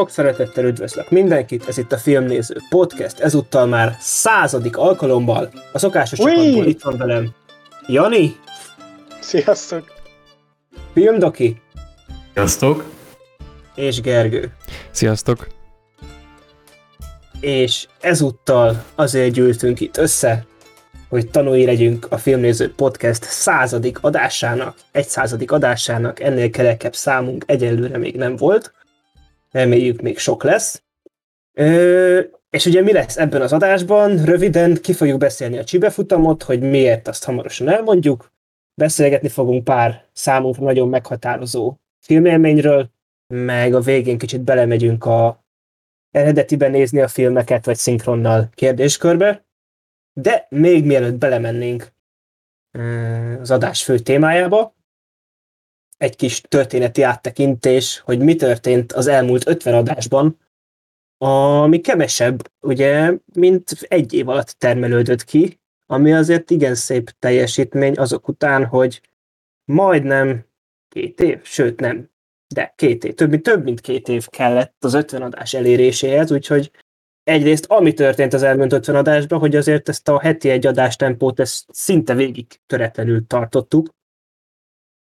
Sok szeretettel üdvözlök mindenkit, ez itt a Filmnéző Podcast, ezúttal már századik alkalommal. A szokásos csapatból itt van velem Jani. Sziasztok. Filmdoki. Sziasztok. És Gergő. Sziasztok. És ezúttal azért gyűltünk itt össze, hogy tanulni legyünk a Filmnéző Podcast századik adásának, egy századik adásának, ennél kerekebb számunk egyelőre még nem volt. Reméljük még sok lesz. Ö, és ugye mi lesz ebben az adásban? Röviden ki fogjuk beszélni a csibefutamot, hogy miért azt hamarosan elmondjuk. Beszélgetni fogunk pár számunkra nagyon meghatározó filmélményről, meg a végén kicsit belemegyünk a eredetiben nézni a filmeket, vagy szinkronnal kérdéskörbe. De még mielőtt belemennénk az adás fő témájába, egy kis történeti áttekintés, hogy mi történt az elmúlt 50 adásban, ami kevesebb, ugye, mint egy év alatt termelődött ki, ami azért igen szép teljesítmény azok után, hogy majdnem két év, sőt nem, de két év, több több mint két év kellett az 50 adás eléréséhez, úgyhogy egyrészt ami történt az elmúlt 50 adásban, hogy azért ezt a heti egy adás tempót ezt szinte végig töretlenül tartottuk,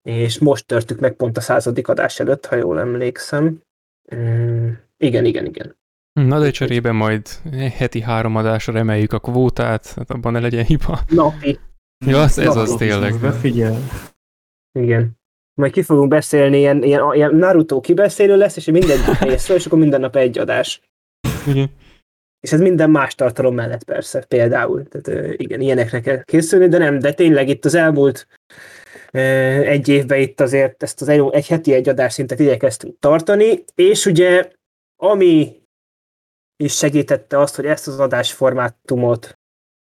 és most törtük meg pont a századik adás előtt, ha jól emlékszem. Mm, igen, igen, igen. Na de cserébe majd heti három adásra emeljük a kvótát, hát abban ne legyen hiba. Napi. Ja, az, ez az tényleg. Befigyel. Igen. Majd ki fogunk beszélni, ilyen, ilyen, ilyen Naruto kibeszélő lesz, és minden részről, és akkor minden nap egy adás. Igen. És ez minden más tartalom mellett persze, például. Tehát igen, ilyenekre kell készülni, de nem, de tényleg itt az elmúlt egy évben itt azért ezt az egy, egy heti egy adás szintet igyekeztünk tartani, és ugye ami is segítette azt, hogy ezt az adásformátumot,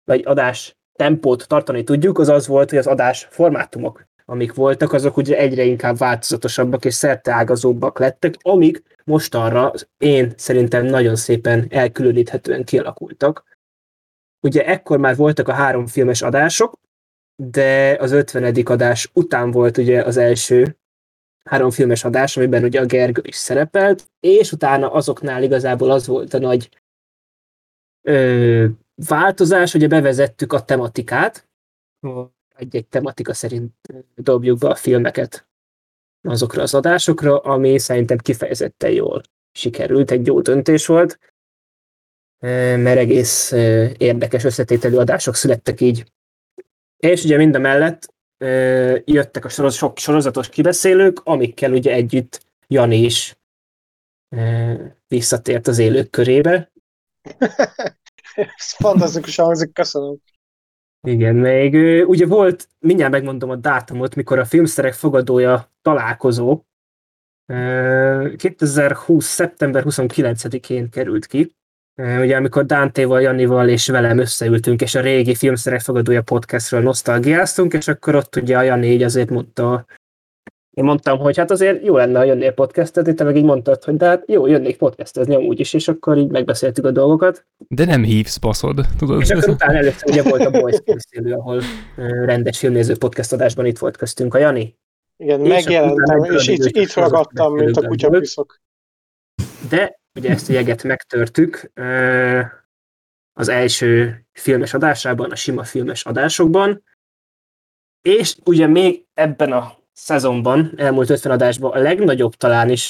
vagy adás tempót tartani tudjuk, az az volt, hogy az adás formátumok, amik voltak, azok ugye egyre inkább változatosabbak és szerteágazóbbak lettek, amik mostanra én szerintem nagyon szépen elkülöníthetően kialakultak. Ugye ekkor már voltak a három filmes adások, de az 50. adás után volt ugye az első három filmes adás, amiben ugye a Gergő is szerepelt, és utána azoknál igazából az volt a nagy ö, változás, hogy bevezettük a tematikát, egy-egy tematika szerint dobjuk be a filmeket azokra az adásokra, ami szerintem kifejezetten jól sikerült, egy jó döntés volt, mert egész érdekes összetételű adások születtek így és ugye mind a mellett ö, jöttek a soroz, sok sorozatos kibeszélők, amikkel ugye együtt Jani is ö, visszatért az élők körébe. Ez fantasztikus hangzik, köszönöm. Igen, még ö, ugye volt, mindjárt megmondom a dátumot, mikor a filmszerek fogadója találkozó, 2020. szeptember 29-én került ki, Ugye amikor Dántéval, Janival és velem összeültünk, és a régi filmszerek fogadója podcastről nosztalgiáztunk, és akkor ott ugye a Jani így azért mondta, én mondtam, hogy hát azért jó lenne, ha jönnél podcastezni, te meg így mondtad, hogy de hát jó, jönnék podcastezni amúgy is, és akkor így megbeszéltük a dolgokat. De nem hívsz, baszod, tudod? És akkor utána először ugye volt a Boys készülő, ahol rendes filmnéző podcast adásban itt volt köztünk a Jani. Igen, és megjelentem, és itt, itt ragadtam, mint a kutyapiszok. De ugye ezt a jeget megtörtük az első filmes adásában, a sima filmes adásokban, és ugye még ebben a szezonban, elmúlt 50 adásban a legnagyobb talán is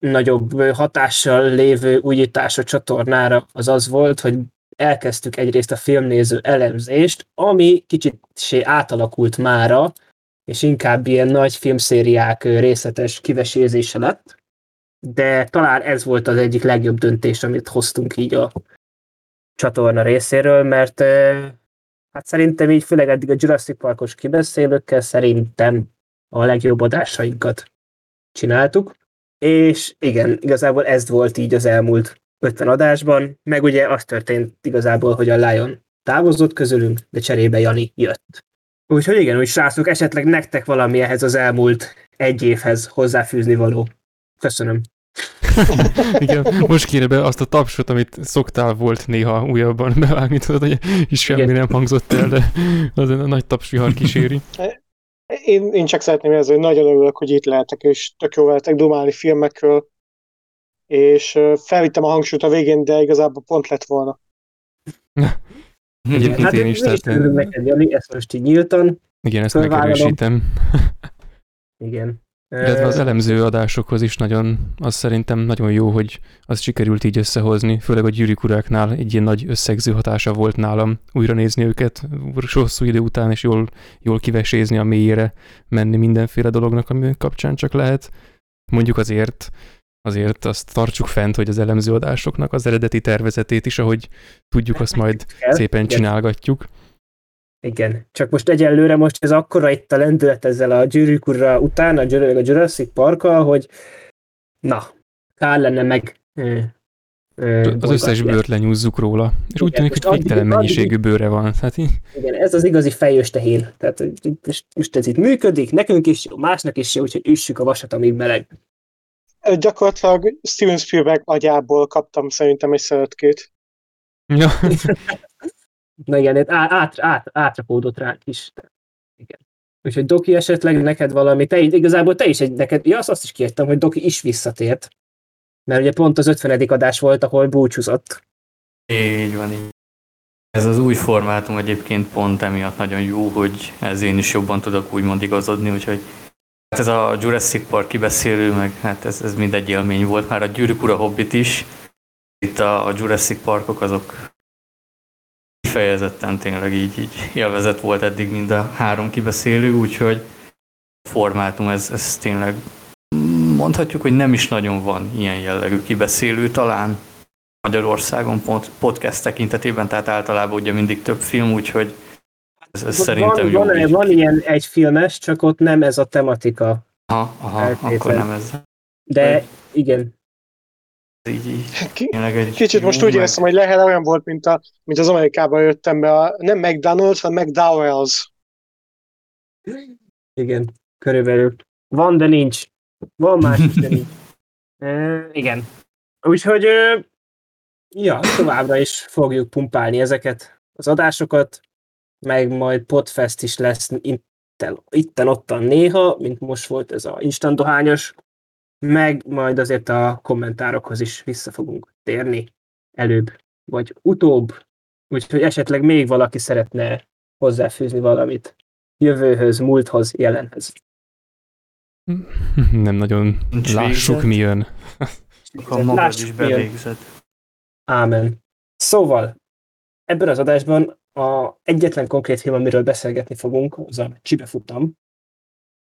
legnagyobb hatással lévő újítás a csatornára az az volt, hogy elkezdtük egyrészt a filmnéző elemzést, ami kicsit átalakult mára, és inkább ilyen nagy filmszériák részletes kivesézése lett de talán ez volt az egyik legjobb döntés, amit hoztunk így a csatorna részéről, mert hát szerintem így főleg eddig a Jurassic Parkos kibeszélőkkel szerintem a legjobb adásainkat csináltuk, és igen, igazából ez volt így az elmúlt 50 adásban, meg ugye az történt igazából, hogy a Lion távozott közülünk, de cserébe Jani jött. Úgyhogy igen, úgy srácok, esetleg nektek valami ehhez az elmúlt egy évhez hozzáfűzni való. Köszönöm. Igen, most kéne be azt a tapsot, amit szoktál volt néha újabban bevágni, tudod, hogy is semmi Igen. nem hangzott el, de az a nagy tapsvihar kíséri. Én, én csak szeretném érezni, hogy nagyon örülök, hogy itt lehetek, és tök jó veletek dumálni filmekről, és felvittem a hangsúlyt a végén, de igazából pont lett volna. Egyébként hát én is. Tehát... neked, Jani, ezt most így nyíltan. Igen, ezt megerősítem. Igen. Illetve az elemző adásokhoz is nagyon, az szerintem nagyon jó, hogy az sikerült így összehozni, főleg a gyűrűk uráknál egy ilyen nagy összegző hatása volt nálam újra nézni őket hosszú idő után, és jól, jól kivesézni a mélyére, menni mindenféle dolognak, ami kapcsán csak lehet. Mondjuk azért, azért azt tartsuk fent, hogy az elemző adásoknak az eredeti tervezetét is, ahogy tudjuk, azt majd szépen csinálgatjuk. Igen, csak most egyelőre most ez akkora itt a lendület ezzel a gyűrűk ura után, a, a Jurassic park hogy na, kár lenne meg ö, ö, az összes bőrt lenyúzzuk róla, és úgy tűnik, hogy végtelen mennyiségű bőre van. Hát így... Igen, ez az igazi fejős tehén. Tehát most, most ez itt működik, nekünk is jó, másnak is jó, úgyhogy üssük a vasat, amíg meleg. Gyakorlatilag Steven Spielberg agyából kaptam szerintem egy szeretkét. Ja. Na igen, át, át, át, átrapódott ránk is. Igen. Úgyhogy Doki esetleg neked valami, te igazából te is egy, neked, ja, azt, azt is kértem, hogy Doki is visszatért. Mert ugye pont az 50. adás volt, ahol búcsúzott. Így van, így. Ez az új formátum egyébként pont emiatt nagyon jó, hogy ez én is jobban tudok úgymond igazodni, úgyhogy hát ez a Jurassic Park kibeszélő, meg hát ez, ez mindegy élmény volt, már a Gyűrűk Ura Hobbit is. Itt a, a Jurassic Parkok azok kifejezetten tényleg így, így élvezett volt eddig mind a három kibeszélő, úgyhogy a formátum ez, ez tényleg mondhatjuk, hogy nem is nagyon van ilyen jellegű kibeszélő talán Magyarországon pont podcast tekintetében, tehát általában ugye mindig több film, úgyhogy ez, ez szerintem van, jó. Van, van ilyen egy filmes, csak ott nem ez a tematika. Aha, aha akkor nem ez. De igen, így, így egy Kicsit most úgy érzem, hogy lehet olyan volt, mint, a, mint az Amerikában jöttem be, a, nem McDonald's, hanem McDowell's. Igen, körülbelül. Van, de nincs. Van más de nincs. E, igen. Úgyhogy, ja, továbbra is fogjuk pumpálni ezeket az adásokat, meg majd Podfest is lesz itten, itten ottan néha, mint most volt ez a instant dohányos meg majd azért a kommentárokhoz is vissza fogunk térni előbb vagy utóbb, úgyhogy esetleg még valaki szeretne hozzáfűzni valamit jövőhöz, múlthoz, jelenhez. Nem nagyon Nincs lássuk, végzett. mi jön. Akkor magad is bevégzed. Ámen. Szóval, ebben az adásban a egyetlen konkrét film, amiről beszélgetni fogunk, az a Csibefutam,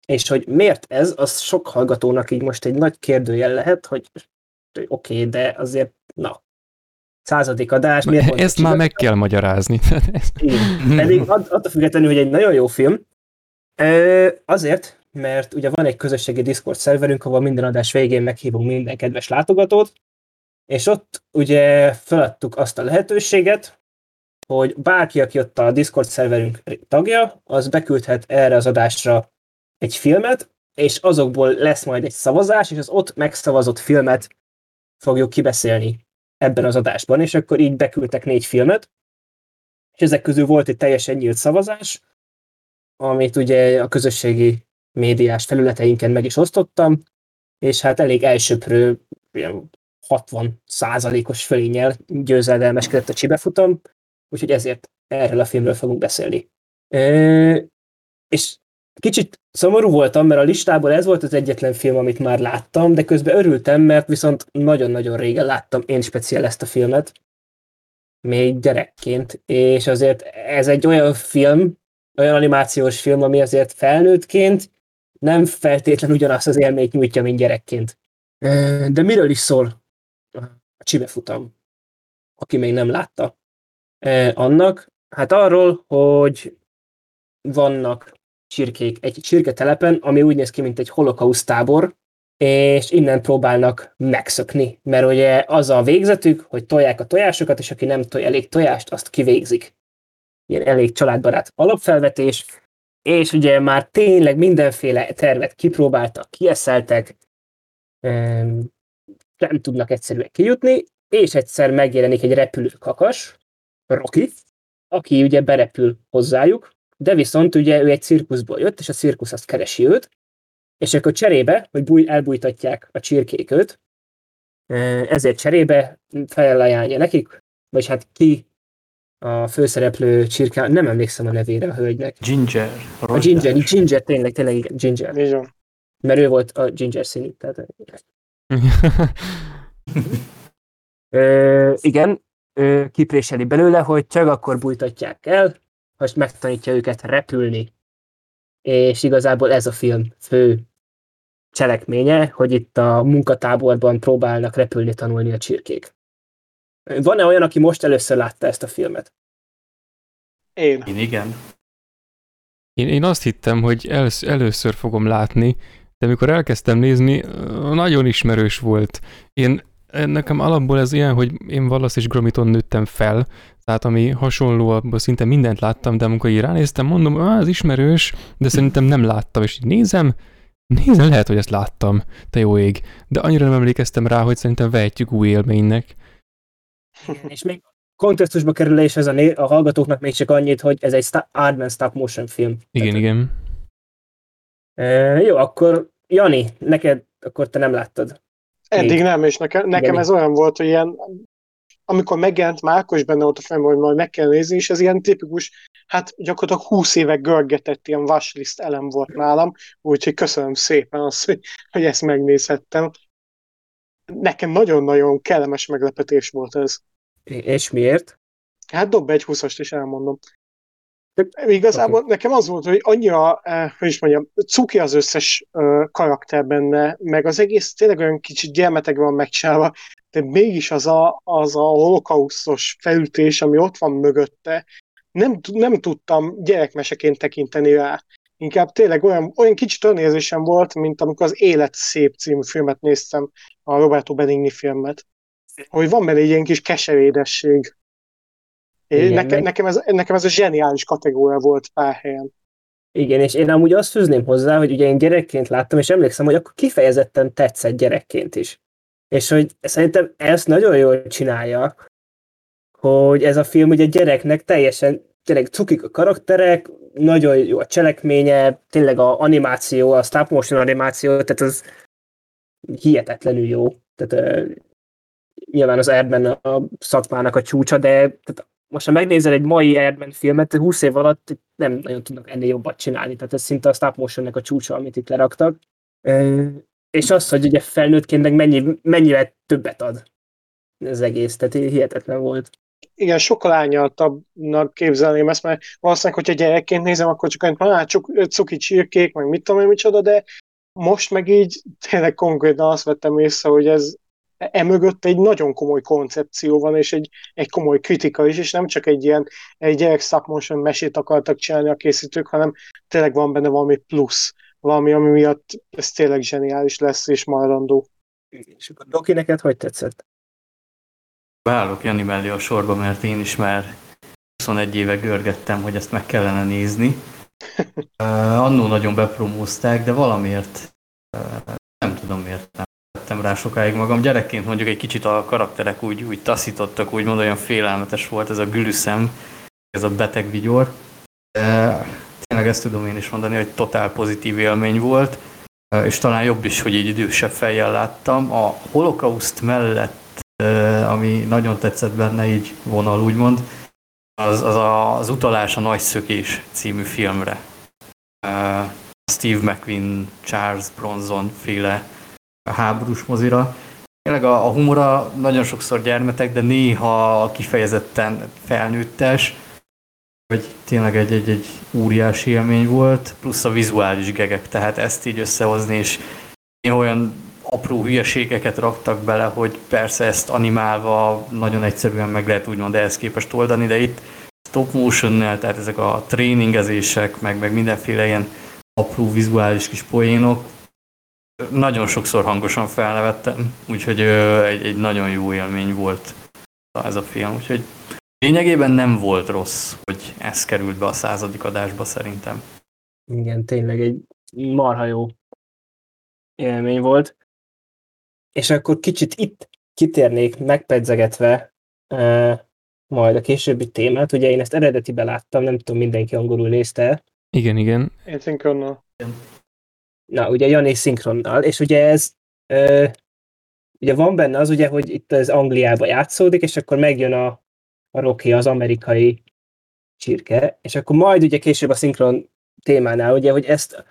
és hogy miért ez, az sok hallgatónak így most egy nagy kérdőjel lehet, hogy oké, okay, de azért, na, századik adás. Miért Ezt már meg kell magyarázni. Igen. Pedig attól függetlenül, hogy egy nagyon jó film, azért, mert ugye van egy közösségi Discord szerverünk, ahol minden adás végén meghívunk minden kedves látogatót, és ott ugye feladtuk azt a lehetőséget, hogy bárki, aki ott a Discord szerverünk tagja, az beküldhet erre az adásra egy filmet, és azokból lesz majd egy szavazás, és az ott megszavazott filmet fogjuk kibeszélni ebben az adásban, és akkor így beküldtek négy filmet, és ezek közül volt egy teljesen nyílt szavazás, amit ugye a közösségi médiás felületeinken meg is osztottam, és hát elég elsőprő, 60 százalékos fölénnyel győzelmeskedett a csibefutam, úgyhogy ezért erről a filmről fogunk beszélni. E- és Kicsit szomorú voltam, mert a listából ez volt az egyetlen film, amit már láttam, de közben örültem, mert viszont nagyon-nagyon régen láttam én speciál ezt a filmet, még gyerekként, és azért ez egy olyan film, olyan animációs film, ami azért felnőttként nem feltétlen ugyanazt az élményt nyújtja, mint gyerekként. De miről is szól a Csibefutam, aki még nem látta? Annak, hát arról, hogy vannak csirkék egy csirketelepen, ami úgy néz ki, mint egy holokauszt tábor, és innen próbálnak megszökni, mert ugye az a végzetük, hogy tolják a tojásokat, és aki nem tolj elég tojást, azt kivégzik. Ilyen elég családbarát alapfelvetés, és ugye már tényleg mindenféle tervet kipróbáltak, kieszeltek, nem tudnak egyszerűen kijutni, és egyszer megjelenik egy repülő kakas, Rocky, aki ugye berepül hozzájuk, de viszont ugye ő egy cirkuszból jött, és a cirkusz azt keresi őt, és akkor cserébe, hogy búj, elbújtatják a csirkék őt, ezért cserébe felajánlja nekik, vagy hát ki a főszereplő csirká, nem emlékszem a nevére a hölgynek. Ginger. A Ginger, Ginger, tényleg, tényleg igen, Ginger. Igen. Mert ő volt a Ginger színű. Tehát, ö, igen, ö, kipréseli belőle, hogy csak akkor bújtatják el, ha megtanítja őket repülni. És igazából ez a film fő cselekménye, hogy itt a munkatáborban próbálnak repülni tanulni a csirkék. Van-e olyan, aki most először látta ezt a filmet? Én. Én igen. Én, én azt hittem, hogy elősz, először fogom látni, de amikor elkezdtem nézni, nagyon ismerős volt. Én nekem alapból ez ilyen, hogy én Wallace és Gromiton nőttem fel, tehát ami hasonló, abban szinte mindent láttam, de amikor így ránéztem, mondom, ah, ez ismerős, de szerintem nem láttam, és így nézem, nézem, lehet, hogy ezt láttam, te jó ég, de annyira nem emlékeztem rá, hogy szerintem vehetjük új élménynek. És még kontextusba kerülés ez a, né- a hallgatóknak még csak annyit, hogy ez egy sta- Aardman stop motion film. Igen, Tehát, igen. E, jó, akkor Jani, neked akkor te nem láttad. Eddig nem, és nekem, nekem ez olyan volt, hogy ilyen, amikor megjelent, már akkor is benne volt a fejem, hogy majd meg kell nézni, és ez ilyen tipikus, hát gyakorlatilag 20 éve görgetett ilyen washlist elem volt nálam, úgyhogy köszönöm szépen azt, hogy, hogy ezt megnézhettem. Nekem nagyon-nagyon kellemes meglepetés volt ez. És miért? Hát dob egy 20-ast is elmondom. De igazából okay. nekem az volt, hogy annyira, eh, hogy is mondjam, cuki az összes eh, karakter benne, meg az egész tényleg olyan kicsit gyermetek van megcsinálva, de mégis az a, az a holokausztos felütés, ami ott van mögötte, nem, nem tudtam gyerekmeseként tekinteni rá. Inkább tényleg olyan, olyan kicsit olyan érzésem volt, mint amikor az Élet szép című filmet néztem, a Roberto Benigni filmet. Hogy van benne egy ilyen kis keserédesség. Igen, nekem, meg- nekem, ez, nekem ez a zseniális kategória volt pár helyen. Igen, és én amúgy azt fűzném hozzá, hogy ugye én gyerekként láttam, és emlékszem, hogy akkor kifejezetten tetszett gyerekként is. És hogy szerintem ezt nagyon jól csinálja, hogy ez a film ugye gyereknek teljesen, tényleg cukik a karakterek, nagyon jó a cselekménye, tényleg a animáció, a stop motion animáció, tehát az hihetetlenül jó. Tehát uh, nyilván az Erdben a szakmának a csúcsa, de tehát most ha megnézel egy mai Erdben filmet, 20 év alatt nem nagyon tudnak ennél jobbat csinálni, tehát ez szinte a stop motionnek a csúcsa, amit itt leraktak. És az, hogy ugye felnőttként meg mennyi, mennyivel többet ad az egész, tehát hihetetlen volt. Igen, sokkal árnyaltabbnak képzelném ezt, mert valószínűleg, hogyha gyerekként nézem, akkor csak olyan, hát csuk- cuki csirkék, meg mit tudom én micsoda, de most meg így tényleg konkrétan azt vettem észre, hogy ez emögött egy nagyon komoly koncepció van, és egy, egy komoly kritika is, és nem csak egy ilyen egy gyerek stop motion mesét akartak csinálni a készítők, hanem tényleg van benne valami plusz, valami, ami miatt ez tényleg zseniális lesz, és maradandó. És akkor Doki, neked hogy tetszett? Beállok Jani mellé a sorba, mert én is már 21 éve görgettem, hogy ezt meg kellene nézni. Uh, annó nagyon bepromózták, de valamiért uh, nem tudom miért nem vettem rá sokáig magam. Gyerekként mondjuk egy kicsit a karakterek úgy, úgy taszítottak, úgymond olyan félelmetes volt ez a gülüszem, ez a beteg vigyor. De tényleg ezt tudom én is mondani, hogy totál pozitív élmény volt, és talán jobb is, hogy így idősebb fejjel láttam. A holokauszt mellett ami nagyon tetszett benne, így vonal úgymond, az, az a, az utalás a Nagy Szökés című filmre. Steve McQueen, Charles Bronson féle háborús mozira. Tényleg a, a humora nagyon sokszor gyermetek, de néha kifejezetten felnőttes, hogy tényleg egy, egy, egy óriási élmény volt, plusz a vizuális gegek, tehát ezt így összehozni, és olyan apró hülyeségeket raktak bele, hogy persze ezt animálva nagyon egyszerűen meg lehet úgymond ehhez képest oldani, de itt stop motion tehát ezek a tréningezések, meg, meg mindenféle ilyen apró vizuális kis poénok, nagyon sokszor hangosan felnevettem, úgyhogy egy, egy nagyon jó élmény volt ez a film, úgyhogy lényegében nem volt rossz, hogy ez került be a századik adásba szerintem. Igen, tényleg egy marha jó élmény volt. És akkor kicsit itt kitérnék megpedzegetve uh, majd a későbbi témát. Ugye én ezt eredetibe láttam, nem tudom, mindenki angolul nézte. Igen, igen. Én szinkronnal. Na, ugye Jani szinkronnal, és ugye ez uh, ugye van benne az ugye, hogy itt az Angliába játszódik, és akkor megjön a, a Rocky, az amerikai csirke, és akkor majd ugye később a szinkron témánál, ugye, hogy ezt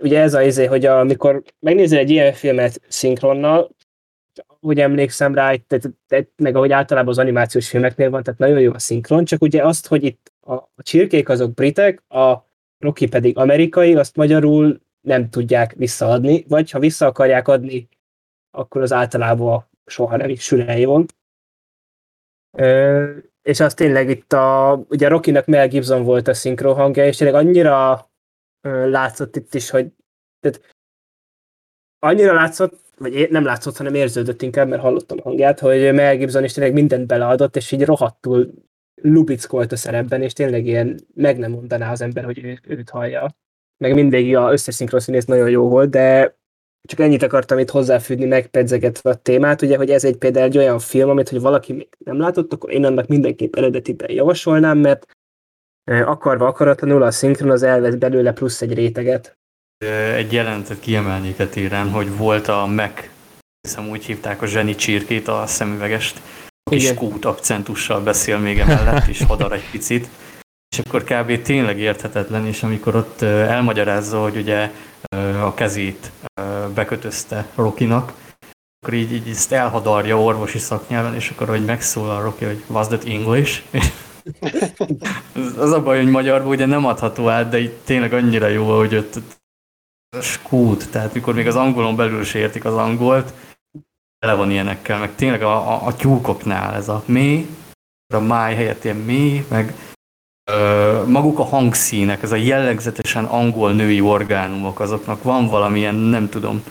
ugye ez az izé, hogy amikor megnézel egy ilyen filmet szinkronnal, úgy emlékszem rá, tehát, tehát, meg ahogy általában az animációs filmeknél van, tehát nagyon jó a szinkron, csak ugye azt, hogy itt a, a csirkék azok britek, a Rocky pedig amerikai, azt magyarul nem tudják visszaadni, vagy ha vissza akarják adni, akkor az általában soha nem is sülei és az tényleg itt a, ugye Rockynak Mel Gibson volt a szinkron hangja, és tényleg annyira látszott itt is, hogy tehát annyira látszott, vagy nem látszott, hanem érződött inkább, mert hallottam a hangját, hogy Mel Gibson is tényleg mindent beleadott, és így rohadtul lubickolt a szerepben, és tényleg ilyen meg nem mondaná az ember, hogy ő, őt hallja. Meg mindig a összes színész nagyon jó volt, de csak ennyit akartam itt hozzáfűzni, megpedzegetve a témát, ugye, hogy ez egy például egy olyan film, amit, hogy valaki még nem látott, akkor én annak mindenképp eredetiben javasolnám, mert akarva akaratlanul a szinkron az elvesz belőle plusz egy réteget. Egy jelentet kiemelnék a téren, hogy volt a Mac, hiszem úgy hívták a zseni csirkét, a szemüvegest, és kút akcentussal beszél még emellett, és hadar egy picit. És akkor kb. tényleg érthetetlen, és amikor ott elmagyarázza, hogy ugye a kezét bekötözte Rokinak, akkor így, így ezt elhadarja orvosi szaknyelven, és akkor, hogy megszólal Roki, hogy was that English? az a baj, hogy magyarban ugye nem adható át, de itt tényleg annyira jó, hogy ott skút, tehát mikor még az angolon belül se értik az angolt, le van ilyenekkel, meg tényleg a, a, a tyúkoknál ez a mi, a máj helyett ilyen mi, meg ö, maguk a hangszínek, ez a jellegzetesen angol női orgánumok, azoknak van valamilyen, nem tudom,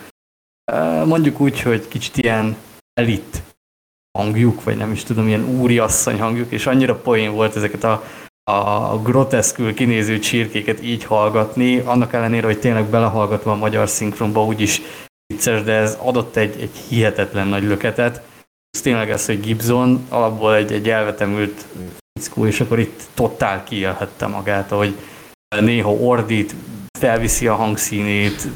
ö, mondjuk úgy, hogy kicsit ilyen elit hangjuk, vagy nem is tudom, ilyen úriasszony hangjuk, és annyira poén volt ezeket a, a groteszkül kinéző csirkéket így hallgatni, annak ellenére, hogy tényleg belehallgatva a magyar szinkronba úgyis vicces, de ez adott egy, egy hihetetlen nagy löketet. Ez tényleg ez, hogy Gibson alapból egy, egy elvetemült fickó, és akkor itt totál kiélhette magát, hogy néha ordít, felviszi a hangszínét,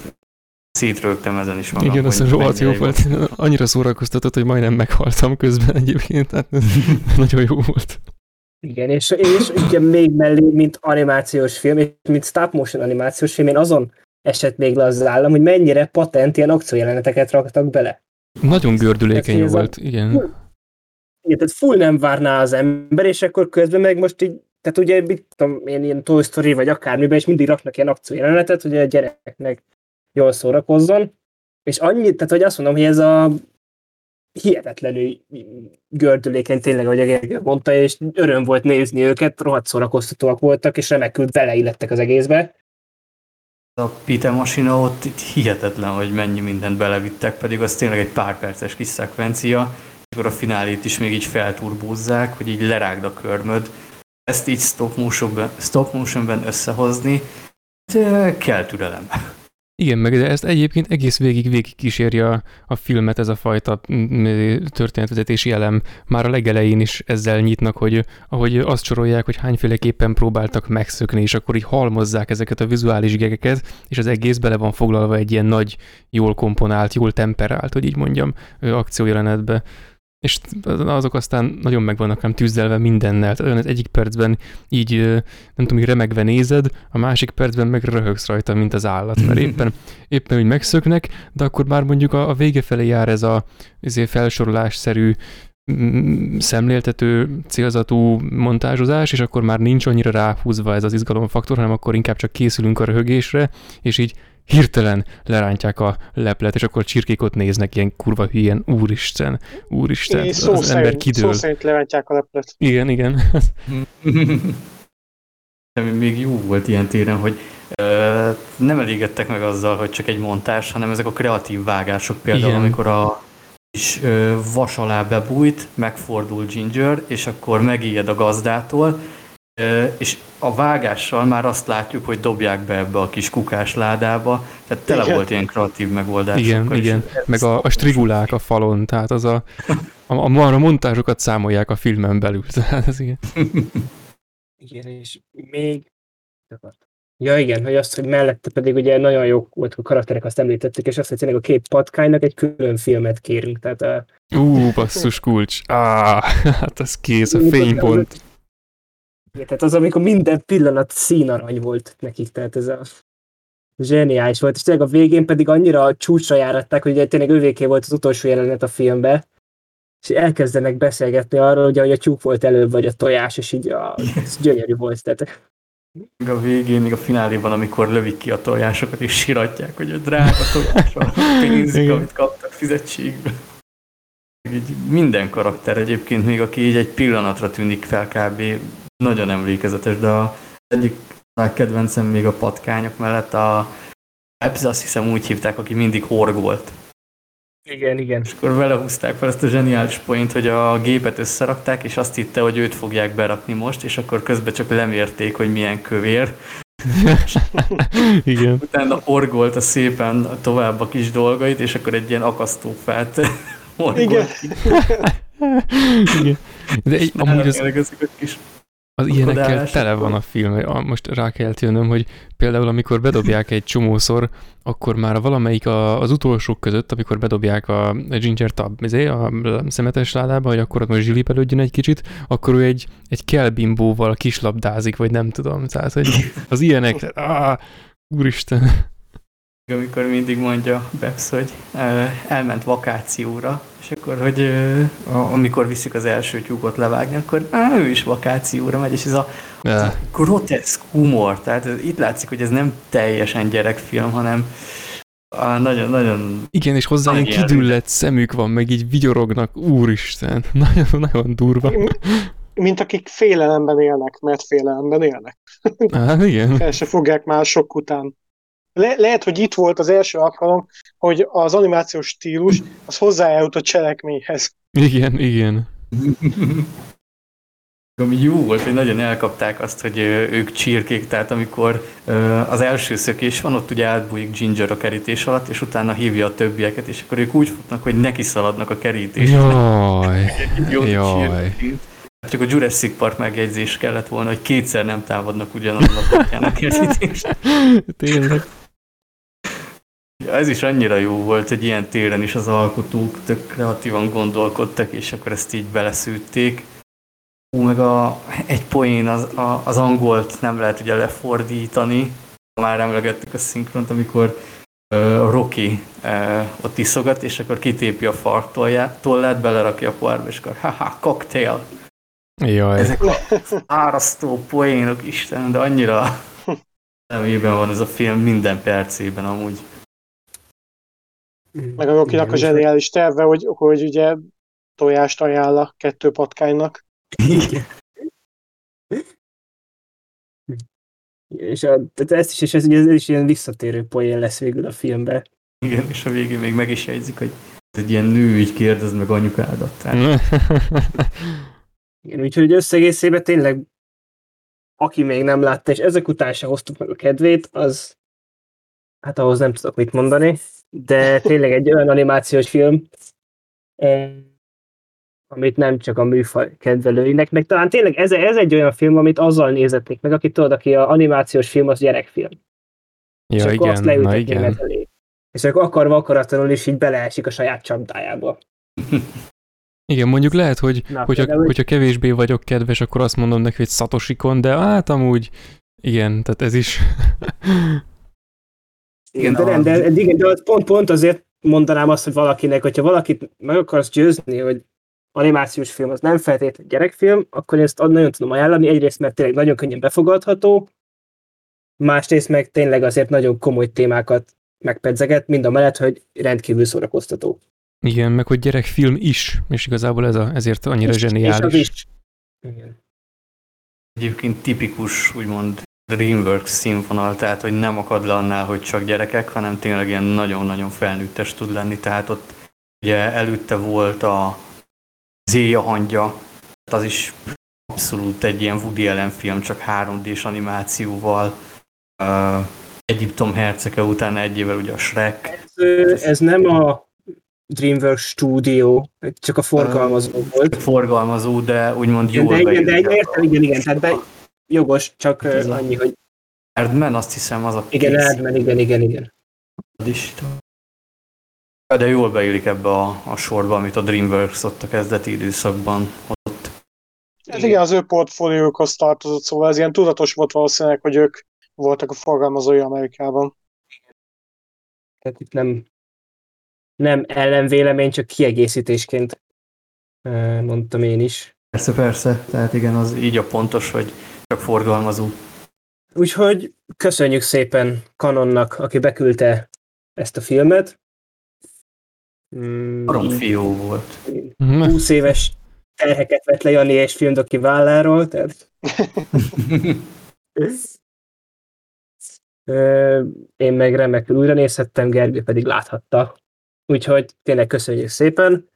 szétrögtem ezen is magam. Igen, az rohadt jó volt. Annyira szórakoztatott, hogy majdnem meghaltam közben egyébként, tehát nagyon jó volt. Igen, és, és ugye még mellé, mint animációs film, és mint stop motion animációs film, én azon esett még le az állam, hogy mennyire patent ilyen akciójeleneteket raktak bele. Nagyon gördülékeny volt, a, igen. Igen, tehát full nem várná az ember, és akkor közben meg most így, tehát ugye, mit tudom, én ilyen Toy Story vagy akármiben, és mindig raknak ilyen akciójelenetet, hogy a gyereknek jól szórakozzon, és annyit, tehát hogy azt mondom, hogy ez a hihetetlenül gördülékeny tényleg, ahogy a Gergő mondta, és öröm volt nézni őket, rohadt szórakoztatóak voltak, és remekül beleillettek az egészbe. A Peter Masina ott hihetetlen, hogy mennyi mindent belevittek, pedig az tényleg egy pár perces kis szekvencia, és akkor a finálét is még így felturbózzák, hogy így lerágd a körmöd. Ezt így stop motionben, stop motionben összehozni, de kell türelem. Igen, meg de ezt egyébként egész végig végig kísérje a, a filmet ez a fajta történetvezetési elem. Már a legelején is ezzel nyitnak, hogy ahogy azt sorolják, hogy hányféleképpen próbáltak megszökni, és akkor így halmozzák ezeket a vizuális gegeket, és az egész bele van foglalva egy ilyen nagy, jól komponált, jól temperált, hogy így mondjam, akciójelenetbe és azok aztán nagyon meg vannak nem tűzdelve mindennel. Tehát olyan az egyik percben így, nem tudom, így remegve nézed, a másik percben meg röhögsz rajta, mint az állat, mert éppen, éppen úgy megszöknek, de akkor már mondjuk a, a vége felé jár ez a ezért felsorolásszerű szemléltető, célzatú montázsozás, és akkor már nincs annyira ráhúzva ez az izgalomfaktor, hanem akkor inkább csak készülünk a röhögésre, és így hirtelen lerántják a leplet, és akkor csirkékot néznek ilyen kurva hülyen, úristen, úristen, é, szó az szerint, ember kidől. Szó szerint lerántják a leplet. Igen, igen. De még jó volt ilyen téren, hogy ö, nem elégedtek meg azzal, hogy csak egy montás, hanem ezek a kreatív vágások például, igen. amikor a és ö, vas alá bebújt, megfordul Ginger, és akkor megijed a gazdától, és a vágással már azt látjuk, hogy dobják be ebbe a kis kukás ládába, tehát tele igen. volt ilyen kreatív megoldás. Igen, igen, meg a, a strigulák a falon, tehát az a, a, a, a montázsokat számolják a filmen belül, tehát ez igen. igen, és még Ja igen, hogy azt, hogy mellette pedig ugye nagyon jók volt a karakterek, azt említettük, és azt, hogy tényleg a két patkánynak egy külön filmet kérünk. Tehát a... Ú, basszus kulcs. Ah, hát az kész, a fénypont. Igen, tehát az, amikor minden pillanat színarany volt nekik, tehát ez a zseniális volt, és tényleg a végén pedig annyira csúcsra járatták, hogy ugye tényleg ővéké volt az utolsó jelenet a filmbe, és elkezdenek beszélgetni arról, ugye, hogy a tyúk volt előbb, vagy a tojás, és így a, ez gyönyörű volt. Tehát még a végén, még a fináléban, amikor lövik ki a tojásokat, és siratják, hogy a drága tojás a pénzik, amit kaptak fizetségbe. Így minden karakter egyébként, még aki így egy pillanatra tűnik fel kb. Nagyon emlékezetes, de az egyik nagy kedvencem még a patkányok mellett a Epsz, azt hiszem úgy hívták, aki mindig horgolt. Igen, igen. És akkor vele húzták fel ezt a zseniális point, hogy a gépet összerakták, és azt hitte, hogy őt fogják berakni most, és akkor közben csak lemérték, hogy milyen kövér. Igen. Utána orgolta szépen tovább a kis dolgait, és akkor egy ilyen akasztófát Igen. Igen. De egy, amúgy az, a kis az ilyenekkel Kodálás, tele van a film. Most rá kell jönnöm, hogy például amikor bedobják egy csomószor, akkor már valamelyik a, az utolsók között, amikor bedobják a Ginger Tab, izé, a szemetes ládába, hogy akkor ott most zsilipelődjön egy kicsit, akkor ő egy, egy kelbimbóval kislabdázik, vagy nem tudom. Tehát, hogy az ilyenek, áh, úristen. Amikor mindig mondja Bebsz, hogy elment vakációra, és akkor, hogy amikor viszik az első tyúkot levágni, akkor á, ő is vakációra megy, és ez a Ja. groteszk humor, tehát ez, itt látszik, hogy ez nem teljesen gyerekfilm, hanem á, nagyon, nagyon Igen, és hozzá ilyen kidüllett szemük van, meg így vigyorognak, úristen, nagyon, nagyon durva. Mint akik félelemben élnek, mert félelemben élnek. Hát igen. El se fogják már sok után. Le- lehet, hogy itt volt az első alkalom, hogy az animációs stílus az hozzájárult a cselekményhez. Igen, igen. Ami jó volt, hogy nagyon elkapták azt, hogy ők csirkék, tehát amikor az első szökés van, ott ugye átbújik Ginger a kerítés alatt, és utána hívja a többieket, és akkor ők úgy futnak, hogy neki szaladnak a kerítésnek. Jaj, Jó jaj. csirkéként. Csak a Jurassic Park megjegyzés kellett volna, hogy kétszer nem támadnak ugyanazon a pontján a kerítést. Tényleg. Ez is annyira jó volt, hogy ilyen téren is az alkotók tök kreatívan gondolkodtak, és akkor ezt így beleszűtték. Ú, meg a, egy poén az, a, az angolt nem lehet ugye lefordítani. Már emlegettük a szinkront, amikor a Rocky ö, ott iszogat, és akkor kitépi a fartollát, tollát, belerakja a poárba, és akkor haha, cocktail. Jaj. Ezek a árasztó poénok, Isten, de annyira szemében van ez a film minden percében amúgy. Meg a Rokinak a zseniális terve, hogy, hogy ugye tojást ajánl a kettő patkánynak. Igen. És a, tehát ezt is, és ez, ez is ilyen visszatérő poén lesz végül a filmben. Igen, és a végén még meg is jegyzik, hogy egy ilyen nő így kérdez meg anyukádat. Tehát Igen, úgyhogy összegészében tényleg aki még nem látta, és ezek után se hoztuk meg a kedvét, az hát ahhoz nem tudok mit mondani, de tényleg egy olyan animációs film, amit nem csak a műfaj kedvelőinek, meg talán tényleg ez, ez egy olyan film, amit azzal nézetnék meg, aki tudod, aki a animációs film, az gyerekfilm. és ja, akkor azt igen, na leültetni igen. elé. És akkor akarva akaratlanul is így beleesik a saját csapdájába. Igen, mondjuk lehet, hogy Na, hogyha, például- hogyha kevésbé vagyok kedves, akkor azt mondom neki, hogy Satoshi-kon, de hát amúgy igen, tehát ez is. Igen, de, nem, de, igen, de az pont, pont azért mondanám azt, hogy valakinek, hogyha valakit meg akarsz győzni, hogy animációs film az nem feltétlenül gyerekfilm, akkor én ezt nagyon tudom ajánlani. Egyrészt, mert tényleg nagyon könnyen befogadható, másrészt meg tényleg azért nagyon komoly témákat megpedzeget, mind a mellett, hogy rendkívül szórakoztató. Igen, meg hogy gyerekfilm is, és igazából ez a, ezért annyira És- És az zseniális. is. Igen. egyébként tipikus, úgymond DreamWorks színvonal, tehát hogy nem akad le annál, hogy csak gyerekek, hanem tényleg ilyen nagyon-nagyon felnőttes tud lenni. Tehát ott ugye előtte volt a Zéja hangja, az is abszolút egy ilyen Woody Allen film, csak 3D-s animációval. Uh, Egyiptom hercege után egy évvel ugye a Shrek. Ez, ez nem a DreamWorks Studio, csak a forgalmazó volt. Forgalmazó, de úgymond Igen, jól de, igen, de értem, igen, igen, tehát be, jogos, csak Ez annyi, hogy Erdman, azt hiszem, az a Igen, kész Erdman, igen, igen, igen. De jól beillik ebbe a, a sorba, amit a DreamWorks ott a kezdeti időszakban hozott. Ez igen, az ő portfóliókhoz tartozott, szóval ez ilyen tudatos volt valószínűleg, hogy ők voltak a forgalmazói Amerikában. Tehát itt nem, nem ellenvélemény, csak kiegészítésként mondtam én is. Persze, persze, tehát igen, az így a pontos, hogy forgalmazó. Úgyhogy köszönjük szépen Kanonnak, aki beküldte ezt a filmet. Mm, Barom fiú volt. Mhm. 20 éves terheket vett le Jani és filmdoki válláról, tehát én meg remekül újra nézhettem, Gergő pedig láthatta. Úgyhogy tényleg köszönjük szépen.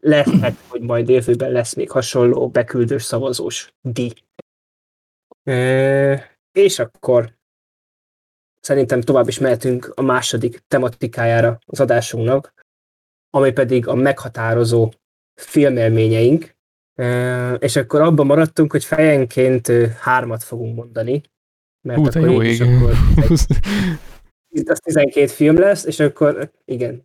Lehet, hogy majd jövőben lesz még hasonló beküldős szavazós díj. És akkor szerintem tovább is mehetünk a második tematikájára az adásunknak, ami pedig a meghatározó filmélményeink. És akkor abban maradtunk, hogy fejenként hármat fogunk mondani. Mert Hú, akkor jó így is akkor itt az 12 film lesz, és akkor igen.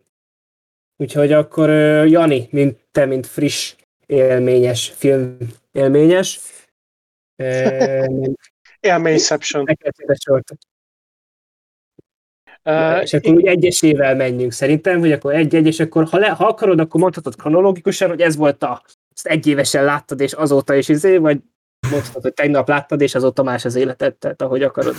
Úgyhogy akkor Jani, mint te, mint friss élményes, film élményes, Élményception. Uh, és akkor úgy egyesével menjünk szerintem, hogy akkor egy-egy, és akkor ha, le, ha akarod, akkor mondhatod kronológikusan, hogy ez volt a, ezt egy évesen láttad, és azóta is izé, vagy mondhatod, hogy tegnap láttad, és azóta más az életed, tehát ahogy akarod.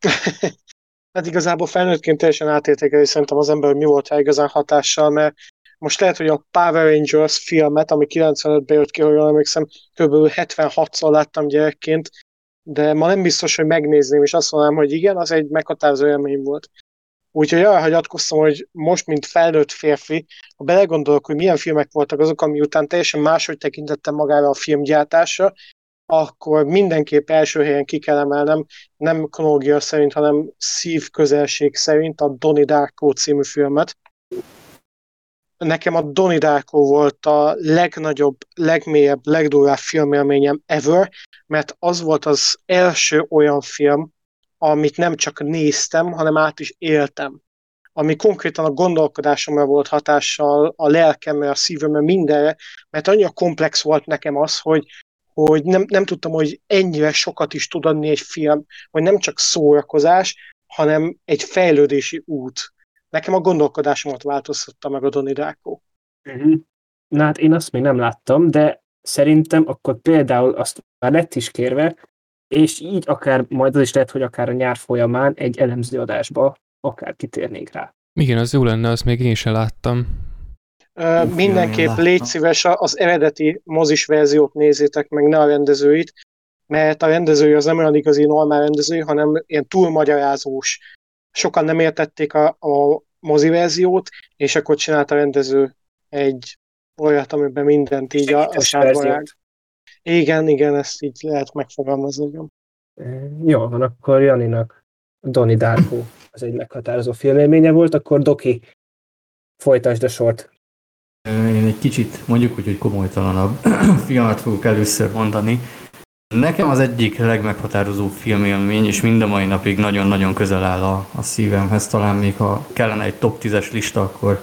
hát igazából felnőttként teljesen átértékelő szerintem az ember, hogy mi volt rá igazán hatással, mert most lehet, hogy a Power Rangers filmet, ami 95-ben jött ki, hogy jól emlékszem, kb. 76-szor láttam gyerekként, de ma nem biztos, hogy megnézném, és azt mondanám, hogy igen, az egy meghatározó élmény volt. Úgyhogy arra hagyatkoztam, hogy most, mint felnőtt férfi, ha belegondolok, hogy milyen filmek voltak azok, ami után teljesen máshogy tekintettem magára a filmgyártásra, akkor mindenképp első helyen ki kell emelnem, nem kronológia szerint, hanem szívközelség szerint a Donnie Darko című filmet. Nekem a Donnie Darko volt a legnagyobb, legmélyebb, legdurvább filmélményem ever, mert az volt az első olyan film, amit nem csak néztem, hanem át is éltem. Ami konkrétan a gondolkodásomra volt hatással, a lelkemre, a szívemre, mindenre, mert annyira komplex volt nekem az, hogy, hogy nem, nem tudtam, hogy ennyire sokat is tud adni egy film, hogy nem csak szórakozás, hanem egy fejlődési út. Nekem a gondolkodásomat változtatta meg a Donnie Darko. Uh-huh. Na hát én azt még nem láttam, de szerintem akkor például azt már lett is kérve, és így akár, majd az is lehet, hogy akár a nyár folyamán egy elemző adásba akár kitérnénk rá. Igen, az jó lenne, azt még én sem láttam. Uf, mindenképp jaj, légy szíves, az eredeti mozis verziót nézzétek meg, ne a rendezőit, mert a rendezője az nem olyan igazi normál rendező, hanem ilyen túlmagyarázós. Sokan nem értették a, a mozi verziót, és akkor csinált a rendező egy olyat, amiben mindent így a, a Segítes sárba verziót. rág. Igen, igen, ezt így lehet megfogalmazni. igen. Jó van, akkor Janinak Donnie Darko az egy meghatározó filmélménye volt, akkor Doki, folytasd a sort. Én egy kicsit mondjuk úgy, hogy komolytalanabb filmet fogok először mondani. Nekem az egyik legmeghatározóbb filmélmény, és mind a mai napig nagyon-nagyon közel áll a, a szívemhez, talán még ha kellene egy top 10-es lista, akkor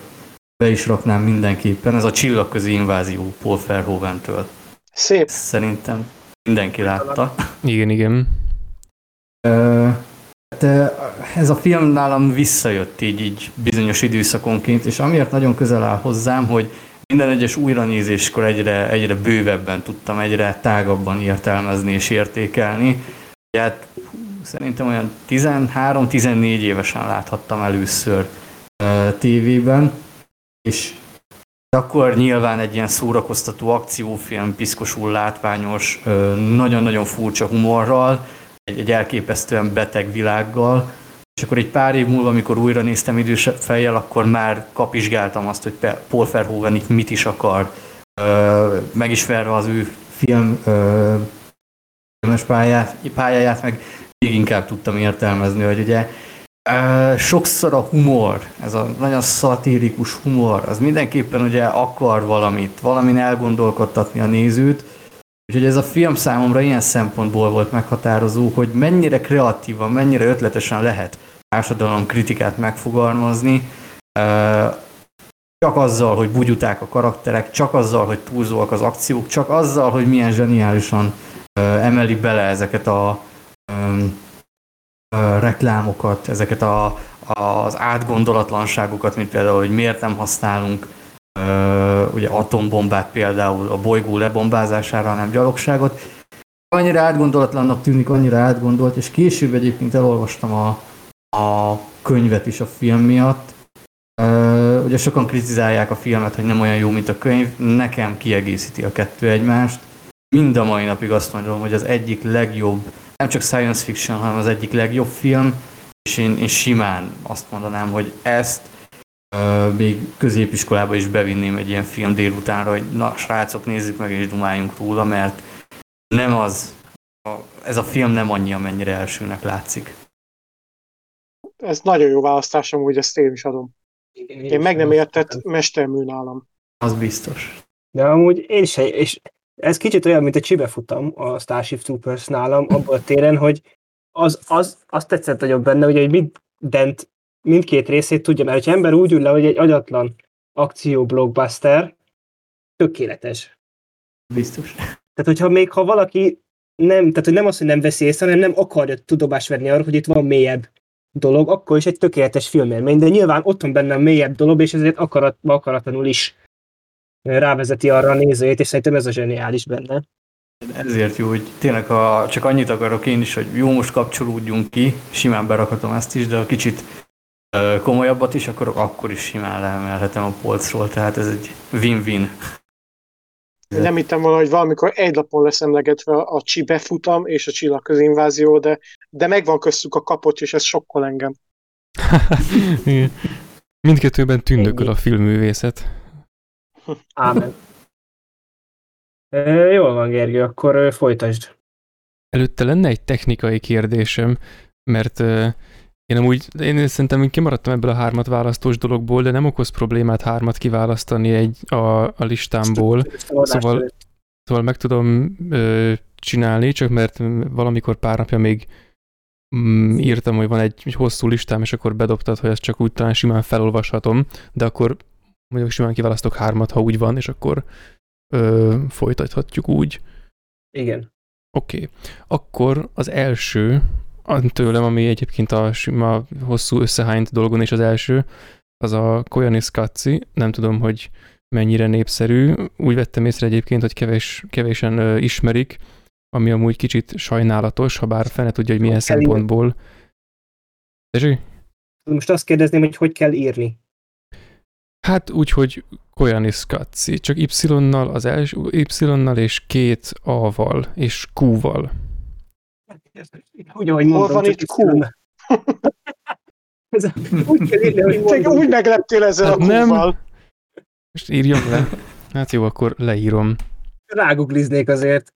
be is raknám mindenképpen. Ez a csillagközi invázió Paul Verhoeven-től. Szép. Szerintem mindenki látta. Igen, igen. De ez a film nálam visszajött így, így bizonyos időszakonként, és amiért nagyon közel áll hozzám, hogy minden egyes újranézéskor egyre, egyre bővebben tudtam, egyre tágabban értelmezni és értékelni. Hát szerintem olyan 13-14 évesen láthattam először ö, tévében, és akkor nyilván egy ilyen szórakoztató akciófilm, piszkosul látványos, ö, nagyon-nagyon furcsa humorral, egy, egy elképesztően beteg világgal, és akkor egy pár év múlva, amikor újra néztem idősebb fejjel, akkor már kapizsgáltam azt, hogy Paul Verhoeven itt mit is akar, megismerve az ő film filmes pályát, pályáját, meg még inkább tudtam értelmezni, hogy ugye sokszor a humor, ez a nagyon szatirikus humor, az mindenképpen ugye akar valamit, valamin elgondolkodtatni a nézőt, Úgyhogy ez a film számomra ilyen szempontból volt meghatározó, hogy mennyire kreatívan, mennyire ötletesen lehet társadalom kritikát megfogalmazni, csak azzal, hogy bugyuták a karakterek, csak azzal, hogy túlzóak az akciók, csak azzal, hogy milyen zseniálisan emeli bele ezeket a reklámokat, ezeket a, az átgondolatlanságokat, mint például, hogy miért nem használunk ugye atombombát például a bolygó lebombázására, hanem gyalogságot. Annyira átgondolatlannak tűnik, annyira átgondolt, és később egyébként elolvastam a, a könyvet is a film miatt. Ugye sokan kritizálják a filmet, hogy nem olyan jó, mint a könyv. Nekem kiegészíti a kettő egymást. Mind a mai napig azt mondom, hogy az egyik legjobb, nem csak science fiction, hanem az egyik legjobb film, és én, én simán azt mondanám, hogy ezt még középiskolába is bevinném egy ilyen film délutánra, hogy na srácok, nézzük meg és dumáljunk róla, mert nem az, a, ez a film nem annyi, amennyire elsőnek látszik. Ez nagyon jó választás, amúgy ezt én is adom. Én, én meg nem értett mestermű nálam. Az biztos. De amúgy én se, és ez kicsit olyan, mint a csibe futam a Starship Troopers nálam, abban a téren, hogy az, az, azt tetszett nagyon benne, hogy egy mindent mindkét részét tudja, mert ha ember úgy ül le, hogy egy agyatlan akció blockbuster, tökéletes. Biztos. Tehát, hogyha még ha valaki nem, tehát hogy nem az, hogy nem veszi észre, hanem nem akarja tudomást venni arra, hogy itt van mélyebb dolog, akkor is egy tökéletes filmélmény, de nyilván ott van benne a mélyebb dolog, és ezért akarat, akaratlanul is rávezeti arra a nézőjét, és szerintem ez a zseniális benne. Ezért jó, hogy tényleg a, csak annyit akarok én is, hogy jó, most kapcsolódjunk ki, simán berakhatom ezt is, de a kicsit komolyabbat is, akkor akkor is simán leemelhetem a polcról, tehát ez egy win-win. Nem hittem volna, hogy valamikor egy lapon lesz emlegetve a csi befutam és a csillagközinvázió, de, de megvan köztük a kapocs, és ez sokkol engem. Mindkettőben tündököl a filmművészet. Ámen. E, jól van, Gergő, akkor folytasd. Előtte lenne egy technikai kérdésem, mert én amúgy, én szerintem én kimaradtam ebből a hármat választós dologból, de nem okoz problémát hármat kiválasztani egy a, a listámból. Szóval, szóval meg tudom ö, csinálni, csak mert valamikor pár napja még mm, írtam, hogy van egy, egy hosszú listám, és akkor bedobtad, hogy ezt csak úgy talán simán felolvashatom, de akkor mondjuk simán kiválasztok hármat, ha úgy van, és akkor ö, folytathatjuk úgy. Igen. Oké. Okay. Akkor az első, tőlem, ami egyébként a sima, hosszú összehányt dolgon is az első, az a Koyanis Katsi, nem tudom, hogy mennyire népszerű. Úgy vettem észre egyébként, hogy kevés, kevésen ö, ismerik, ami amúgy kicsit sajnálatos, ha bár fene tudja, hogy milyen hogy szempontból. Tessék? Most azt kérdezném, hogy hogy kell írni. Hát úgy, hogy Koyanis Katsi, csak Y-nal az első, Y-nal és két A-val és Q-val. Úgy, ahogy mondom, van itt Q? Ez úgy kell írni, hogy mondom. Úgy megleptél ezzel hát a nem. Most írjam le. Hát jó, akkor leírom. Rágugliznék azért.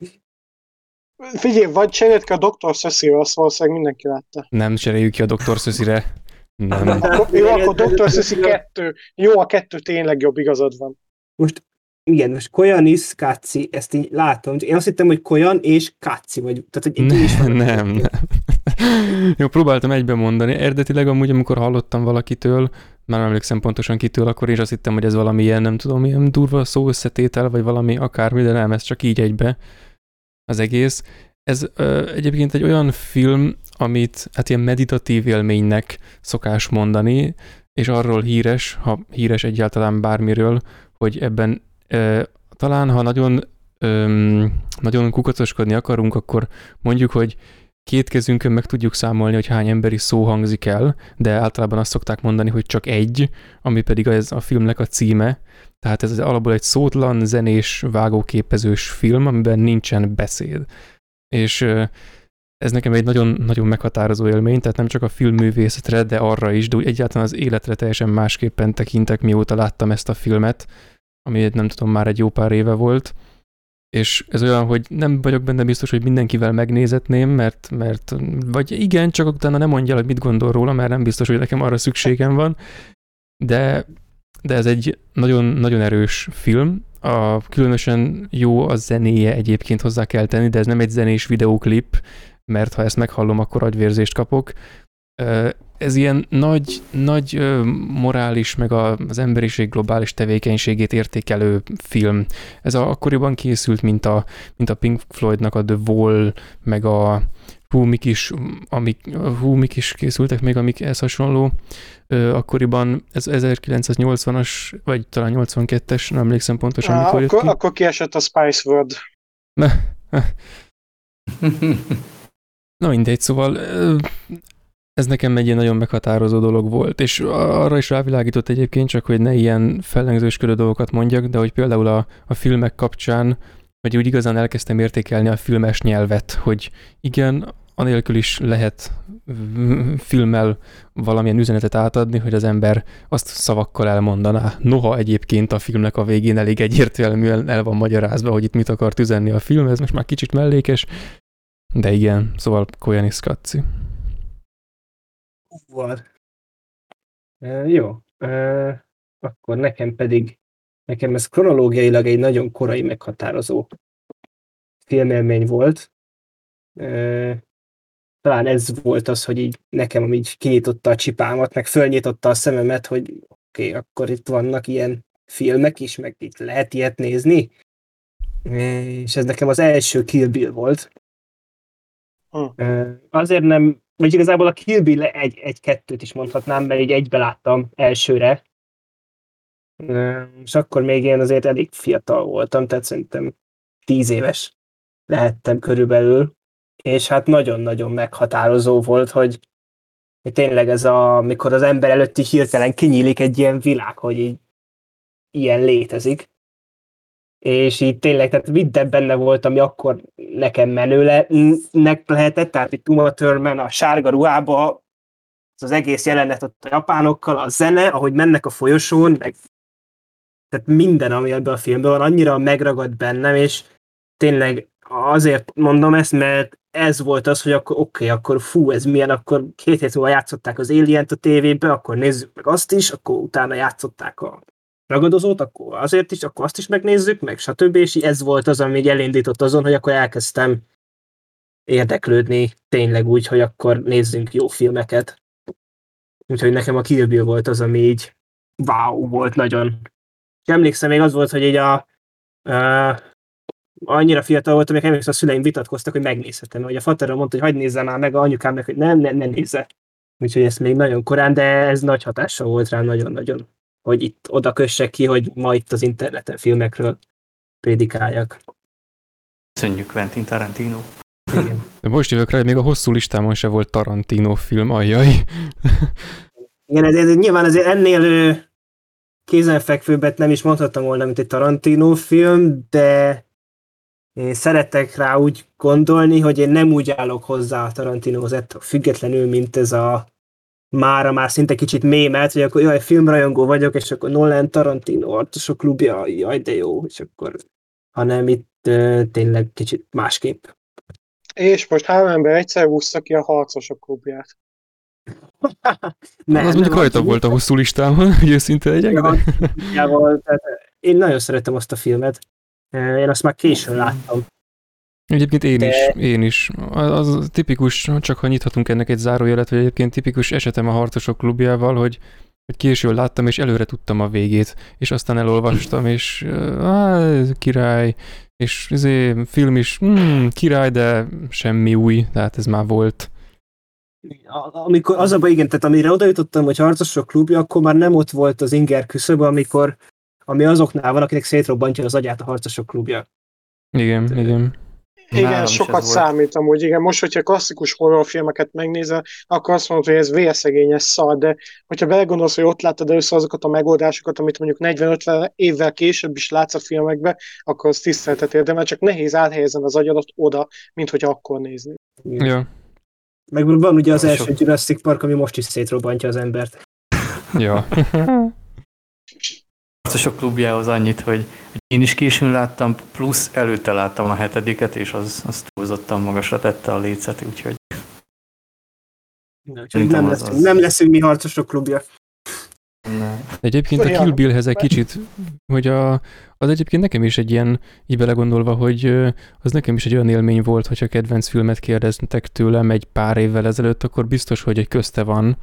Figyelj, vagy cserélt ki a Dr. Szöszire, azt valószínűleg mindenki látta. Nem cseréljük ki a Dr. Szöszire. Nem. jó, akkor Dr. Szöszi kettő. Jó, a kettő tényleg jobb, igazad van. Most igen, most Koyanis Katsi, ezt így látom. Én azt hittem, hogy Koyan és Katsi, vagy, tehát hogy ne, is van. Nem, nem. Jó, próbáltam egybe mondani. Eredetileg amúgy, amikor hallottam valakitől, már nem emlékszem pontosan kitől, akkor is azt hittem, hogy ez valami ilyen, nem tudom, ilyen durva szó összetétel, vagy valami akármi, de nem, ez csak így egybe az egész. Ez ö, egyébként egy olyan film, amit hát ilyen meditatív élménynek szokás mondani, és arról híres, ha híres egyáltalán bármiről, hogy ebben talán, ha nagyon, nagyon kukacoskodni akarunk, akkor mondjuk, hogy két kezünkön meg tudjuk számolni, hogy hány emberi szó hangzik el, de általában azt szokták mondani, hogy csak egy, ami pedig ez a filmnek a címe. Tehát ez alapból egy szótlan, zenés, vágóképezős film, amiben nincsen beszéd. És ez nekem egy nagyon, nagyon meghatározó élmény, tehát nem csak a filmművészetre, de arra is, de úgy egyáltalán az életre teljesen másképpen tekintek, mióta láttam ezt a filmet, ami nem tudom, már egy jó pár éve volt, és ez olyan, hogy nem vagyok benne biztos, hogy mindenkivel megnézetném, mert, mert vagy igen, csak utána nem mondja hogy mit gondol róla, mert nem biztos, hogy nekem arra szükségem van, de, de ez egy nagyon, nagyon erős film, a különösen jó a zenéje egyébként hozzá kell tenni, de ez nem egy zenés videóklip, mert ha ezt meghallom, akkor agyvérzést kapok. Ez ilyen nagy, nagy morális, meg az emberiség globális tevékenységét értékelő film. Ez a, akkoriban készült, mint a, mint a Pink Floydnak a The Wall, meg a hú, mik is, amik, hú, mik is készültek még, amik ez hasonló. Ö, akkoriban ez 1980-as, vagy talán 82-es, nem emlékszem pontosan, Á, mikor akkor, akkor kiesett a Spice World. Na mindegy, szóval ez nekem egy ilyen nagyon meghatározó dolog volt, és arra is rávilágított egyébként csak, hogy ne ilyen fellengzősködő dolgokat mondjak, de hogy például a, a filmek kapcsán, vagy úgy igazán elkezdtem értékelni a filmes nyelvet, hogy igen, anélkül is lehet filmmel valamilyen üzenetet átadni, hogy az ember azt szavakkal elmondaná. Noha egyébként a filmnek a végén elég egyértelműen el van magyarázva, hogy itt mit akart üzenni a film, ez most már kicsit mellékes, de igen, szóval Koyanis Katzi. Van. E, jó. E, akkor nekem pedig, nekem ez kronológiailag egy nagyon korai meghatározó filmélmény volt. E, talán ez volt az, hogy így nekem így kinyitotta a csipámat, meg fölnyitotta a szememet, hogy oké, okay, akkor itt vannak ilyen filmek is, meg itt lehet ilyet nézni. És ez nekem az első Kill Bill volt. Hmm. Azért nem, vagy igazából a Kill Bill egy, egy-kettőt is mondhatnám, mert így egybe láttam elsőre. És akkor még én azért elég fiatal voltam, tehát szerintem tíz éves lehettem körülbelül és hát nagyon-nagyon meghatározó volt, hogy, tényleg ez a, mikor az ember előtti hirtelen kinyílik egy ilyen világ, hogy így ilyen létezik. És így tényleg, tehát minden benne volt, ami akkor nekem menőnek lehetett, tehát itt Uma Thurman a sárga ruhába, az, az egész jelenet ott a japánokkal, a zene, ahogy mennek a folyosón, meg tehát minden, ami ebben a filmben van, annyira megragad bennem, és tényleg azért mondom ezt, mert ez volt az, hogy akkor oké, okay, akkor fú, ez milyen, akkor két hét múlva játszották az alien a tévébe, akkor nézzük meg azt is, akkor utána játszották a ragadozót, akkor azért is, akkor azt is megnézzük, meg stb. És ez volt az, ami elindított azon, hogy akkor elkezdtem érdeklődni tényleg úgy, hogy akkor nézzünk jó filmeket. Úgyhogy nekem a Kill Bill volt az, ami így wow volt nagyon. És emlékszem, még az volt, hogy így a, a annyira fiatal voltam, hogy emlékszem, a szüleim vitatkoztak, hogy megnézhetem. Hogy a faterra mondta, hogy hagyd nézzem már meg, a anyukámnak, hogy nem, nem, nem nézze. Úgyhogy ez még nagyon korán, de ez nagy hatással volt rám nagyon-nagyon, hogy itt oda kössek ki, hogy ma itt az interneten filmekről prédikáljak. Köszönjük, Quentin Tarantino. Igen. De most jövök rá, hogy még a hosszú listámon se volt Tarantino film, ajjaj. Igen, ez, ez, nyilván azért ennél kézenfekvőbbet nem is mondhattam volna, mint egy Tarantino film, de én szeretek rá úgy gondolni, hogy én nem úgy állok hozzá a Tarantinohoz ettől függetlenül, mint ez a mára már szinte kicsit mémelt, hogy akkor jaj, filmrajongó vagyok, és akkor Nolan Tarantino arcosok klubja, jaj, de jó, és akkor hanem itt uh, tényleg kicsit másképp. És most három ember egyszer húzta ki a harcosok klubját. nem, az mondjuk rajta volt a hosszú listámon, hogy őszinte legyek, de... én nagyon szeretem azt a filmet. Én azt már későn láttam. Egyébként én De... is, én is. Az, az tipikus, csak ha nyithatunk ennek egy zárójelet, hogy egyébként tipikus esetem a Harcosok klubjával, hogy, hogy későn láttam, és előre tudtam a végét, és aztán elolvastam, és á, király, és izé, film is mm, király, de semmi új, tehát ez már volt. Amikor az a igen, tehát amire oda jutottam, hogy Harcosok klubja, akkor már nem ott volt az inger küszöb, amikor ami azoknál van, akinek szétrobbantja az agyát a harcosok klubja. Igen, De, igen. Igen, Nálam sokat számít amúgy, igen. Most, hogyha klasszikus horrorfilmeket megnézel, akkor azt mondod, hogy ez vérszegényes szar, de hogyha belegondolsz, hogy ott láttad először azokat a megoldásokat, amit mondjuk 40-50 évvel később is látsz a filmekbe, akkor az tiszteltet érdemel, csak nehéz áthelyezni az agyadat oda, mint hogy akkor nézni. Ja. Meg van ugye az első Jurassic Park, ami most is szétrobbantja az embert. Ja. harcosok klubjához annyit, hogy, én is későn láttam, plusz előtte láttam a hetediket, és az, az túlzottan magasra tette a lécet, úgyhogy... Na, nem, leszünk, az... nem leszünk mi harcosok klubja. Egyébként a Kill Billhez egy kicsit, hogy a, az egyébként nekem is egy ilyen, így belegondolva, hogy az nekem is egy olyan élmény volt, hogyha kedvenc filmet kérdeztek tőlem egy pár évvel ezelőtt, akkor biztos, hogy egy közte van,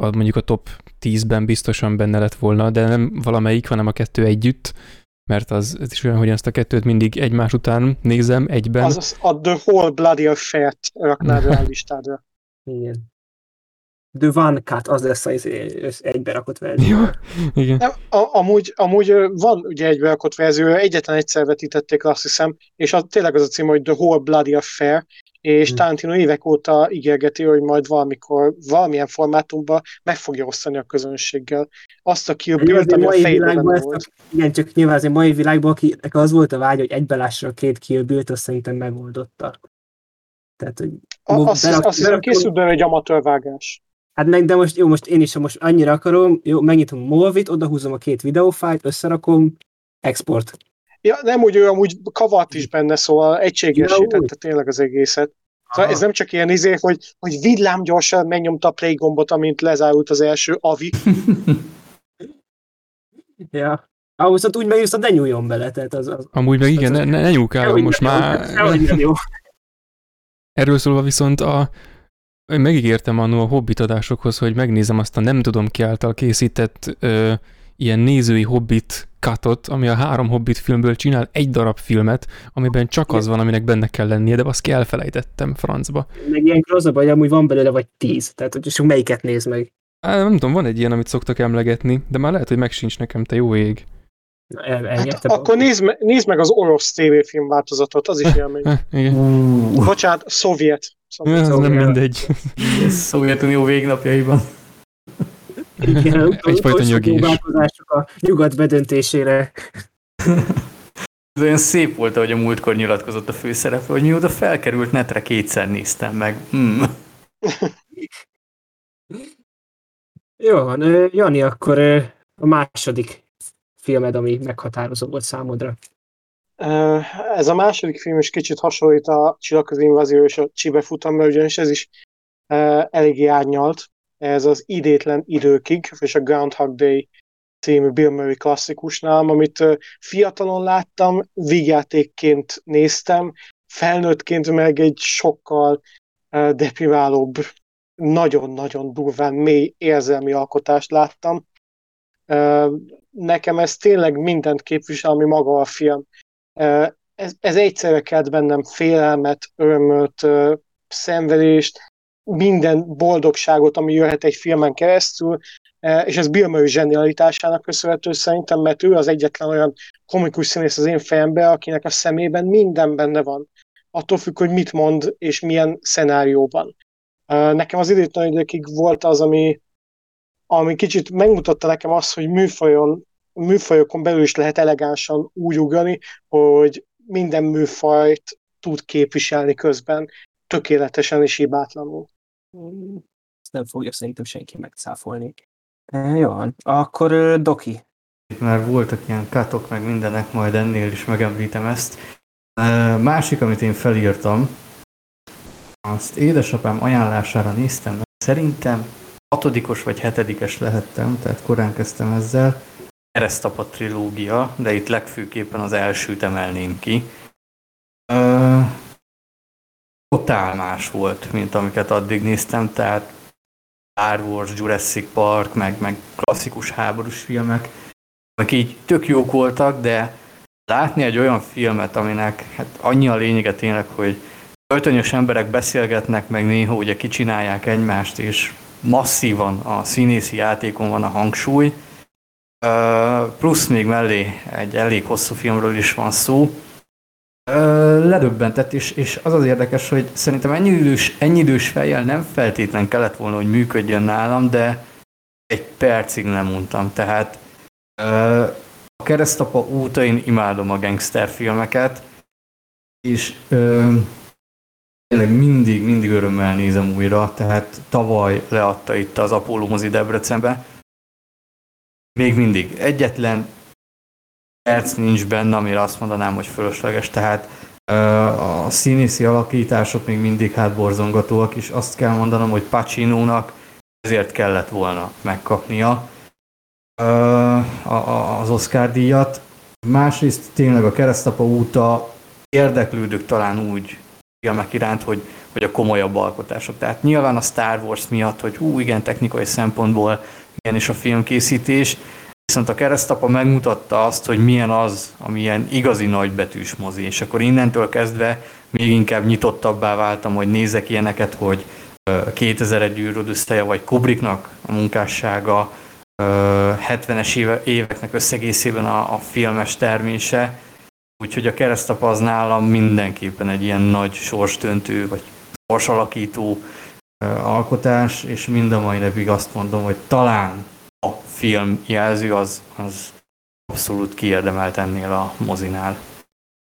a, mondjuk a top 10-ben biztosan benne lett volna, de nem valamelyik, hanem a kettő együtt, mert az, ez is olyan, hogy ezt a kettőt mindig egymás után nézem egyben. Azaz a The Whole Bloody Affair-t raknád rá a listádra. Igen. The One Cut, az lesz az egybe rakott verzió. Jó, igen. Nem, a, amúgy, amúgy van ugye egybe rakott verzió, egyetlen egyszer vetítették azt hiszem, és az, tényleg az a cím, hogy The Whole Bloody Affair, és hmm. Tarantino évek óta ígérgeti, hogy majd valamikor, valamilyen formátumban meg fogja osztani a közönséggel. Azt a Kill Bill-t, ami a fejében volt. A, igen, csak nyilván azért mai világban, akinek az volt a vágy, hogy egybe lássa a két Kill Bill-t, azt szerintem megoldotta. Tehát, hogy a, azt, azt hiszem készült benne egy amatőrvágás. Hát meg, de most jó, most én is, ha most annyira akarom, jó, megnyitom a Movit, odahúzom a két videófájt, összerakom, export. Ja, nem úgy, ő amúgy kavart is benne, szóval egységesítette ja, tényleg az egészet. Szóval ez nem csak ilyen izé, hogy, hogy villám gyorsan megnyomta a play gombot, amint lezárult az első avi. ja. Ahhoz viszont úgy megjössz, ne nyúljon bele. Tehát az, az, Amúgy meg igen, ne, ne, ne nyúlkálom most már. Jó. Erről szólva viszont a, én megígértem annó a Hobbit adásokhoz, hogy megnézem azt a nem tudom ki által készített ö, ilyen nézői Hobbit katot, ami a három Hobbit filmből csinál egy darab filmet, amiben csak az van, aminek benne kell lennie, de azt elfelejtettem francba. Meg ilyen az a baj, amúgy van belőle vagy tíz, tehát hogy csak melyiket néz meg. Á, nem tudom, van egy ilyen, amit szoktak emlegetni, de már lehet, hogy meg sincs nekem, te jó ég. Na, el, hát, akkor nézd, me, nézd meg az orosz tévéfilm változatot, az is élmény. igen. Bocsánat, szovjet. szovjet. Ez nem mindegy. Szovjetunió végnapjaiban. Igen, Egyfajta nyögés. a nyugat bedöntésére. Ez olyan szép volt, ahogy a múltkor nyilatkozott a főszereplő, hogy mióta felkerült netre kétszer néztem meg. Hmm. Jó van, Jani, akkor a második filmed, ami meghatározó volt számodra? Ez a második film is kicsit hasonlít a Csillagközi Invázió és a Csibe futamra, ugyanis ez is eléggé árnyalt. Ez az Idétlen időkig, és a Groundhog Day című Bill Murray klasszikusnál, amit fiatalon láttam, vígjátékként néztem, felnőttként meg egy sokkal depriválóbb, nagyon-nagyon durván mély érzelmi alkotást láttam nekem ez tényleg mindent képvisel, ami maga a film. Ez, ez egyszerre kelt bennem félelmet, örömöt, szenvedést, minden boldogságot, ami jöhet egy filmen keresztül, és ez Bill Murray zsenialitásának köszönhető szerintem, mert ő az egyetlen olyan komikus színész az én fejemben, akinek a szemében minden benne van. Attól függ, hogy mit mond, és milyen szenárióban. Nekem az idétlen időkig volt az, ami ami kicsit megmutatta nekem azt, hogy műfajon, műfajokon belül is lehet elegánsan úgy ugrani, hogy minden műfajt tud képviselni közben, tökéletesen és hibátlanul. Ezt nem fogja szerintem senki megcáfolni. Jó van. Akkor Doki. Mert voltak ilyen katok, meg mindenek, majd ennél is megemlítem ezt. Másik, amit én felírtam, azt édesapám ajánlására néztem, mert szerintem hatodikos vagy hetedikes lehettem, tehát korán kezdtem ezzel. Keresztapa trilógia, de itt legfőképpen az elsőt emelném ki. Totál más volt, mint amiket addig néztem, tehát Star Wars, Jurassic Park, meg, meg klasszikus háborús filmek, amik így tök jók voltak, de látni egy olyan filmet, aminek hát annyi a lényege tényleg, hogy öltönyös emberek beszélgetnek, meg néha ugye kicsinálják egymást, és masszívan a színészi játékon van a hangsúly, plusz még mellé egy elég hosszú filmről is van szó. Ledöbbentett, és, és az az érdekes, hogy szerintem ennyi idős, ennyi idős fejjel nem feltétlen kellett volna, hogy működjön nálam, de egy percig nem mondtam. Tehát a keresztapa óta én imádom a gangsterfilmeket, és tényleg mindig, mindig örömmel nézem újra, tehát tavaly leadta itt az Apollo mozi Debrecenbe. Még mindig egyetlen perc nincs benne, amire azt mondanám, hogy fölösleges, tehát a színészi alakítások még mindig hát borzongatóak, és azt kell mondanom, hogy Pacino-nak ezért kellett volna megkapnia. az Oscar díjat. Másrészt tényleg a keresztapa óta érdeklődök talán úgy filmek iránt, hogy, hogy a komolyabb alkotások. Tehát nyilván a Star Wars miatt, hogy hú, igen, technikai szempontból milyen is a filmkészítés, viszont a keresztapa megmutatta azt, hogy milyen az, amilyen igazi nagybetűs mozi, és akkor innentől kezdve még inkább nyitottabbá váltam, hogy nézek ilyeneket, hogy 2001 űrödöszteje, vagy Kubricknak a munkássága, 70-es éveknek összegészében a, a filmes termése, úgyhogy a keresztapa az nálam mindenképpen egy ilyen nagy sorsdöntő, vagy sorsalakító alkotás, és mind a mai napig azt mondom, hogy talán a film jelző az, az abszolút kiérdemelt ennél a mozinál.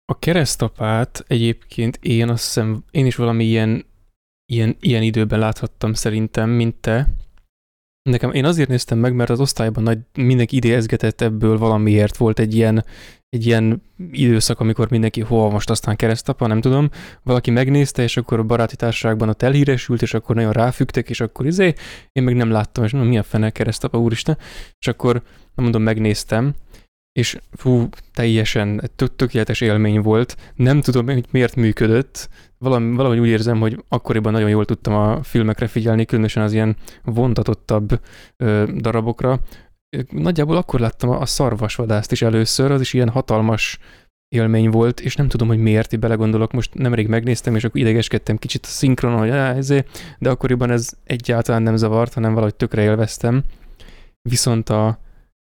A keresztapát egyébként én azt hiszem, én is valami ilyen, ilyen, ilyen időben láthattam szerintem, mint te. Nekem én azért néztem meg, mert az osztályban nagy, mindenki idézgetett ebből valamiért. Volt egy ilyen, egy ilyen időszak, amikor mindenki, hova most aztán keresztapa, nem tudom, valaki megnézte, és akkor a baráti társaságban ott elhíresült, és akkor nagyon ráfügtek, és akkor izé, én meg nem láttam, és mondom, mi a fene keresztapa, úristen, és akkor, nem mondom, megnéztem, és fú, teljesen tök, tökéletes élmény volt. Nem tudom, hogy miért működött. Valami, valahogy úgy érzem, hogy akkoriban nagyon jól tudtam a filmekre figyelni, különösen az ilyen vontatottabb ö, darabokra. Nagyjából akkor láttam a, szarvasvadászt is először, az is ilyen hatalmas élmény volt, és nem tudom, hogy miért, így belegondolok, most nemrég megnéztem, és akkor idegeskedtem kicsit a szinkronon, hogy á, ezé, de akkoriban ez egyáltalán nem zavart, hanem valahogy tökre élveztem. Viszont a,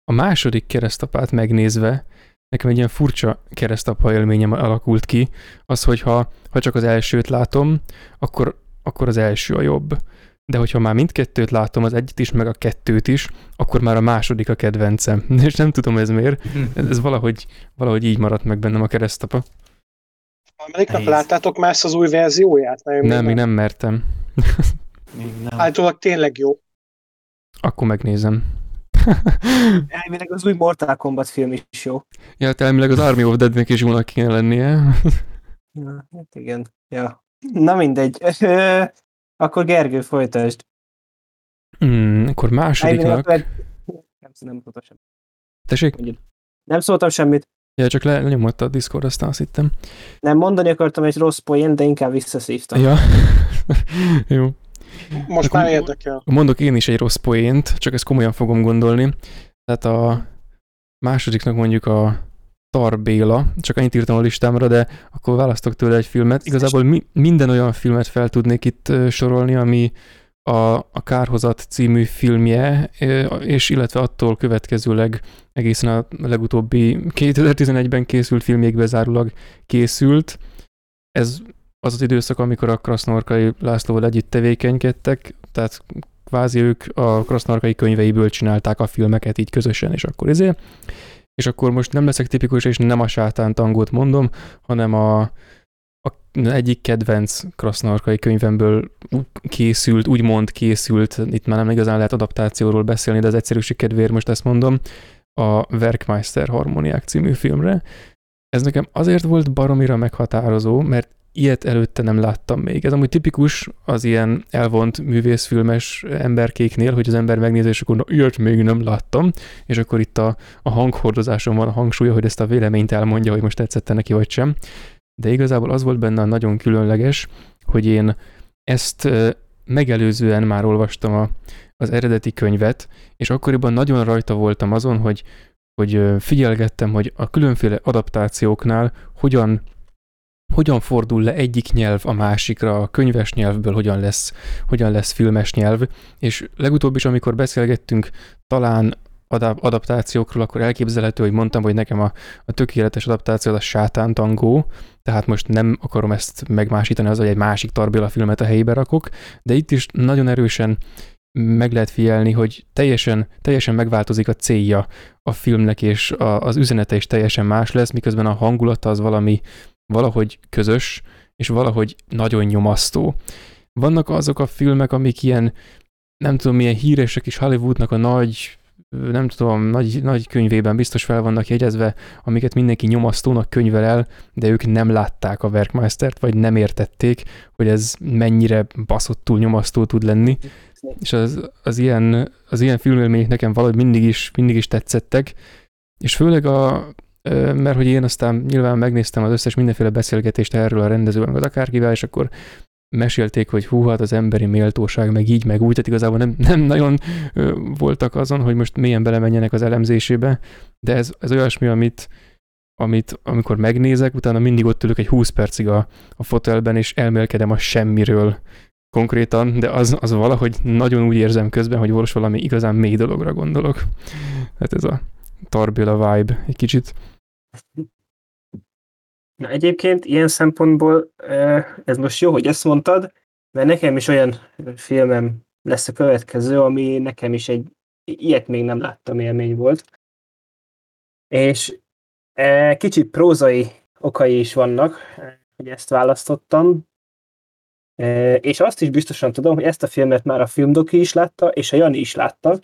a második keresztapát megnézve, nekem egy ilyen furcsa keresztapa élményem alakult ki, az, hogy ha, ha csak az elsőt látom, akkor, akkor az első a jobb. De hogyha már mindkettőt látom, az egyet is, meg a kettőt is, akkor már a második a kedvencem. És nem tudom ez miért. Ez valahogy, valahogy így maradt meg bennem a keresztapa. Harmadik nap láttátok már ezt az új verzióját? Nem, nem, még nem mertem. Még nem. Állítólag tényleg jó. Akkor megnézem. Elmileg az új Mortal Kombat film is jó. Ja, hát elmileg az Army of Deadnek is jónak kéne lennie. Ja, hát igen. Ja. Na mindegy. akkor Gergő, folytasd. Hmm, akkor másodiknak... Nem, nem szóltam semmit. Tessék? Nem szóltam semmit. Ja, csak le, lenyomott a Discord, aztán azt hittem. Nem, mondani akartam egy rossz poén, de inkább visszaszívtam. Ja, jó. Most Akkor már érdekel. Mondok én is egy rossz poént, csak ezt komolyan fogom gondolni. Tehát a másodiknak mondjuk a Tar Béla, csak annyit írtam a listámra, de akkor választok tőle egy filmet. Igazából mi, minden olyan filmet fel tudnék itt sorolni, ami a, a Kárhozat című filmje, és illetve attól következőleg egészen a legutóbbi 2011-ben készült filmjék bezárulag készült. Ez az az időszak, amikor a Krasznorkai Lászlóval együtt tevékenykedtek, tehát kvázi ők a Krasznorkai könyveiből csinálták a filmeket így közösen, és akkor ezért. És akkor most nem leszek tipikus, és nem a sátán tangót mondom, hanem a, a egyik kedvenc Krasznorkai könyvemből készült, úgymond készült, itt már nem igazán lehet adaptációról beszélni, de az egyszerűség kedvéért most ezt mondom, a Werkmeister Harmoniák című filmre. Ez nekem azért volt baromira meghatározó, mert ilyet előtte nem láttam még. Ez amúgy tipikus az ilyen elvont művészfilmes emberkéknél, hogy az ember megnézi, és akkor na, ilyet még nem láttam, és akkor itt a, a hanghordozáson van a hangsúlya, hogy ezt a véleményt elmondja, hogy most tetszette neki vagy sem. De igazából az volt benne nagyon különleges, hogy én ezt megelőzően már olvastam a, az eredeti könyvet, és akkoriban nagyon rajta voltam azon, hogy, hogy figyelgettem, hogy a különféle adaptációknál hogyan hogyan fordul le egyik nyelv a másikra, a könyves nyelvből hogyan lesz, hogyan lesz filmes nyelv, és legutóbb is, amikor beszélgettünk talán adaptációkról, akkor elképzelhető, hogy mondtam, hogy nekem a, a tökéletes adaptáció a sátán tangó, tehát most nem akarom ezt megmásítani az, hogy egy másik Tarbéla filmet a helyébe rakok, de itt is nagyon erősen meg lehet figyelni, hogy teljesen, teljesen megváltozik a célja a filmnek, és a, az üzenete is teljesen más lesz, miközben a hangulata az valami, valahogy közös, és valahogy nagyon nyomasztó. Vannak azok a filmek, amik ilyen, nem tudom, milyen híresek is Hollywoodnak a nagy, nem tudom, nagy, nagy könyvében biztos fel vannak jegyezve, amiket mindenki nyomasztónak könyvel el, de ők nem látták a Werkmeistert, vagy nem értették, hogy ez mennyire baszottul nyomasztó tud lenni. és az, az, ilyen, az ilyen filmélmények nekem valahogy mindig is, mindig is tetszettek, és főleg a, mert hogy én aztán nyilván megnéztem az összes mindenféle beszélgetést erről a rendezővel, az akárkivel, és akkor mesélték, hogy hú, hát az emberi méltóság, meg így, meg úgy, tehát igazából nem, nem nagyon voltak azon, hogy most mélyen belemenjenek az elemzésébe, de ez, ez olyasmi, amit, amit amikor megnézek, utána mindig ott ülök egy 20 percig a, a fotelben, és elmélkedem a semmiről konkrétan, de az, az valahogy nagyon úgy érzem közben, hogy most valami igazán mély dologra gondolok. Hát ez a Tarbéla vibe egy kicsit. Na egyébként ilyen szempontból ez most jó, hogy ezt mondtad, mert nekem is olyan filmem lesz a következő, ami nekem is egy ilyet még nem láttam élmény volt. És kicsit prózai okai is vannak, hogy ezt választottam, és azt is biztosan tudom, hogy ezt a filmet már a filmdoki is látta, és a Jani is látta.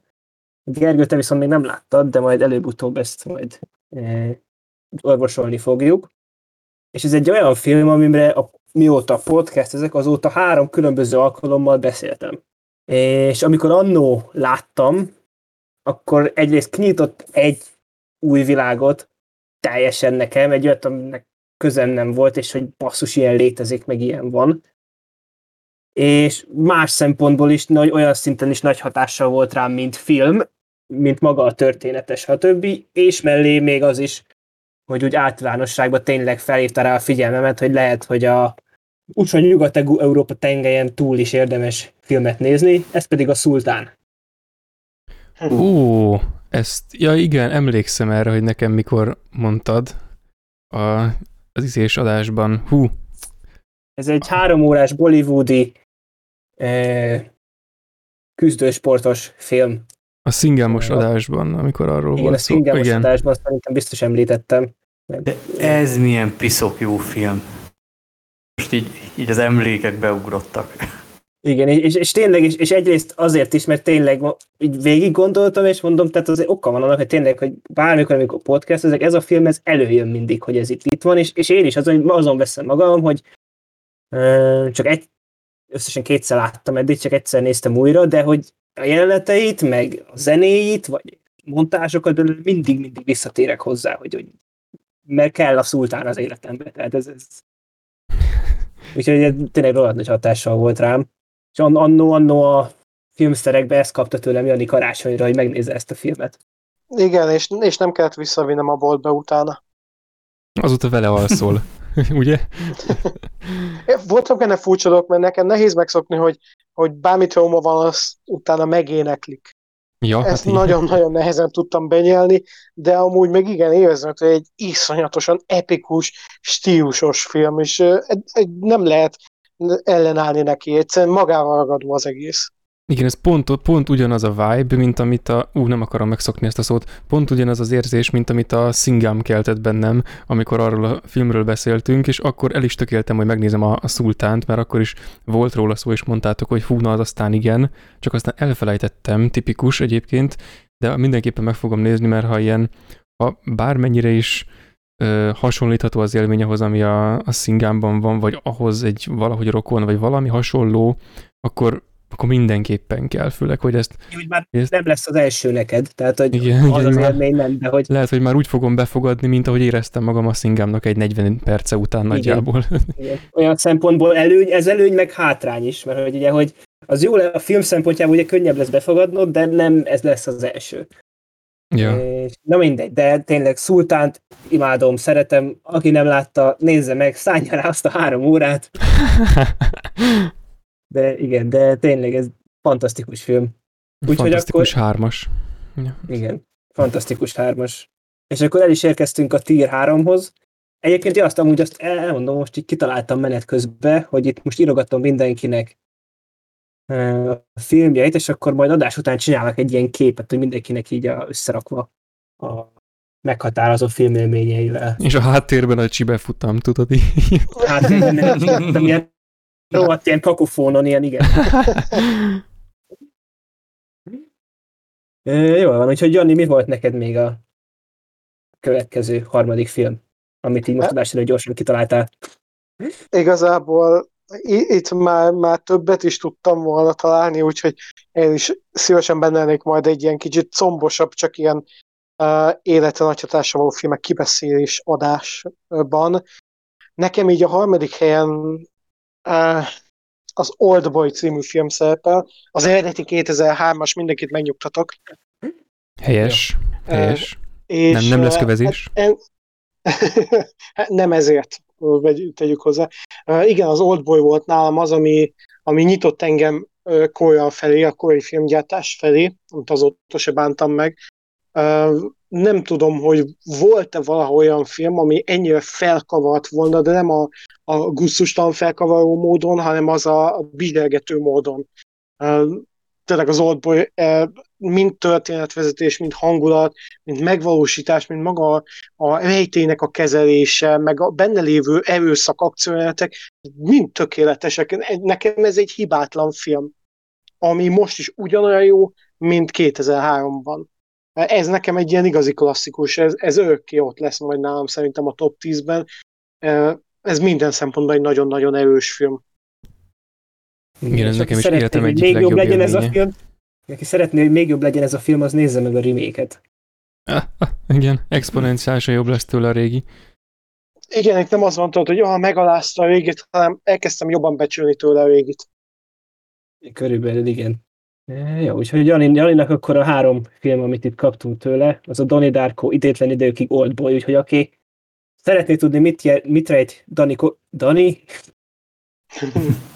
Gergő, te viszont még nem láttad, de majd előbb-utóbb ezt majd orvosolni fogjuk. És ez egy olyan film, amire a, mióta a podcast ezek, azóta három különböző alkalommal beszéltem. És amikor annó láttam, akkor egyrészt kinyitott egy új világot, teljesen nekem, egy olyat, aminek közem nem volt, és hogy basszus, ilyen létezik, meg ilyen van. És más szempontból is nagy, olyan szinten is nagy hatással volt rám, mint film, mint maga a történetes, stb. És mellé még az is, hogy úgy általánosságban tényleg felhívta rá a figyelmemet, hogy lehet, hogy a úgyhogy Nyugat-Európa tengelyen túl is érdemes filmet nézni, ez pedig a Szultán. Ó, ezt, ja igen, emlékszem erre, hogy nekem mikor mondtad a, az izés adásban. Hú. Ez egy három órás bollywoodi eh, küzdősportos film. A szingamos adásban, amikor arról Igen, volt a szingamos adásban szerintem biztos említettem. De ez milyen piszok jó film. Most így, így az emlékek beugrottak. Igen, és, és tényleg, és, és egyrészt azért is, mert tényleg így végig gondoltam, és mondom, tehát az oka van annak, hogy tényleg, hogy bármikor, amikor podcast, ezek, ez a film, ez előjön mindig, hogy ez itt, itt van, és, és én is azon, azon veszem magam, hogy uh, csak egy, összesen kétszer láttam eddig, csak egyszer néztem újra, de hogy a jeleneteit, meg a zenéit, vagy montázsokat mindig-mindig visszatérek hozzá, hogy, hogy mert kell a szultán az életembe. Tehát ez, ez... Úgyhogy ez tényleg rohadt nagy hatással volt rám. És annó, annó a filmszerekbe ezt kapta tőlem Jani karácsonyra, hogy megnézze ezt a filmet. Igen, és, és nem kellett visszavinnem a boltba utána. Azóta vele alszol, ugye? Voltak benne furcsa dolgok, mert nekem nehéz megszokni, hogy, hogy bármi trauma van, az utána megéneklik. Ja, Ezt hát nagyon-nagyon nehezen tudtam benyelni, de amúgy meg igen érzem, hogy egy iszonyatosan epikus, stílusos film, és nem lehet ellenállni neki, egyszerűen magával ragadó az egész. Igen, ez pont, pont ugyanaz a vibe, mint amit a... Ú, nem akarom megszokni ezt a szót. Pont ugyanaz az érzés, mint amit a Singam keltett bennem, amikor arról a filmről beszéltünk, és akkor el is tökéltem, hogy megnézem a, a Szultánt, mert akkor is volt róla szó, és mondtátok, hogy hú, na az aztán igen, csak aztán elfelejtettem, tipikus egyébként, de mindenképpen meg fogom nézni, mert ha ilyen, ha bármennyire is ö, hasonlítható az élmény ahhoz, ami a, a Singámban van, vagy ahhoz egy valahogy rokon, vagy valami hasonló, akkor akkor mindenképpen kell, főleg, hogy ezt... Hogy már ezt... nem lesz az első neked, tehát hogy igen, az igen, az élmény nem, de hogy... Lehet, hogy már úgy fogom befogadni, mint ahogy éreztem magam a szingámnak egy 40 perce után igen, nagyjából. Igen. Olyan szempontból előny, ez előny, meg hátrány is, mert hogy ugye, hogy az jó, a film szempontjából ugye könnyebb lesz befogadnod, de nem ez lesz az első. Ja. És, na mindegy, de tényleg Szultánt imádom, szeretem, aki nem látta, nézze meg, szállja rá azt a három órát. De igen, de tényleg ez fantasztikus film. Úgy, fantasztikus akkor... hármas. Ja. Igen, fantasztikus hármas. És akkor el is érkeztünk a Tier 3-hoz. Egyébként azt amúgy azt elmondom, most így kitaláltam menet közben, hogy itt most írogatom mindenkinek a filmjeit, és akkor majd adás után csinálok egy ilyen képet, hogy mindenkinek így a, összerakva a meghatározó filmélményeivel. És a háttérben a csibe futam, tudod így? Háttérben ilyen rohadt ilyen kakofónon, ilyen igen. Jó van, úgyhogy Jani, mi volt neked még a következő harmadik film, amit így most adásra gyorsan kitaláltál? Igazából itt már, már többet is tudtam volna találni, úgyhogy én is szívesen benne lennék majd egy ilyen kicsit combosabb, csak ilyen uh, életre nagy hatása való filmek kibeszélés adásban. Nekem így a harmadik helyen az Old Boy című film szerepel. Az eredeti 2003-as, mindenkit megnyugtatok. Helyes, helyes. És, nem, nem lesz kövezés. Hát, nem ezért tegyük hozzá. Uh, igen, az Old Boy volt nálam az, ami, ami nyitott engem uh, Korea felé, a koreai filmgyártás felé, amit azóta se bántam meg. Nem tudom, hogy volt-e valahol olyan film, ami ennyire felkavart volna, de nem a, a gusztustalan felkavaró módon, hanem az a, a bidelgető módon. Tényleg az Oldboy mind történetvezetés, mind hangulat, mind megvalósítás, mind maga a rejtének a kezelése, meg a benne lévő erőszak akciójátek, mind tökéletesek. Nekem ez egy hibátlan film, ami most is ugyanolyan jó, mint 2003-ban. Ez nekem egy ilyen igazi klasszikus, ez, ez örökké ott lesz majd nálam szerintem a top 10-ben. Ez minden szempontból egy nagyon-nagyon erős film. Igen, ez nekem is életem egyik még jobb legyen ez a film. Aki szeretné, hogy még jobb legyen ez a film, az nézze meg a reméket. Ah, ah, igen, exponenciálisan jobb lesz tőle a régi. Igen, itt nem az van tudod, hogy ah, megalázta a régit, hanem elkezdtem jobban becsülni tőle a régit. Körülbelül igen. Jó, úgyhogy Jani, Janinak akkor a három film, amit itt kaptunk tőle, az a Donnie Darko idétlen időkig Oldboy, úgyhogy aki szeretné tudni, mit, mit rejt Dani, Dani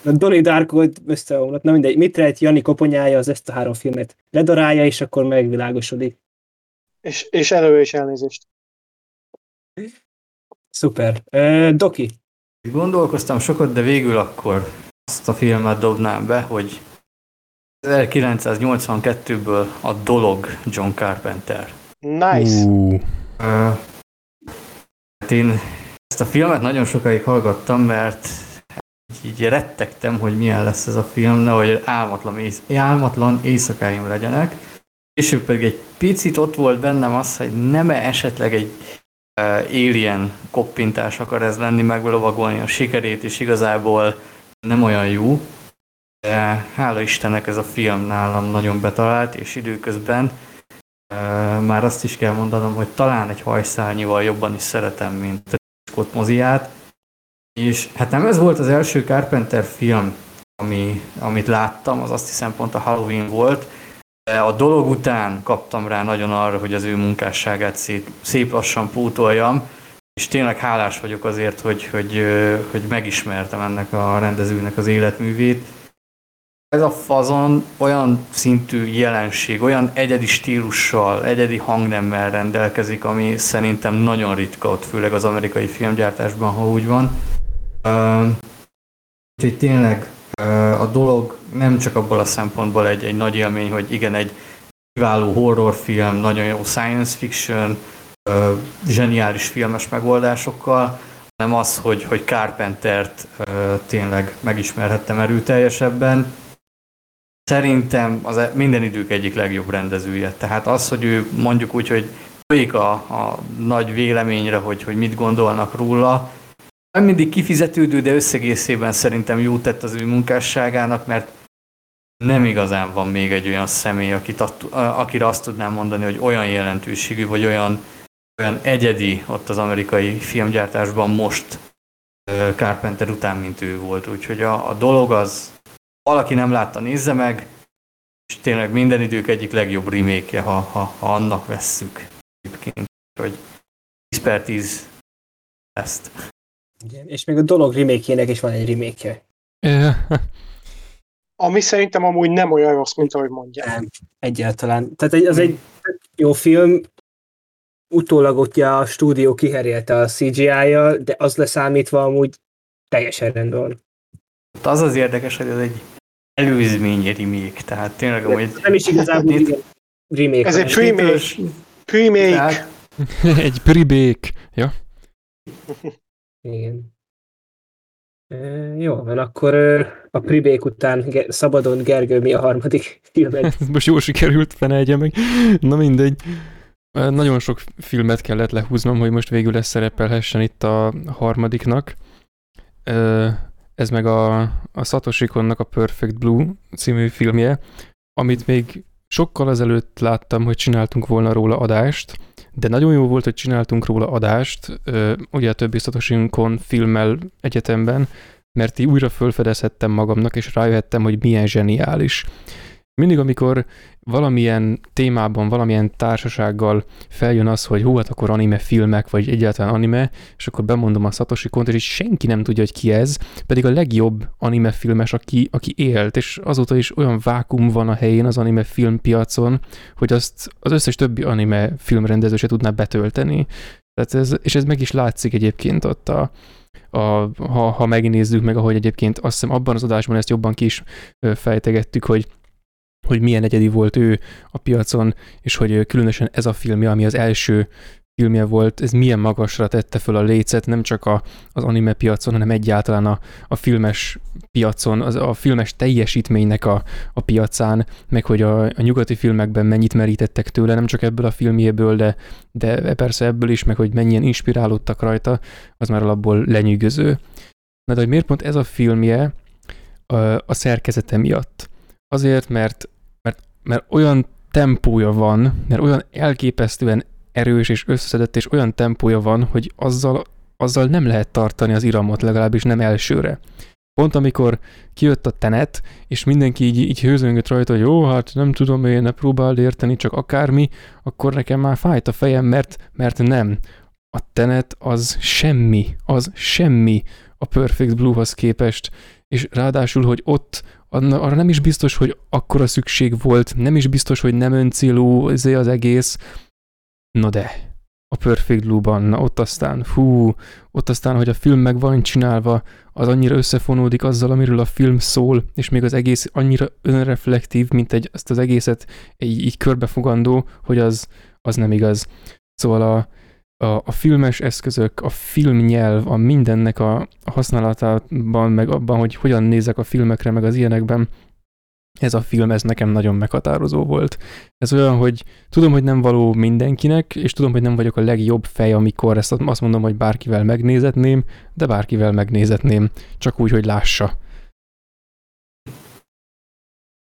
a Donnie Darko összeomlott, na mindegy. Mit rejt Jani koponyája az ezt a három filmet? Ledarálja, és akkor megvilágosodik. És, és elő és elnézést. Szuper. Uh, Doki. Gondolkoztam sokat, de végül akkor azt a filmet dobnám be, hogy 1982-ből a Dolog John Carpenter. Nice. Uh. Én ezt a filmet nagyon sokáig hallgattam, mert így rettegtem, hogy milyen lesz ez a film, nehogy álmatlan, ész, álmatlan éjszakáim legyenek. És ő pedig egy picit ott volt bennem az, hogy nem -e esetleg egy uh, alien koppintás akar ez lenni, meglovagolni a sikerét, és igazából nem olyan jó. De hála Istennek ez a film nálam nagyon betalált, és időközben már azt is kell mondanom, hogy talán egy hajszálnyival jobban is szeretem, mint a Scott moziát és hát nem ez volt az első Carpenter film, ami, amit láttam, az azt hiszem pont a Halloween volt, de a dolog után kaptam rá nagyon arra, hogy az ő munkásságát szép, szép lassan pótoljam, és tényleg hálás vagyok azért, hogy, hogy, hogy megismertem ennek a rendezőnek az életművét. Ez a fazon olyan szintű jelenség, olyan egyedi stílussal, egyedi hangnemmel rendelkezik, ami szerintem nagyon ritka ott, főleg az amerikai filmgyártásban, ha úgy van. Úgyhogy tényleg a dolog nem csak abból a szempontból egy, egy nagy élmény, hogy igen, egy kiváló horrorfilm, nagyon jó science fiction, zseniális filmes megoldásokkal, hanem az, hogy, hogy Carpentert tényleg megismerhettem erőteljesebben. Szerintem az e, minden idők egyik legjobb rendezője. Tehát az, hogy ő mondjuk úgy, hogy folyik a, a nagy véleményre, hogy, hogy mit gondolnak róla, nem mindig kifizetődő, de összegészében szerintem jó tett az ő munkásságának, mert nem igazán van még egy olyan személy, akit, akire azt tudnám mondani, hogy olyan jelentőségű, vagy olyan, olyan egyedi ott az amerikai filmgyártásban most Carpenter után, mint ő volt. Úgyhogy a, a dolog az, valaki nem látta, nézze meg, és tényleg minden idők egyik legjobb remake ha, ha, ha annak vesszük egyébként, hogy 10 per 10 ezt. Igen, és még a dolog remake is van egy remake Ami szerintem amúgy nem olyan rossz, mint ahogy mondják. Nem, egyáltalán. Tehát az egy jó film, utólag ugye a stúdió kiherélte a CGI-jal, de az leszámítva amúgy teljesen rendben van. Az az érdekes, hogy ez egy előzmény remake, tehát tényleg amúgy... Nem is igazából igen, remake. Ez egy remake. Remake. egy remake. Ja. Igen. E, jó, van, akkor a Pribék után szabadon Gergő mi a harmadik filmet? Most jól sikerült, fene meg. Na mindegy. Nagyon sok filmet kellett lehúznom, hogy most végül lesz szerepelhessen itt a harmadiknak. Ez meg a, a Satoshi a Perfect Blue című filmje, amit még sokkal ezelőtt láttam, hogy csináltunk volna róla adást, de nagyon jó volt, hogy csináltunk róla adást, ugye a többi Satoshi Kon filmmel egyetemben, mert így újra fölfedezhettem magamnak, és rájöhettem, hogy milyen zseniális. Mindig, amikor valamilyen témában, valamilyen társasággal feljön az, hogy hú, hát akkor anime filmek, vagy egyáltalán anime, és akkor bemondom a Satoshi Kont, és senki nem tudja, hogy ki ez, pedig a legjobb anime filmes, aki, aki élt, és azóta is olyan vákum van a helyén az anime filmpiacon, hogy azt az összes többi anime filmrendező se tudná betölteni. Tehát ez, és ez meg is látszik egyébként ott a, a, ha, ha megnézzük meg, ahogy egyébként azt hiszem abban az adásban ezt jobban ki is fejtegettük, hogy hogy milyen egyedi volt ő a piacon, és hogy különösen ez a filmje, ami az első filmje volt, ez milyen magasra tette föl a lécet, nem csak a, az anime piacon, hanem egyáltalán a, a filmes piacon, az, a filmes teljesítménynek a, a piacán, meg hogy a, a nyugati filmekben mennyit merítettek tőle, nem csak ebből a filmjéből, de, de persze ebből is, meg hogy mennyien inspirálódtak rajta, az már alapból lenyűgöző. Na de hogy miért pont ez a filmje a, a szerkezete miatt? Azért, mert, mert, olyan tempója van, mert olyan elképesztően erős és összeszedett, és olyan tempója van, hogy azzal, azzal nem lehet tartani az iramot, legalábbis nem elsőre. Pont amikor kijött a tenet, és mindenki így, így hőzöngött rajta, hogy jó, hát nem tudom én, ne próbáld érteni, csak akármi, akkor nekem már fájt a fejem, mert, mert nem. A tenet az semmi, az semmi a Perfect Blue-hoz képest, és ráadásul, hogy ott arra nem is biztos, hogy akkora szükség volt, nem is biztos, hogy nem öncélú az egész. No de, a Perfect Blue-ban, na ott aztán, fú, ott aztán, hogy a film meg van csinálva, az annyira összefonódik azzal, amiről a film szól, és még az egész annyira önreflektív, mint egy, ezt az egészet így, így körbefogandó, hogy az, az nem igaz. Szóval a, a, a filmes eszközök, a filmnyelv, a mindennek a, használatában, meg abban, hogy hogyan nézek a filmekre, meg az ilyenekben, ez a film, ez nekem nagyon meghatározó volt. Ez olyan, hogy tudom, hogy nem való mindenkinek, és tudom, hogy nem vagyok a legjobb fej, amikor ezt azt mondom, hogy bárkivel megnézetném, de bárkivel megnézetném, csak úgy, hogy lássa.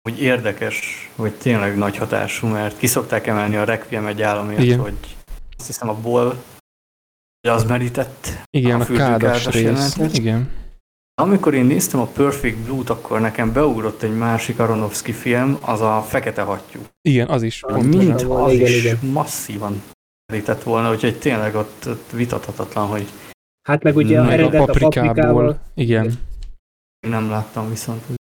Hogy érdekes, hogy tényleg nagy hatású, mert kiszokták emelni a Requiem egy államért, Igen. hogy azt hiszem a ból, az merített. Igen, a, a kádas rész. Igen. Amikor én néztem a Perfect Blue-t, akkor nekem beugrott egy másik Aronofsky film, az a Fekete Hattyú. Igen, az is. Mint az igen, is igen. masszívan merített volna, úgyhogy tényleg ott, ott vitathatatlan, hogy Hát meg ugye a eredet a paprikából. Igen. Nem láttam viszont.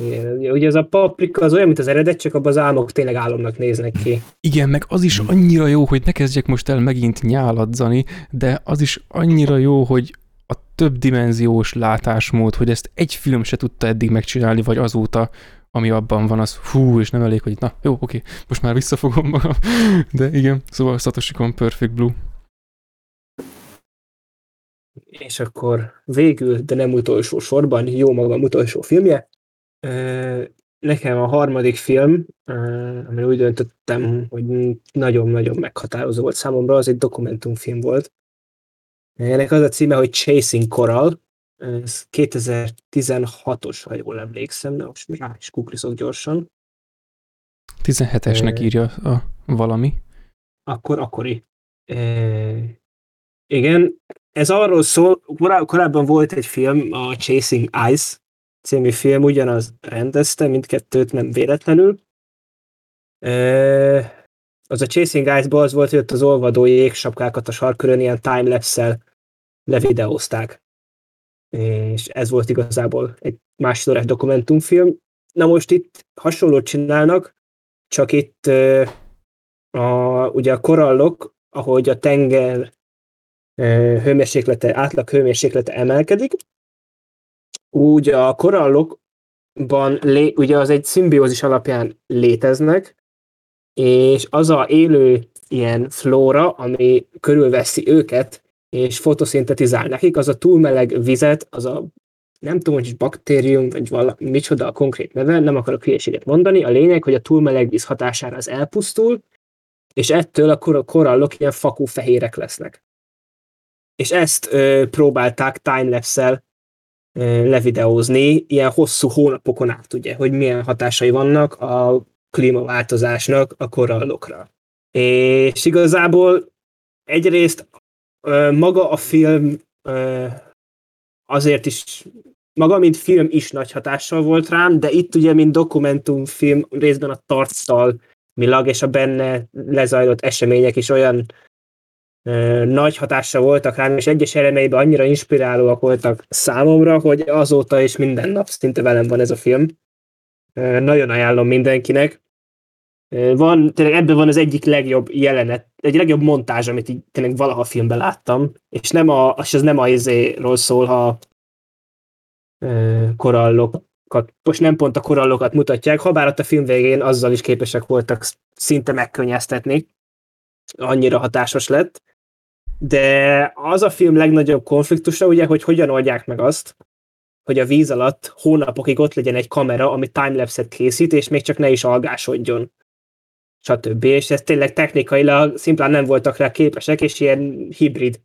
Igen, ugye ez a paprika az olyan, mint az eredet, csak abban az álmok tényleg álomnak néznek ki. Igen, meg az is annyira jó, hogy ne kezdjek most el megint nyáladzani, de az is annyira jó, hogy a több dimenziós látásmód, hogy ezt egy film se tudta eddig megcsinálni, vagy azóta, ami abban van, az hú, és nem elég, hogy na, jó, oké, most már visszafogom magam. De igen, szóval Satoshi Kon Perfect Blue. És akkor végül, de nem utolsó sorban, jó magam utolsó filmje, Nekem a harmadik film, ami úgy döntöttem, hogy nagyon-nagyon meghatározó volt számomra, az egy dokumentumfilm volt. Ennek az a címe, hogy Chasing Coral, ez 2016-os, ha jól emlékszem, de most rá is kuklizok gyorsan. 17-esnek írja a valami. Akkor akkori. E, igen, ez arról szól, korábban volt egy film, a Chasing Ice, című film ugyanaz rendezte, mindkettőt nem véletlenül. Az a Chasing Ice-ból az volt, hogy ott az olvadó jégsapkákat a sarkörön ilyen timelapse-szel levideózták. És ez volt igazából egy másfél órás dokumentumfilm. Na most itt hasonlót csinálnak, csak itt a, ugye a korallok, ahogy a tenger hőmérséklete, átlag hőmérséklete emelkedik, úgy a korallokban, lé, ugye az egy szimbiózis alapján léteznek, és az a élő ilyen flóra, ami körülveszi őket, és fotoszintetizál nekik, az a túlmeleg vizet, az a nem tudom, hogy baktérium, vagy valami, micsoda a konkrét neve, nem akarok hülyeséget mondani. A lényeg, hogy a túlmeleg víz hatására az elpusztul, és ettől a korallok ilyen fakú fehérek lesznek. És ezt ö, próbálták timelapse-szel levideózni ilyen hosszú hónapokon át, ugye, hogy milyen hatásai vannak a klímaváltozásnak a korallokra. És igazából egyrészt maga a film azért is, maga mint film is nagy hatással volt rám, de itt ugye, mint dokumentumfilm részben a tartalmilag és a benne lezajlott események is olyan nagy hatással voltak rám, és egyes elemeiben annyira inspirálóak voltak számomra, hogy azóta is minden nap szinte velem van ez a film. Nagyon ajánlom mindenkinek. Van, tényleg ebben van az egyik legjobb jelenet, egy legjobb montázs, amit így tényleg valaha filmben láttam, és nem a, az nem a izéről szól, ha korallokat, most nem pont a korallokat mutatják, ha bár ott a film végén azzal is képesek voltak szinte megkönnyeztetni, annyira hatásos lett, de az a film legnagyobb konfliktusa, ugye, hogy hogyan oldják meg azt, hogy a víz alatt hónapokig ott legyen egy kamera, ami timelapse-et készít, és még csak ne is algásodjon stb. És ez tényleg technikailag szimplán nem voltak rá képesek, és ilyen hibrid,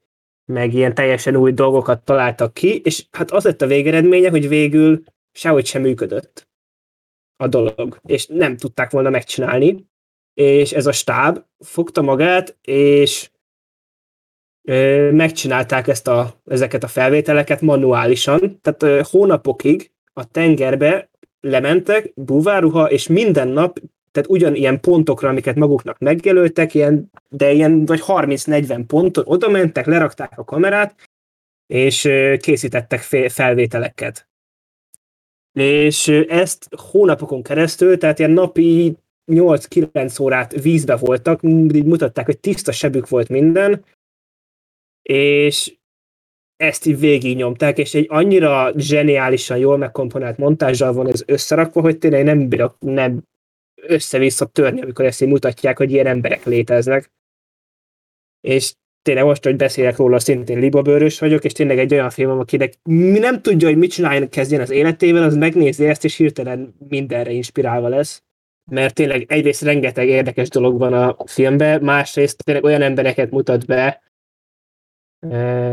meg ilyen teljesen új dolgokat találtak ki, és hát az lett a végeredménye, hogy végül sehogy sem működött a dolog, és nem tudták volna megcsinálni, és ez a stáb fogta magát, és megcsinálták ezt a, ezeket a felvételeket manuálisan, tehát hónapokig a tengerbe lementek, búváruha, és minden nap tehát ugyanilyen pontokra, amiket maguknak megjelöltek, ilyen, de ilyen vagy 30-40 ponton oda mentek, lerakták a kamerát, és készítettek felvételeket. És ezt hónapokon keresztül, tehát ilyen napi 8-9 órát vízbe voltak, így mutatták, hogy tiszta sebük volt minden, és ezt így végignyomták, és egy annyira zseniálisan jól megkomponált montázsal van ez összerakva, hogy tényleg nem bírok nem össze-vissza törni, amikor ezt így mutatják, hogy ilyen emberek léteznek. És tényleg most, hogy beszélek róla, szintén libabőrös vagyok, és tényleg egy olyan film, akinek nem tudja, hogy mit csináljon, kezdjen az életével, az megnézi ezt, és hirtelen mindenre inspirálva lesz. Mert tényleg egyrészt rengeteg érdekes dolog van a filmben, másrészt tényleg olyan embereket mutat be,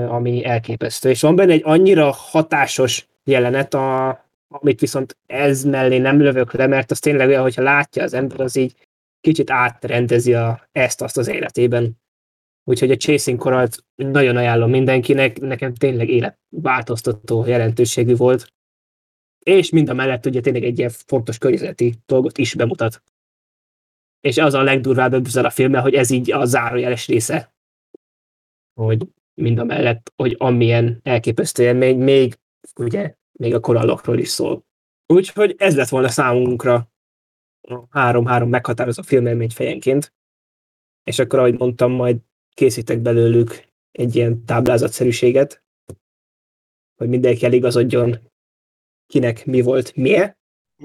ami elképesztő. És van benne egy annyira hatásos jelenet, a, amit viszont ez mellé nem lövök le, mert az tényleg olyan, hogyha látja az ember, az így kicsit átrendezi a, ezt-azt az életében. Úgyhogy a Chasing Coralt nagyon ajánlom mindenkinek, nekem tényleg életváltoztató jelentőségű volt. És mind a mellett ugye tényleg egy ilyen fontos környezeti dolgot is bemutat. És az a legdurvább ebben a filmmel, hogy ez így a zárójeles része. Hogy mind a mellett, hogy amilyen elképesztő élmény, még ugye még a korallokról is szól. Úgyhogy ez lett volna számunkra három-három meghatározó filmelmény fejenként. És akkor, ahogy mondtam, majd készítek belőlük egy ilyen táblázatszerűséget, hogy mindenki eligazodjon, kinek mi volt, milyen.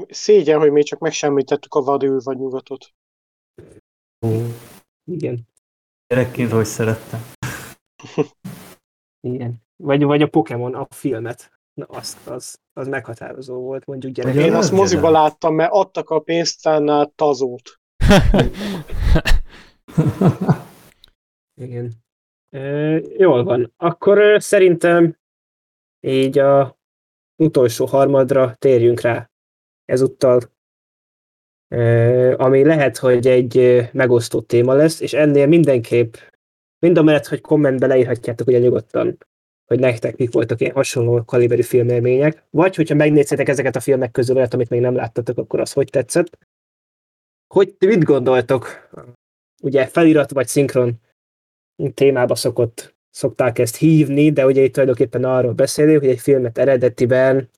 Szégyen, hogy még csak megsemmítettük a vadül vagy nyugatot. Ó. Igen. Gyerekként hogy szerettem. Igen. Vagy, vagy a Pokémon, a filmet. Na, azt, az, az meghatározó volt, mondjuk gyerek. Én azt moziba láttam, mert adtak a pénztárnál tazót. Igen. E, jól van. Akkor szerintem így a utolsó harmadra térjünk rá ezúttal, e, ami lehet, hogy egy megosztó téma lesz, és ennél mindenképp, mind a mellett, hogy kommentbe leírhatjátok ugye nyugodtan, hogy nektek mik voltak ilyen hasonló kaliberű filmélmények, vagy hogyha megnézhetek ezeket a filmek közül olyat, amit még nem láttatok, akkor az hogy tetszett. Hogy mit gondoltok? Ugye felirat vagy szinkron témába szokott, szokták ezt hívni, de ugye itt tulajdonképpen arról beszélünk, hogy egy filmet eredetiben,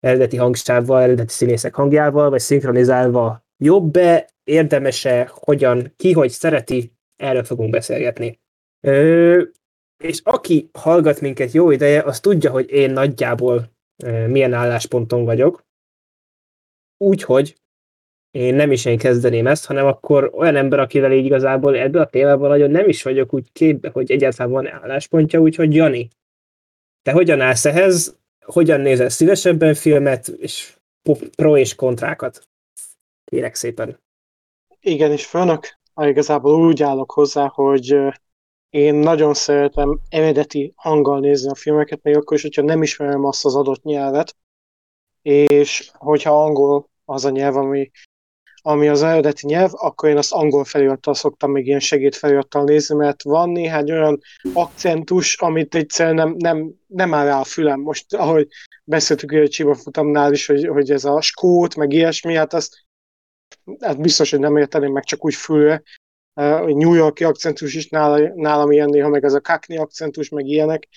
eredeti hangsávval, eredeti színészek hangjával, vagy szinkronizálva jobb-e, érdemese, hogyan, ki hogy szereti, erről fogunk beszélgetni. Ö, és aki hallgat minket jó ideje, az tudja, hogy én nagyjából milyen állásponton vagyok. Úgyhogy én nem is én kezdeném ezt, hanem akkor olyan ember, akivel így igazából ebből a témában nagyon nem is vagyok úgy képbe, hogy egyáltalán van álláspontja, úgyhogy Jani, te hogyan állsz ehhez, hogyan nézel szívesebben filmet, és pro és kontrákat? Kérek szépen. Igen, és főnök, igazából úgy állok hozzá, hogy én nagyon szeretem eredeti hanggal nézni a filmeket, még akkor is, hogyha nem ismerem azt az adott nyelvet, és hogyha angol az a nyelv, ami, ami az eredeti nyelv, akkor én azt angol felirattal szoktam még ilyen segédfelirattal nézni, mert van néhány olyan akcentus, amit egyszerűen nem, nem, nem áll rá a fülem. Most, ahogy beszéltük a Csiba futamnál is, hogy, hogy ez a skót, meg ilyesmi, hát azt hát biztos, hogy nem érteném meg csak úgy fülre, New Yorki akcentus is nála, nálam ilyen néha, meg ez a Cockney akcentus, meg ilyenek.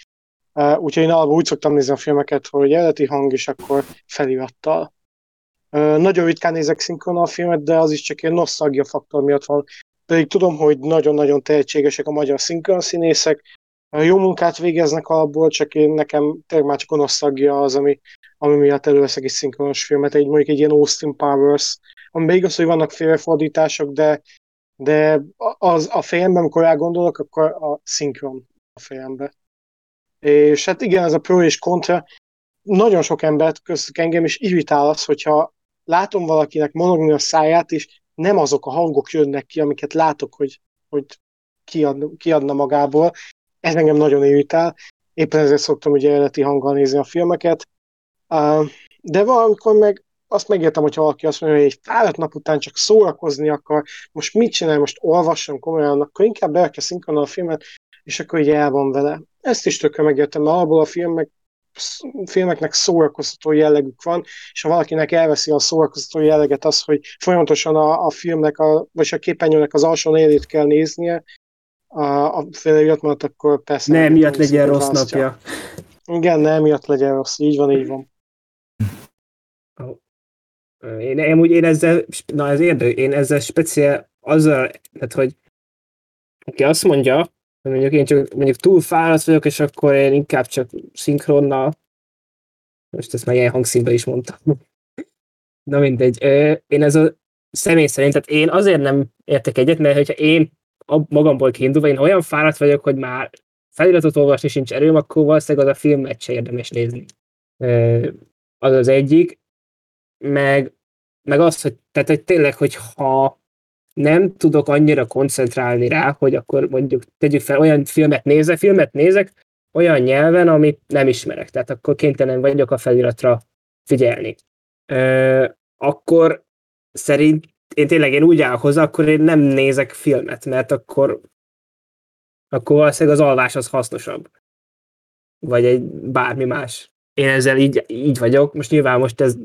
Úgyhogy én alapból úgy szoktam nézni a filmeket, hogy eredeti hang, és akkor felirattal. Nagyon ritkán nézek szinkronal filmet, de az is csak egy nosztalgia faktor miatt van. Pedig tudom, hogy nagyon-nagyon tehetségesek a magyar szinkron színészek, jó munkát végeznek alapból, csak én nekem tényleg már csak a nosztalgia az, ami, ami miatt előveszek egy szinkronos filmet, egy mondjuk egy ilyen Austin Powers, amiben igaz, hogy vannak félrefordítások, de de az a fejemben, amikor elgondolok, akkor a szinkron a fejembe. És hát igen, ez a pro és kontra, nagyon sok embert, köztük engem is irritál az, hogyha látom valakinek monogni a száját, és nem azok a hangok jönnek ki, amiket látok, hogy, hogy kiad, kiadna magából. Ez engem nagyon irritál. Éppen ezért szoktam ugye eredeti hanggal nézni a filmeket. De valamikor meg azt megértem, hogyha valaki azt mondja, hogy egy fáradt nap után csak szórakozni akar, most mit csinál, most olvasson komolyan, akkor inkább berakja szinkron a filmet, és akkor így el van vele. Ezt is tökre megértem, mert abból a filmek, filmeknek szórakoztató jellegük van, és ha valakinek elveszi a szórakoztató jelleget az, hogy folyamatosan a, a filmnek, a, vagy a képernyőnek az alsó élét kell néznie, a, a feliratmat, akkor persze... Nem, miatt legyen rossz napja. Igen, nem miatt legyen rossz, így van, így van. Én, én úgy én ezzel, na ez érdekes, én ezzel speciál azzal, tehát hogy aki azt mondja, hogy mondjuk én csak mondjuk túl fáradt vagyok, és akkor én inkább csak szinkronnal, most ezt már ilyen hangszínben is mondtam. Na mindegy, én ez a személy szerint, tehát én azért nem értek egyet, mert hogyha én magamból kiindulva, én olyan fáradt vagyok, hogy már feliratot olvasni sincs erőm, akkor valószínűleg az a filmet se érdemes nézni. Az az egyik meg, meg az, hogy, tehát, hogy tényleg, hogy ha nem tudok annyira koncentrálni rá, hogy akkor mondjuk tegyük fel, olyan filmet nézek, filmet nézek olyan nyelven, amit nem ismerek, tehát akkor kénytelen vagyok a feliratra figyelni. Ö, akkor szerint én tényleg én úgy állok hozzá, akkor én nem nézek filmet, mert akkor akkor valószínűleg az alvás az hasznosabb. Vagy egy bármi más. Én ezzel így, így vagyok. Most nyilván most ez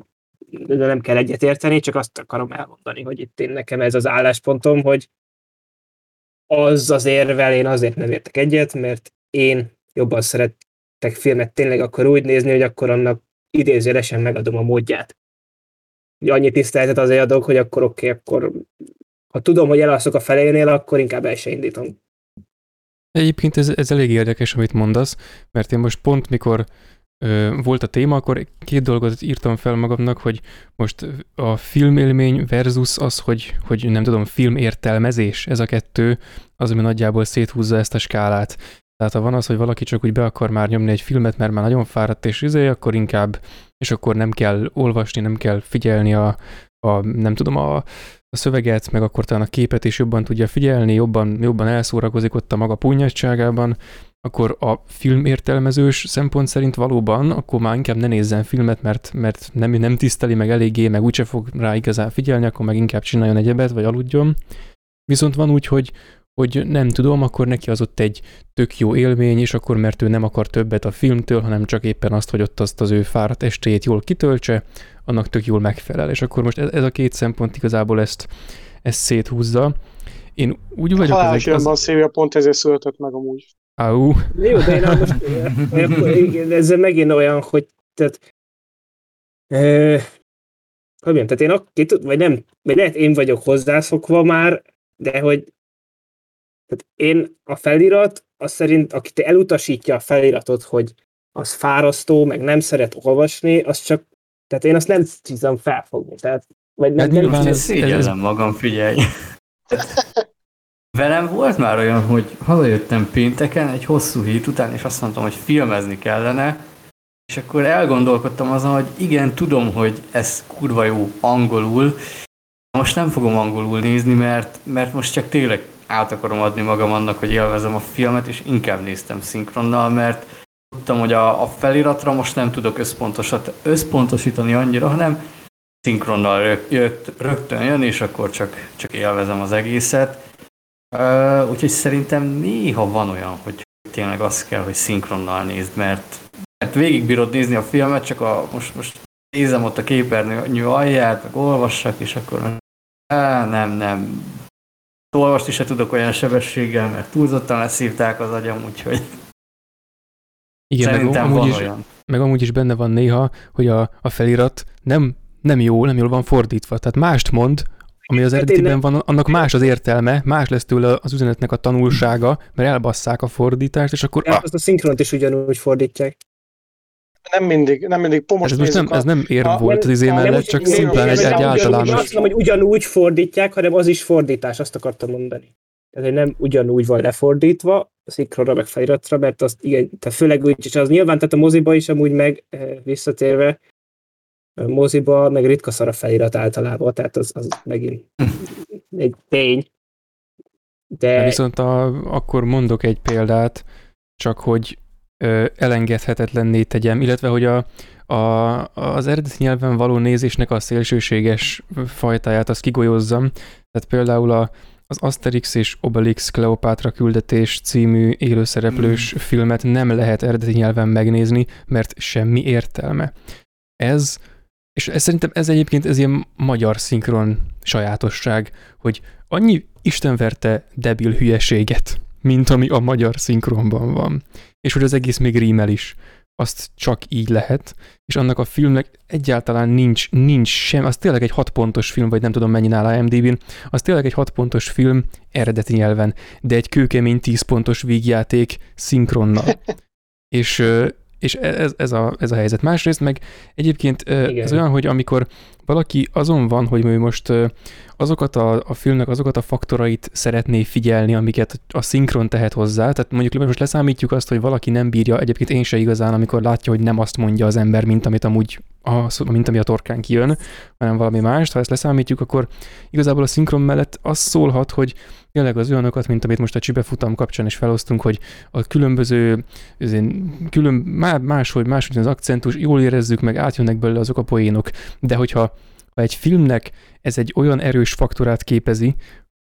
de nem kell egyetérteni, csak azt akarom elmondani, hogy itt én nekem ez az álláspontom, hogy az az érvel én azért nem értek egyet, mert én jobban szerettek filmet tényleg akkor úgy nézni, hogy akkor annak idézőjelesen megadom a módját. Annyi tiszteletet azért adok, hogy akkor oké, okay, akkor ha tudom, hogy elalszok a felénél, akkor inkább el se indítom. Egyébként ez, ez elég érdekes, amit mondasz, mert én most pont mikor volt a téma, akkor két dolgot írtam fel magamnak, hogy most a filmélmény versus az, hogy, hogy nem tudom, filmértelmezés, ez a kettő, az, ami nagyjából széthúzza ezt a skálát. Tehát ha van az, hogy valaki csak úgy be akar már nyomni egy filmet, mert már nagyon fáradt és izé, akkor inkább, és akkor nem kell olvasni, nem kell figyelni a, a nem tudom, a, a szöveget, meg akkor talán a képet is jobban tudja figyelni, jobban, jobban elszórakozik ott a maga punyadságában, akkor a filmértelmezős szempont szerint valóban, akkor már inkább ne nézzen filmet, mert, mert nem, nem tiszteli meg eléggé, meg úgyse fog rá igazán figyelni, akkor meg inkább csináljon egyebet, vagy aludjon. Viszont van úgy, hogy, hogy nem tudom, akkor neki az ott egy tök jó élmény, és akkor mert ő nem akar többet a filmtől, hanem csak éppen azt, hogy ott azt az ő fáradt estéjét jól kitöltse, annak tök jól megfelel. És akkor most ez, ez a két szempont igazából ezt, ezt széthúzza. Én úgy vagyok... A az... a szívja pont ezért született meg amúgy. Au. Jó, de én most ezzel megint olyan, hogy tehát, e, hogy mondjam, tehát én aki, vagy nem, vagy lehet én vagyok hozzászokva már, de hogy tehát én a felirat, az szerint, aki te elutasítja a feliratot, hogy az fárasztó, meg nem szeret olvasni, az csak, tehát én azt nem tudom felfogni. Tehát, vagy nem, hát nem, nem szégyellem magam, figyelj. Velem volt már olyan, hogy hazajöttem pénteken egy hosszú hét után, és azt mondtam, hogy filmezni kellene, és akkor elgondolkodtam azon, hogy igen, tudom, hogy ez kurva jó angolul, most nem fogom angolul nézni, mert, mert most csak tényleg át akarom adni magam annak, hogy élvezem a filmet, és inkább néztem szinkronnal, mert tudtam, hogy a, a feliratra most nem tudok összpontosítani annyira, hanem szinkronnal rögt, rögtön jön, és akkor csak, csak élvezem az egészet. Uh, úgyhogy szerintem néha van olyan, hogy tényleg azt kell, hogy szinkronnal nézd, mert, mert végigbírod nézni a filmet, csak a, most, most nézem ott a képernyő alját, meg olvassak, és akkor á, nem, nem. Olvast is se tudok olyan sebességgel, mert túlzottan leszívták az agyam, úgyhogy igen, Szerintem meg amúgy, is, olyan. meg amúgy is benne van néha, hogy a, a felirat nem, nem jó, nem jól van fordítva. Tehát mást mond, ami az hát eredetiben van, annak más az értelme, más lesz tőle az üzenetnek a tanulsága, mert elbasszák a fordítást, és akkor... Ja, ah! azt a szinkront is ugyanúgy fordítják. Nem mindig, nem mindig. Pont most ez, nem, a, ez nem ér a, volt az izé mellett, csak nem, szimplán egy, egy általános... Azt mondom, hogy ugyanúgy fordítják, hanem az is fordítás, azt akartam mondani. Tehát nem ugyanúgy van lefordítva, szinkronra, meg feliratra, mert azt igen, tehát főleg úgy, és az nyilván, tehát a moziba is amúgy meg eh, visszatérve, moziba meg ritka szar a felirat általában, tehát az, az megint egy tény. De... Viszont a, akkor mondok egy példát, csak hogy ö, elengedhetetlenné tegyem, illetve hogy a, a, az eredeti nyelven való nézésnek a szélsőséges fajtáját azt kigolyozzam. Tehát például a, az Asterix és Obelix Kleopátra küldetés című élőszereplős mm. filmet nem lehet eredeti nyelven megnézni, mert semmi értelme. Ez, és ez szerintem ez egyébként ez ilyen magyar szinkron sajátosság, hogy annyi istenverte debil hülyeséget, mint ami a magyar szinkronban van. És hogy az egész még rímel is azt csak így lehet, és annak a filmnek egyáltalán nincs, nincs sem, az tényleg egy hat pontos film, vagy nem tudom mennyi nála MDB-n, az tényleg egy hat pontos film eredeti nyelven, de egy kőkemény 10 pontos vígjáték szinkronnal. és és ez, ez, a, ez a helyzet. Másrészt meg egyébként Igen. ez olyan, hogy amikor valaki azon van, hogy ő most azokat a, a filmnek azokat a faktorait szeretné figyelni, amiket a szinkron tehet hozzá, tehát mondjuk most leszámítjuk azt, hogy valaki nem bírja, egyébként én se igazán, amikor látja, hogy nem azt mondja az ember, mint amit amúgy, a, mint ami a torkán kijön, hanem valami mást, ha ezt leszámítjuk, akkor igazából a szinkron mellett az szólhat, hogy tényleg az olyanokat, mint amit most a csibe futam kapcsán is felhoztunk, hogy a különböző, külön, máshogy, máshogy az akcentus, jól érezzük meg, átjönnek belőle azok a poénok, de hogyha ha egy filmnek ez egy olyan erős faktorát képezi,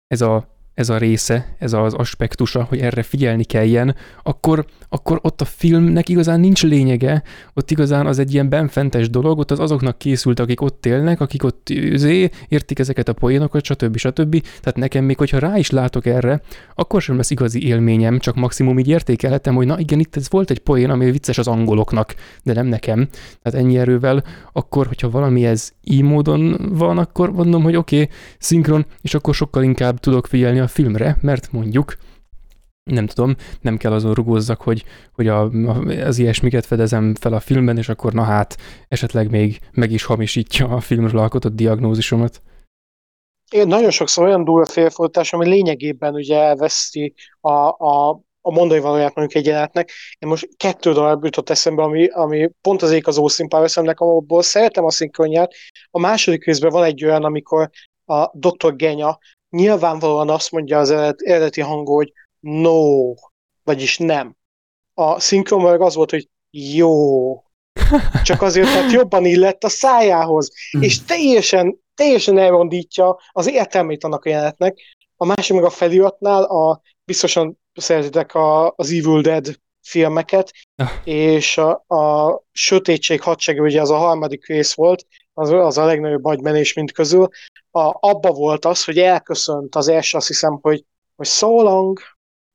ez a ez a része, ez az aspektusa, hogy erre figyelni kelljen, akkor, akkor ott a filmnek igazán nincs lényege, ott igazán az egy ilyen benfentes dolog, ott az azoknak készült, akik ott élnek, akik ott zé, értik ezeket a poénokat, stb. stb. Tehát nekem még, hogyha rá is látok erre, akkor sem lesz igazi élményem, csak maximum így értékelhetem, hogy na igen, itt ez volt egy poén, ami vicces az angoloknak, de nem nekem. Tehát ennyi erővel, akkor, hogyha valami ez így módon van, akkor mondom, hogy oké, okay, szinkron, és akkor sokkal inkább tudok figyelni a filmre, mert mondjuk nem tudom, nem kell azon rugózzak, hogy, hogy a, az ilyesmiket fedezem fel a filmben, és akkor na hát, esetleg még meg is hamisítja a filmről alkotott diagnózisomat. Én nagyon sokszor olyan durva félfordítás, ami lényegében ugye elveszti a, a, a mondani valóját mondjuk egy jelenetnek. Én most kettő darab jutott eszembe, ami, ami pont az ég az Ószínpár szemnek, abból szeretem a szinkronját. A második részben van egy olyan, amikor a Dr. Genya nyilvánvalóan azt mondja az eredeti hangú, hogy no, vagyis nem. A szinkron az volt, hogy jó. Csak azért, mert jobban illett a szájához. Hmm. És teljesen, teljesen elrondítja az értelmét annak a jelenetnek. A másik meg a feliratnál, a, biztosan szeretitek a, az Evil Dead filmeket, ah. és a, a Sötétség hadsereg, ugye az a harmadik rész volt, az, az a legnagyobb agymenés mint közül, a, abba volt az, hogy elköszönt az első, azt hiszem, hogy, hogy so long,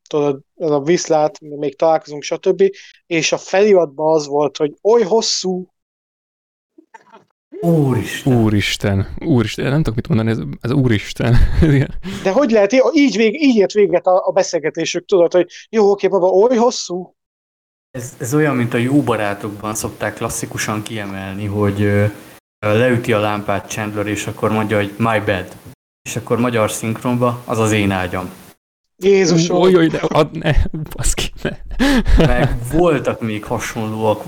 tudod, ez a viszlát, még találkozunk, stb. És a feliratban az volt, hogy oly hosszú, Úristen. Úristen. Úristen. Nem tudok mit mondani, ez, ez Úristen. De hogy lehet, így, vég, így ért véget a, a beszélgetésük, tudod, hogy jó, oké, baba, oly hosszú. Ez, ez olyan, mint a jó barátokban szokták klasszikusan kiemelni, hogy leüti a lámpát Chandler, és akkor mondja, hogy my bed. És akkor magyar szinkronba az az én ágyam. Jézusom! Oly, oly, de ad, ne, baszki, ne. Meg voltak még hasonlóak.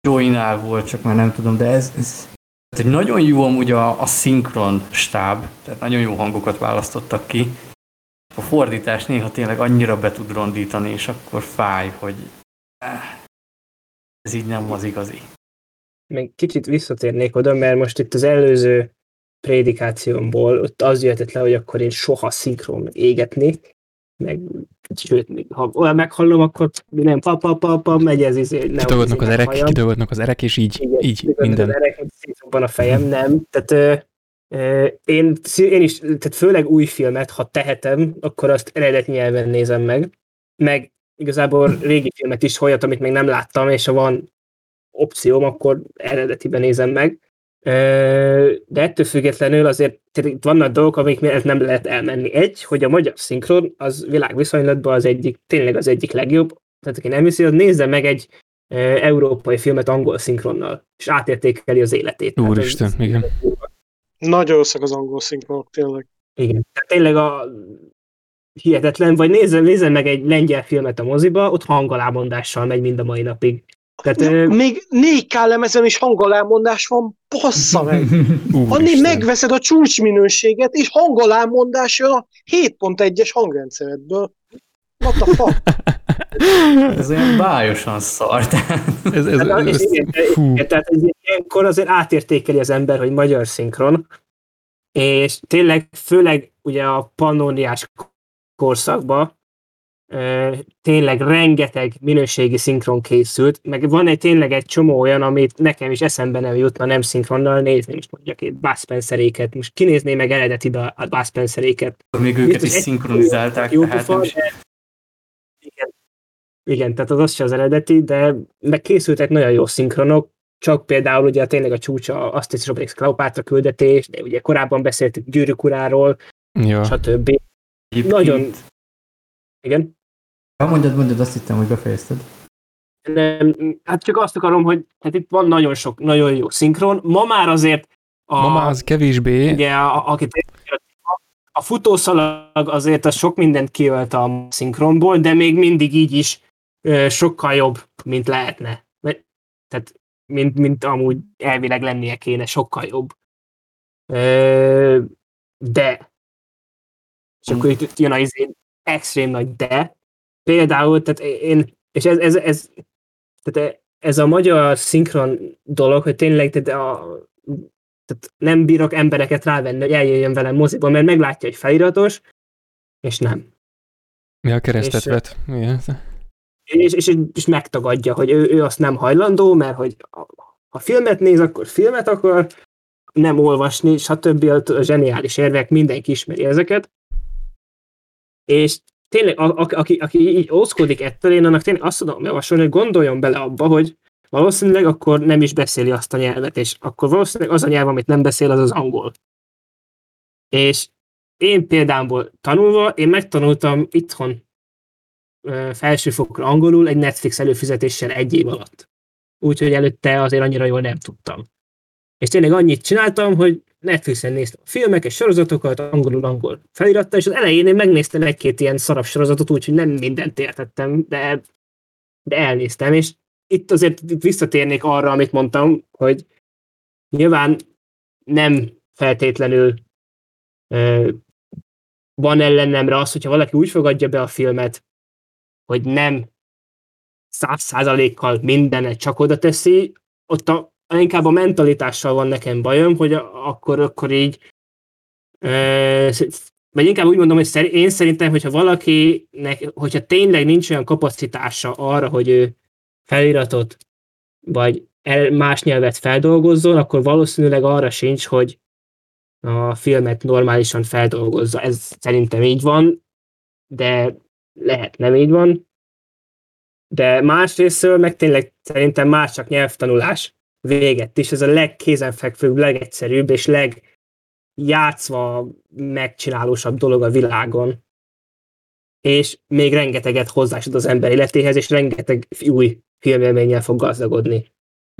Joinál volt, csak már nem tudom, de ez, ez tehát, hogy nagyon jó amúgy a, a szinkron stáb, tehát nagyon jó hangokat választottak ki. a fordítás néha tényleg annyira be tud rondítani, és akkor fáj, hogy eh, ez így nem az igazi. Még kicsit visszatérnék oda, mert most itt az előző prédikációmból ott az jöhetett le, hogy akkor én soha szinkron égetni, meg sőt, még ha olyan meghallom, akkor nem pa, pa, pa, pa megy ez izé, nem Kidolgodnak az erek, kidolgodnak az erek, és így, Igen, így minden. Az erek, szétszobban a fejem, nem. Tehát ö, ö, én, én is, tehát főleg új filmet, ha tehetem, akkor azt eredeti nyelven nézem meg, meg igazából régi filmet is, olyat, amit még nem láttam, és ha van opcióm, akkor eredetiben nézem meg. De ettől függetlenül azért itt vannak dolgok, amik miatt nem lehet elmenni. Egy, hogy a magyar szinkron az világviszonylatban az egyik, tényleg az egyik legjobb. Tehát aki nem hiszi, az nézze meg egy európai filmet angol szinkronnal, és átértékeli az életét. Úristen, ez, igen. Nagyon rosszak az angol szinkronok, tényleg. Igen. Tehát tényleg a hihetetlen, vagy nézzen, nézzen meg egy lengyel filmet a moziba, ott hangalámondással megy mind a mai napig. Tehát, ja. Még 4K lemezen is hangalámondás van, bassza meg! Annyi megveszed a csúcsminőséget, és hangalámondás jön a 7.1-es hangrendszeredből. What the fuck? ez olyan bájosan szar. ez, ez, ez, ez, igen, tehát ez, ilyenkor azért átértékeli az ember, hogy magyar szinkron, és tényleg főleg ugye a pannóniás korszakban tényleg rengeteg minőségi szinkron készült, meg van egy tényleg egy csomó olyan, amit nekem is eszembe nem jutna nem szinkronnal nézni, most mondjak egy Buzz Spenceréket, most kinézné meg eredeti a Buzz Spenceréket. Még őket is szinkronizálták, tehát nem is... Igen. Igen, tehát az az se az eredeti, de meg készültek nagyon jó szinkronok, csak például ugye tényleg a csúcsa azt is Obelix Kleopátra küldetés, de ugye korábban beszéltük Gyűrűk uráról, ja. stb. Egyébként... Nagyon... Igen? Ha mondjad, mondjad, azt hittem, hogy befejezted. Nem, hát csak azt akarom, hogy hát itt van nagyon sok, nagyon jó szinkron. Ma már azért a, Ma már az kevésbé. Ugye, a, akit a futószalag azért az sok mindent kiölt a szinkronból, de még mindig így is ö, sokkal jobb, mint lehetne. Tehát, mint, mint amúgy elvileg lennie kéne, sokkal jobb. Ö, de, és akkor itt jön az extrém nagy de, például, tehát én, és ez, ez, ez, tehát ez a magyar szinkron dolog, hogy tényleg tehát a, tehát nem bírok embereket rávenni, hogy eljöjjön velem moziba, mert meglátja, hogy feliratos, és nem. Mi a keresztet és, vet? Igen. És, és, és, megtagadja, hogy ő, ő azt nem hajlandó, mert hogy ha filmet néz, akkor filmet akar, nem olvasni, stb. A zseniális érvek, mindenki ismeri ezeket. És tényleg, a, a, aki, aki így ózkodik ettől, én annak tényleg azt tudom javasolni, hogy gondoljon bele abba, hogy valószínűleg akkor nem is beszéli azt a nyelvet, és akkor valószínűleg az a nyelv, amit nem beszél, az az angol. És én például tanulva, én megtanultam itthon felsőfokra angolul egy Netflix előfizetéssel egy év alatt. Úgyhogy előtte azért annyira jól nem tudtam. És tényleg annyit csináltam, hogy Netflixen néztem a filmeket, sorozatokat, angolul angol feliratta, és az elején én megnéztem egy-két ilyen szarab sorozatot, úgyhogy nem mindent értettem, de, de elnéztem, és itt azért visszatérnék arra, amit mondtam, hogy nyilván nem feltétlenül ö, van ellenemre az, hogyha valaki úgy fogadja be a filmet, hogy nem száz százalékkal mindenet csak oda teszi, ott a, inkább a mentalitással van nekem bajom, hogy akkor, akkor így vagy inkább úgy mondom, hogy én szerintem, hogyha valakinek, hogyha tényleg nincs olyan kapacitása arra, hogy ő feliratot vagy más nyelvet feldolgozzon, akkor valószínűleg arra sincs, hogy a filmet normálisan feldolgozza. Ez szerintem így van, de lehet nem így van. De másrésztől meg tényleg szerintem más csak nyelvtanulás véget is. Ez a legkézenfekvőbb, legegyszerűbb és legjátszva megcsinálósabb dolog a világon. És még rengeteget hozzásod az ember életéhez, és rengeteg új filmélménnyel fog gazdagodni.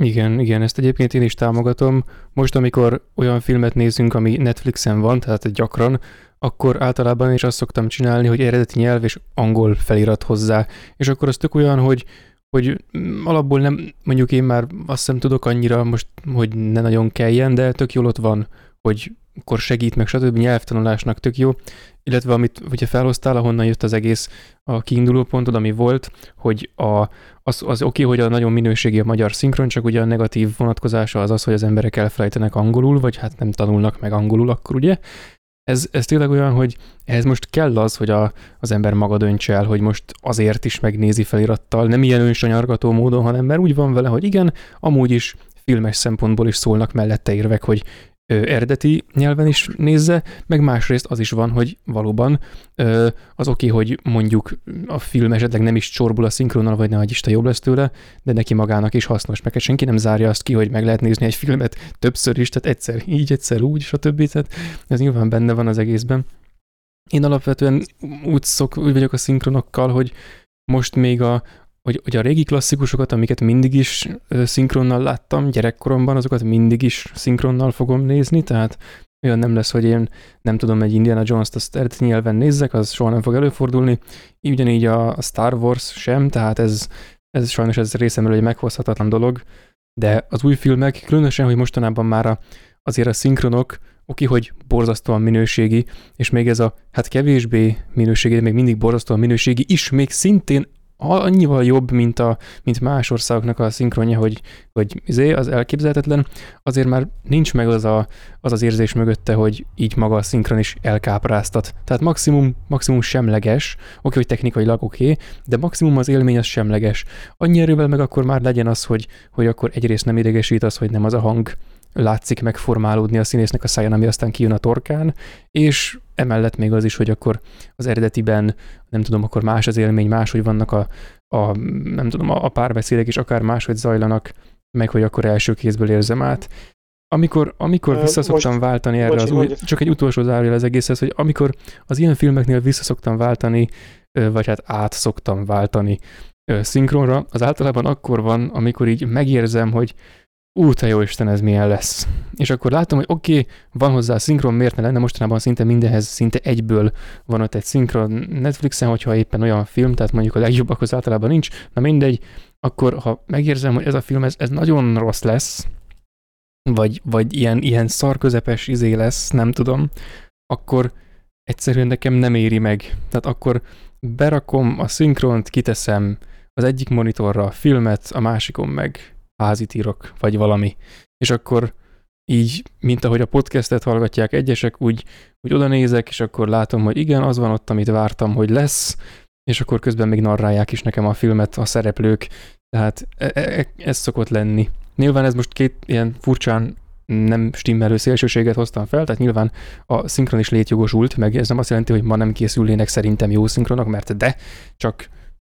Igen, igen, ezt egyébként én is támogatom. Most, amikor olyan filmet nézünk, ami Netflixen van, tehát gyakran, akkor általában is azt szoktam csinálni, hogy eredeti nyelv és angol felirat hozzá. És akkor az tök olyan, hogy hogy alapból nem, mondjuk én már azt hiszem tudok annyira most, hogy ne nagyon kelljen, de tök jól ott van, hogy akkor segít, meg stb. nyelvtanulásnak tök jó, illetve amit ugye felhoztál, ahonnan jött az egész a kiinduló pontod, ami volt, hogy a, az, az oké, hogy a nagyon minőségi a magyar szinkron, csak ugye a negatív vonatkozása az az, hogy az emberek elfelejtenek angolul, vagy hát nem tanulnak meg angolul akkor ugye, ez, ez tényleg olyan, hogy ehhez most kell az, hogy a, az ember maga döntse el, hogy most azért is megnézi felirattal, nem ilyen önsanyargató módon, hanem mert úgy van vele, hogy igen, amúgy is filmes szempontból is szólnak mellette érvek, hogy eredeti nyelven is nézze, meg másrészt az is van, hogy valóban az oké, okay, hogy mondjuk a film esetleg nem is csorbul a szinkronnal, vagy ne Isten jobb lesz tőle, de neki magának is hasznos, meg senki nem zárja azt ki, hogy meg lehet nézni egy filmet többször is, tehát egyszer így, egyszer úgy, stb. Tehát ez nyilván benne van az egészben. Én alapvetően úgy, szok, úgy vagyok a szinkronokkal, hogy most még a, hogy, hogy a régi klasszikusokat, amiket mindig is szinkronnal láttam gyerekkoromban, azokat mindig is szinkronnal fogom nézni, tehát olyan nem lesz, hogy én nem tudom, egy Indiana Jones-t azt eredeti nyelven nézzek, az soha nem fog előfordulni. Ugyanígy a Star Wars sem, tehát ez, ez sajnos ez részemről egy meghozhatatlan dolog, de az új filmek, különösen, hogy mostanában már a, azért a szinkronok, oké, hogy borzasztóan minőségi, és még ez a hát kevésbé minőségi, de még mindig borzasztóan minőségi is, még szintén annyival jobb, mint, a, mint más országoknak a szinkronja, hogy, hogy izé, az elképzelhetetlen, azért már nincs meg az, a, az az érzés mögötte, hogy így maga a szinkron is elkápráztat. Tehát maximum, maximum semleges, oké, hogy technikailag oké, de maximum az élmény az semleges. Annyi erővel meg akkor már legyen az, hogy, hogy akkor egyrészt nem idegesít az, hogy nem az a hang látszik megformálódni a színésznek a száján, ami aztán kijön a torkán, és emellett még az is, hogy akkor az eredetiben, nem tudom, akkor más az élmény, máshogy vannak a, a nem tudom, a, a párbeszédek is akár máshogy zajlanak, meg hogy akkor első kézből érzem át. Amikor, amikor visszaszoktam most, váltani erre az új, csak egy utolsó zárja az egészhez, hogy amikor az ilyen filmeknél visszaszoktam váltani, vagy hát át szoktam váltani szinkronra, az általában akkor van, amikor így megérzem, hogy ú, te jó Isten, ez milyen lesz. És akkor látom, hogy oké, okay, van hozzá a szinkron, miért ne lenne, mostanában szinte mindenhez, szinte egyből van ott egy szinkron Netflixen, hogyha éppen olyan film, tehát mondjuk a legjobbakhoz általában nincs, na mindegy, akkor ha megérzem, hogy ez a film, ez, ez nagyon rossz lesz, vagy, vagy ilyen, ilyen szarközepes izé lesz, nem tudom, akkor egyszerűen nekem nem éri meg. Tehát akkor berakom a szinkront, kiteszem az egyik monitorra a filmet, a másikon meg házit írok, vagy valami. És akkor így, mint ahogy a podcastet hallgatják egyesek, úgy, úgy oda nézek, és akkor látom, hogy igen, az van ott, amit vártam, hogy lesz, és akkor közben még narrálják is nekem a filmet a szereplők, tehát e- e- e- ez szokott lenni. Nyilván ez most két ilyen furcsán nem stimmelő szélsőséget hoztam fel, tehát nyilván a szinkron is létjogosult, meg ez nem azt jelenti, hogy ma nem készülnének szerintem jó szinkronok, mert de, csak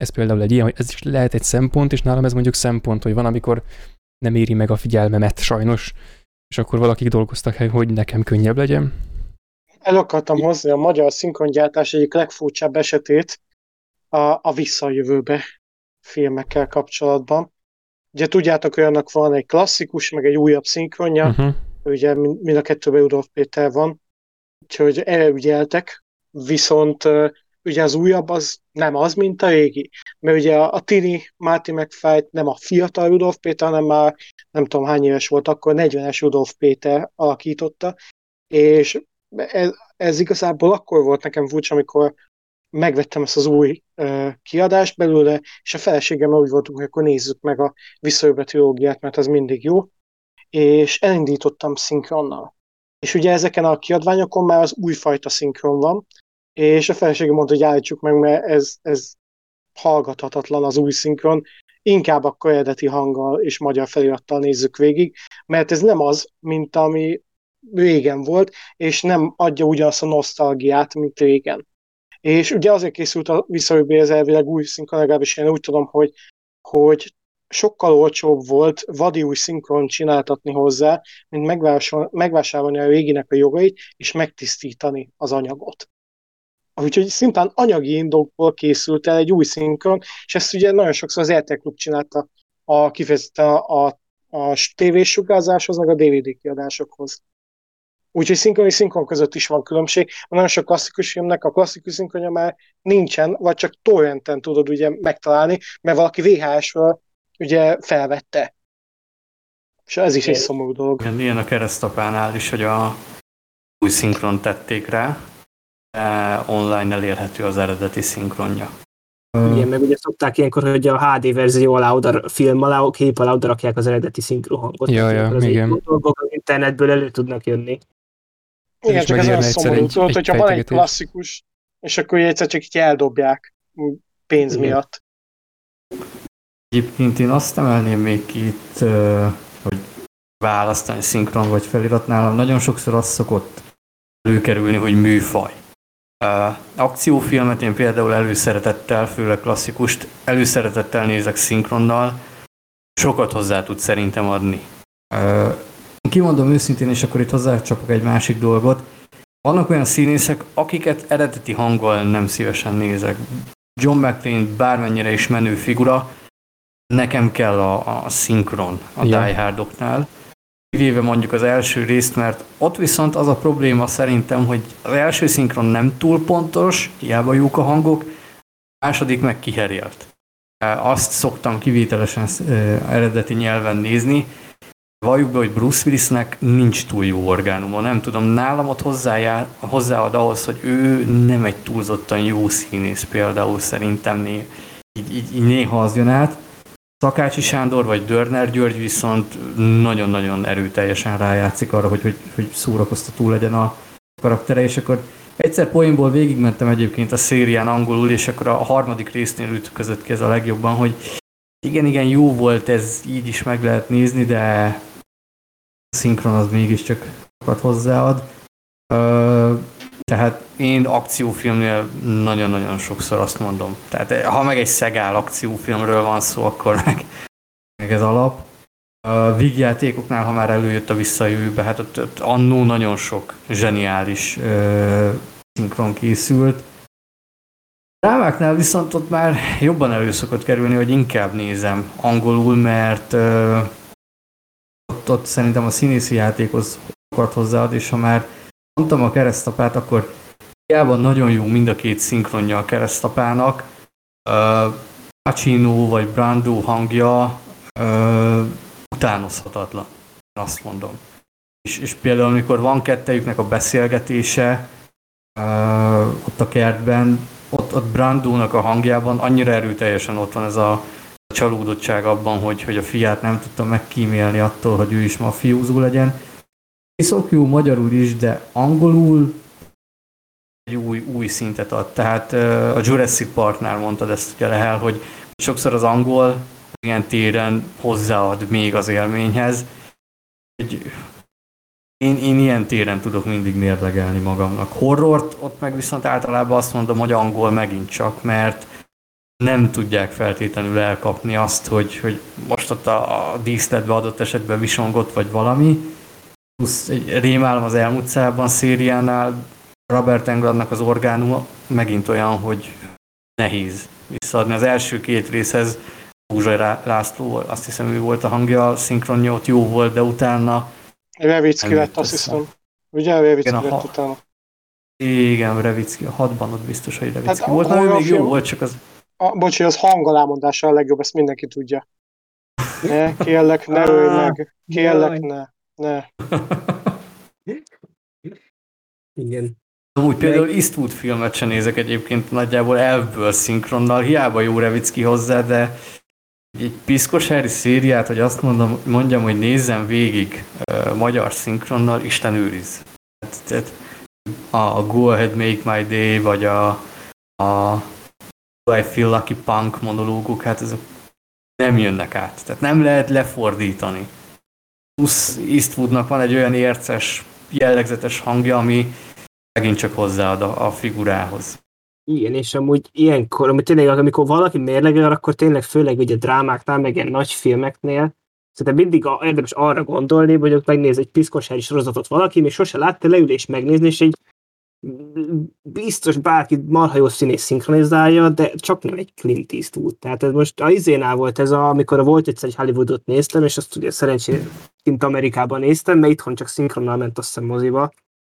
ez például egy ilyen, hogy ez is lehet egy szempont, és nálam ez mondjuk szempont, hogy van, amikor nem éri meg a figyelmemet sajnos, és akkor valakik dolgoztak el, hogy nekem könnyebb legyen. El akartam hozni a magyar szinkrongyártás egyik legfurcsább esetét a, a visszajövőbe filmekkel kapcsolatban. Ugye tudjátok, hogy annak van egy klasszikus, meg egy újabb szinkronja, uh-huh. ugye mind a kettőben Rudolf Péter van, úgyhogy elügyeltek, viszont ugye az újabb az nem az, mint a régi. Mert ugye a, a Tini Marty McFly nem a fiatal Rudolf Péter, hanem már nem tudom hány éves volt akkor, 40-es Rudolf Péter alakította, és ez, ez igazából akkor volt nekem furcsa, amikor megvettem ezt az új uh, kiadást belőle, és a feleségemmel úgy voltunk, hogy akkor nézzük meg a visszajövő trilógiát, mert az mindig jó, és elindítottam szinkronnal. És ugye ezeken a kiadványokon már az újfajta szinkron van, és a feleségem mondta, hogy állítsuk meg, mert ez, ez hallgathatatlan az új szinkron, inkább akkor eredeti hanggal és magyar felirattal nézzük végig, mert ez nem az, mint ami régen volt, és nem adja ugyanazt a nosztalgiát, mint régen. És ugye azért készült a visszajövő ez elvileg új szinkron, legalábbis én úgy tudom, hogy, hogy sokkal olcsóbb volt vadi új szinkron csináltatni hozzá, mint megvásárolni a réginek a jogait, és megtisztítani az anyagot. Úgyhogy szintén anyagi indokból készült el egy új szinkron, és ezt ugye nagyon sokszor az RTL Klub csinálta a kifejezetten a, a, a tévésugárzáshoz, meg a DVD kiadásokhoz. Úgyhogy szinkron és szinkron között is van különbség. Nagyon sok klasszikus filmnek a klasszikus szinkronja már nincsen, vagy csak torrenten tudod ugye megtalálni, mert valaki VHS-ről ugye felvette. És ez is egy szomorú dolog. Ilyen a keresztapánál is, hogy a új szinkron tették rá, online elérhető az eredeti szinkronja. Igen, meg ugye szokták ilyenkor, hogy a HD verzió alá oda, film alá, kép alá oda rakják az eredeti szinkrohangot. Ja, ja, az igen. dolgok az internetből elő tudnak jönni. Igen, csak ez olyan szomorú, egy- tudod, egy hogyha van egy klasszikus, és akkor egyszer csak így eldobják pénz Igen. miatt. Egyébként én azt emelném még itt, hogy választani szinkron vagy felirat nálam. Nagyon sokszor az szokott előkerülni, hogy műfaj. Akciófilmet én például előszeretettel, főleg klasszikust, előszeretettel nézek szinkronnal, sokat hozzá tud szerintem adni. Kimondom őszintén, és akkor itt hozzácsapok egy másik dolgot. Vannak olyan színészek, akiket eredeti hanggal nem szívesen nézek. John McClane bármennyire is menő figura, nekem kell a, a szinkron a Ja. Die Hardoknál. Kivéve mondjuk az első részt, mert ott viszont az a probléma szerintem, hogy az első szinkron nem túl pontos, hiába jók a hangok, a második meg kiherélt. Azt szoktam kivételesen eredeti nyelven nézni, Valljuk be, hogy Bruce Willisnek nincs túl jó orgánuma. Nem tudom, nálam ott hozzájár, hozzáad ahhoz, hogy ő nem egy túlzottan jó színész például szerintem né, így, így, így néha az jön át. Szakácsi Sándor vagy Dörner György viszont nagyon-nagyon erőteljesen rájátszik arra, hogy, hogy, hogy szórakoztató legyen a karaktere, és akkor egyszer poénból végigmentem egyébként a szérián angolul, és akkor a harmadik résznél ütközött ki ez a legjobban, hogy igen, igen, jó volt, ez így is meg lehet nézni, de a szinkron az mégiscsak sokat hozzáad. Tehát én akciófilmnél nagyon-nagyon sokszor azt mondom. Tehát eh, ha meg egy szegál akciófilmről van szó, akkor meg, meg ez alap. A vígjátékoknál, ha már előjött a visszajövőbe, hát ott, ott annó nagyon sok zseniális ö, szinkron készült. Drámáknál viszont ott már jobban elő szokott kerülni, hogy inkább nézem angolul, mert ö, ott, ott szerintem a színészi játékhoz sokat hozzáad, és ha már mondtam a keresztapát, akkor hiába nagyon jó mind a két szinkronja a keresztapának. Ö, Pacino vagy Brando hangja ö, utánozhatatlan, én azt mondom. És, és például, amikor van kettejüknek a beszélgetése ö, ott a kertben, ott, ott Brandónak a hangjában annyira erőteljesen ott van ez a, csalódottság abban, hogy, hogy a fiát nem tudta megkímélni attól, hogy ő is ma fiúzó legyen. Viszont jó magyarul is, de angolul egy új, új szintet ad. Tehát a Jurassic Parknál mondtad ezt ugye Lehel, hogy sokszor az angol ilyen téren hozzáad még az élményhez. Egy, én, én ilyen téren tudok mindig mérlegelni magamnak. Horrort, ott meg viszont általában azt mondom, hogy angol megint csak, mert nem tudják feltétlenül elkapni azt, hogy, hogy most ott a, a díszletbe adott esetben visongott vagy valami. Plusz egy rémálom az elmúlt szában szériánál Robert Englundnak az orgánuma megint olyan, hogy nehéz visszaadni. Az első két részhez Búzsai László, azt hiszem ő volt a hangja, a szinkronja ott jó volt, de utána Revicki lett, azt hiszem. Ugye Revicki lett ha- utána. igen, Revicki, a hatban ott biztos, hogy Revicki Hát volt, mert ő még jó volt, csak az A, bocsi, az hangalámondása a legjobb, ezt mindenki tudja. Ne, kérlek, ne ölj meg. Kérlek, ne. Ne. Igen. Amúgy például Eastwood filmet sem nézek egyébként nagyjából elvből szinkronnal, hiába jó Revicki hozzá, de egy piszkos Harry szériát, hogy azt mondom, mondjam, hogy nézzem végig uh, magyar szinkronnal, Isten őriz. Tehát, tehát a, a Go Ahead Make My Day, vagy a, a Do I Feel Lucky Punk monológuk, hát ezek nem jönnek át. Tehát nem lehet lefordítani. Plusz Eastwoodnak van egy olyan érces, jellegzetes hangja, ami megint csak hozzáad a, a figurához. Igen, és amúgy ilyenkor, amúgy tényleg, amikor valaki mérlegel, akkor tényleg főleg ugye drámáknál, meg ilyen nagy filmeknél, szerintem mindig a, érdemes arra gondolni, hogy ott megnéz egy piszkos hely sorozatot valaki, még sose látta, leül és megnézni, és egy biztos bárki marha jó színész szinkronizálja, de csak nem egy Clint Eastwood. Tehát ez most a izénál volt ez, a, amikor volt egyszer egy Hollywoodot néztem, és azt ugye szerencsére kint Amerikában néztem, mert itthon csak szinkronnal ment azt moziba.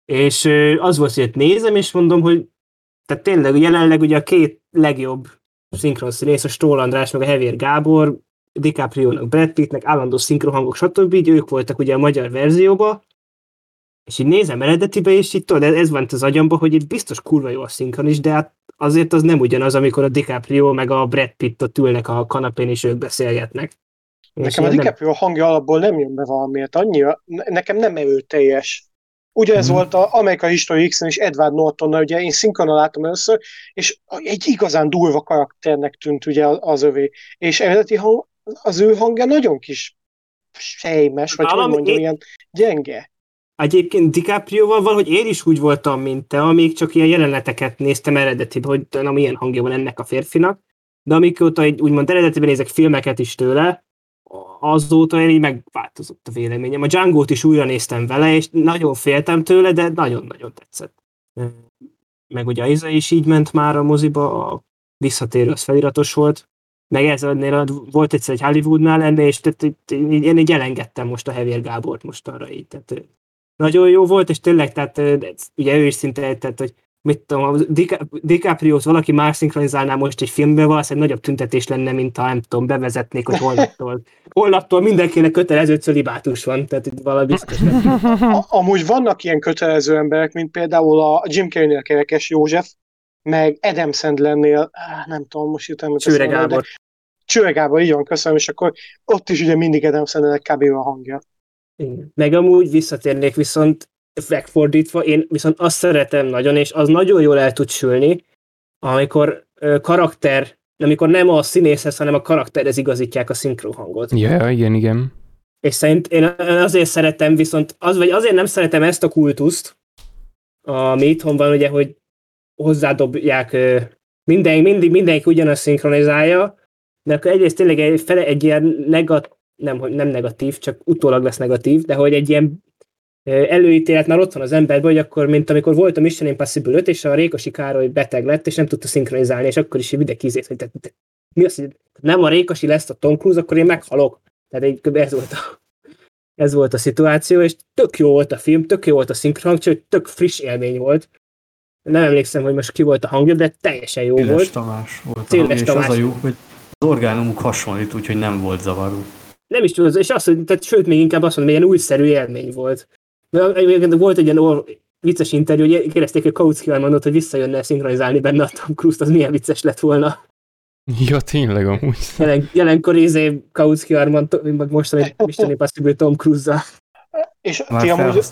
És az volt, hogy nézem, és mondom, hogy tehát tényleg jelenleg ugye a két legjobb szinkron színész, a Stól András, meg a Hevér Gábor, DiCaprio-nak, Brad Pittnek, állandó szinkronhangok, stb. Így ők voltak ugye a magyar verzióban, És így nézem eredetibe, és így tudod, ez van az agyamba, hogy itt biztos kurva jó a szinkron is, de hát azért az nem ugyanaz, amikor a DiCaprio meg a Brad Pitt ott ülnek a kanapén, és ők beszélgetnek. Nekem a DiCaprio nem... hangja alapból nem jön be valamiért, annyira, nekem nem erőteljes. Ugyanez hmm. volt a American History X-en is Edward Nortonnal, ugye én szinkronon láttam először, és egy igazán durva karakternek tűnt ugye az övé. És eredeti hang, az ő hangja nagyon kis sejmes, vagy Állam, hogy mondjam, én... ilyen gyenge. Egyébként DiCaprio-val valahogy én is úgy voltam, mint te, amíg csak ilyen jeleneteket néztem eredetiben, hogy na, milyen hangja van ennek a férfinak, de amikor egy, úgymond eredetiben nézek filmeket is tőle, azóta én így megváltozott a véleményem. A django is újra néztem vele, és nagyon féltem tőle, de nagyon-nagyon tetszett. Meg ugye Aiza is így ment már a moziba, a visszatérő az feliratos volt, meg ez ennél volt egyszer egy Hollywoodnál ennél, és tehát, én így elengedtem most a Hevér Gábort most arra így. Tehát, nagyon jó volt, és tényleg, tehát ugye ő is szinte, tehát, hogy mit tudom, a DiCaprio-t valaki más szinkronizálná most egy filmben, valószínűleg nagyobb tüntetés lenne, mint ha nem tudom, bevezetnék, hogy holnaptól, holnaptól mindenkinek kötelező cölibátus van, tehát itt valami biztos. Amúgy vannak ilyen kötelező emberek, mint például a Jim Carrey-nél Kerekes József, meg Adam Sandlernél, nem tudom, most jutom, Csőre Gábor. Csőre Gábor, így van, köszönöm, és akkor ott is ugye mindig Adam Sandlernek kb. a hangja. Igen. Meg amúgy visszatérnék viszont megfordítva, én viszont azt szeretem nagyon, és az nagyon jól el tud sülni, amikor ö, karakter, amikor nem a színészhez, hanem a karakterhez igazítják a szinkronhangot. Ja, igen, igen. És szerint én azért szeretem, viszont az, vagy azért nem szeretem ezt a kultuszt, ami itthon van, ugye, hogy hozzádobják minden, mindig mindenki ugyanazt szinkronizálja, de akkor egyrészt tényleg egy, fele, egy ilyen negatív, nem, nem negatív, csak utólag lesz negatív, de hogy egy ilyen előítélet már ott van az emberben, hogy akkor, mint amikor volt a Mission Impossible 5, és a Rékosi Károly beteg lett, és nem tudta szinkronizálni, és akkor is ide kizét, hogy te, te, mi az, hogy nem a Rékosi lesz a Tom Cruise, akkor én meghalok. Tehát egy, ez volt a, ez volt a szituáció, és tök jó volt a film, tök jó volt a szinkron, csak tök friss élmény volt. Nem emlékszem, hogy most ki volt a hangja, de teljesen jó Céles volt. Tamás volt Céles hangja, Tamás. és az a jó, hogy az orgánumuk hasonlít, úgyhogy nem volt zavaró. Nem is tudod, és azt, tehát, sőt, még inkább azt mondom, hogy ilyen újszerű élmény volt. Volt egy ilyen vicces interjú, hogy kérdezték, hogy Kautsky mondott, hogy visszajönne szinkronizálni benne a Tom Cruise-t, az milyen vicces lett volna. Ja, tényleg amúgy. Jelen, jelenkor izé Kautsky Armand, meg most egy Mission Impossible Tom Cruise-zal. És Már ti amúgy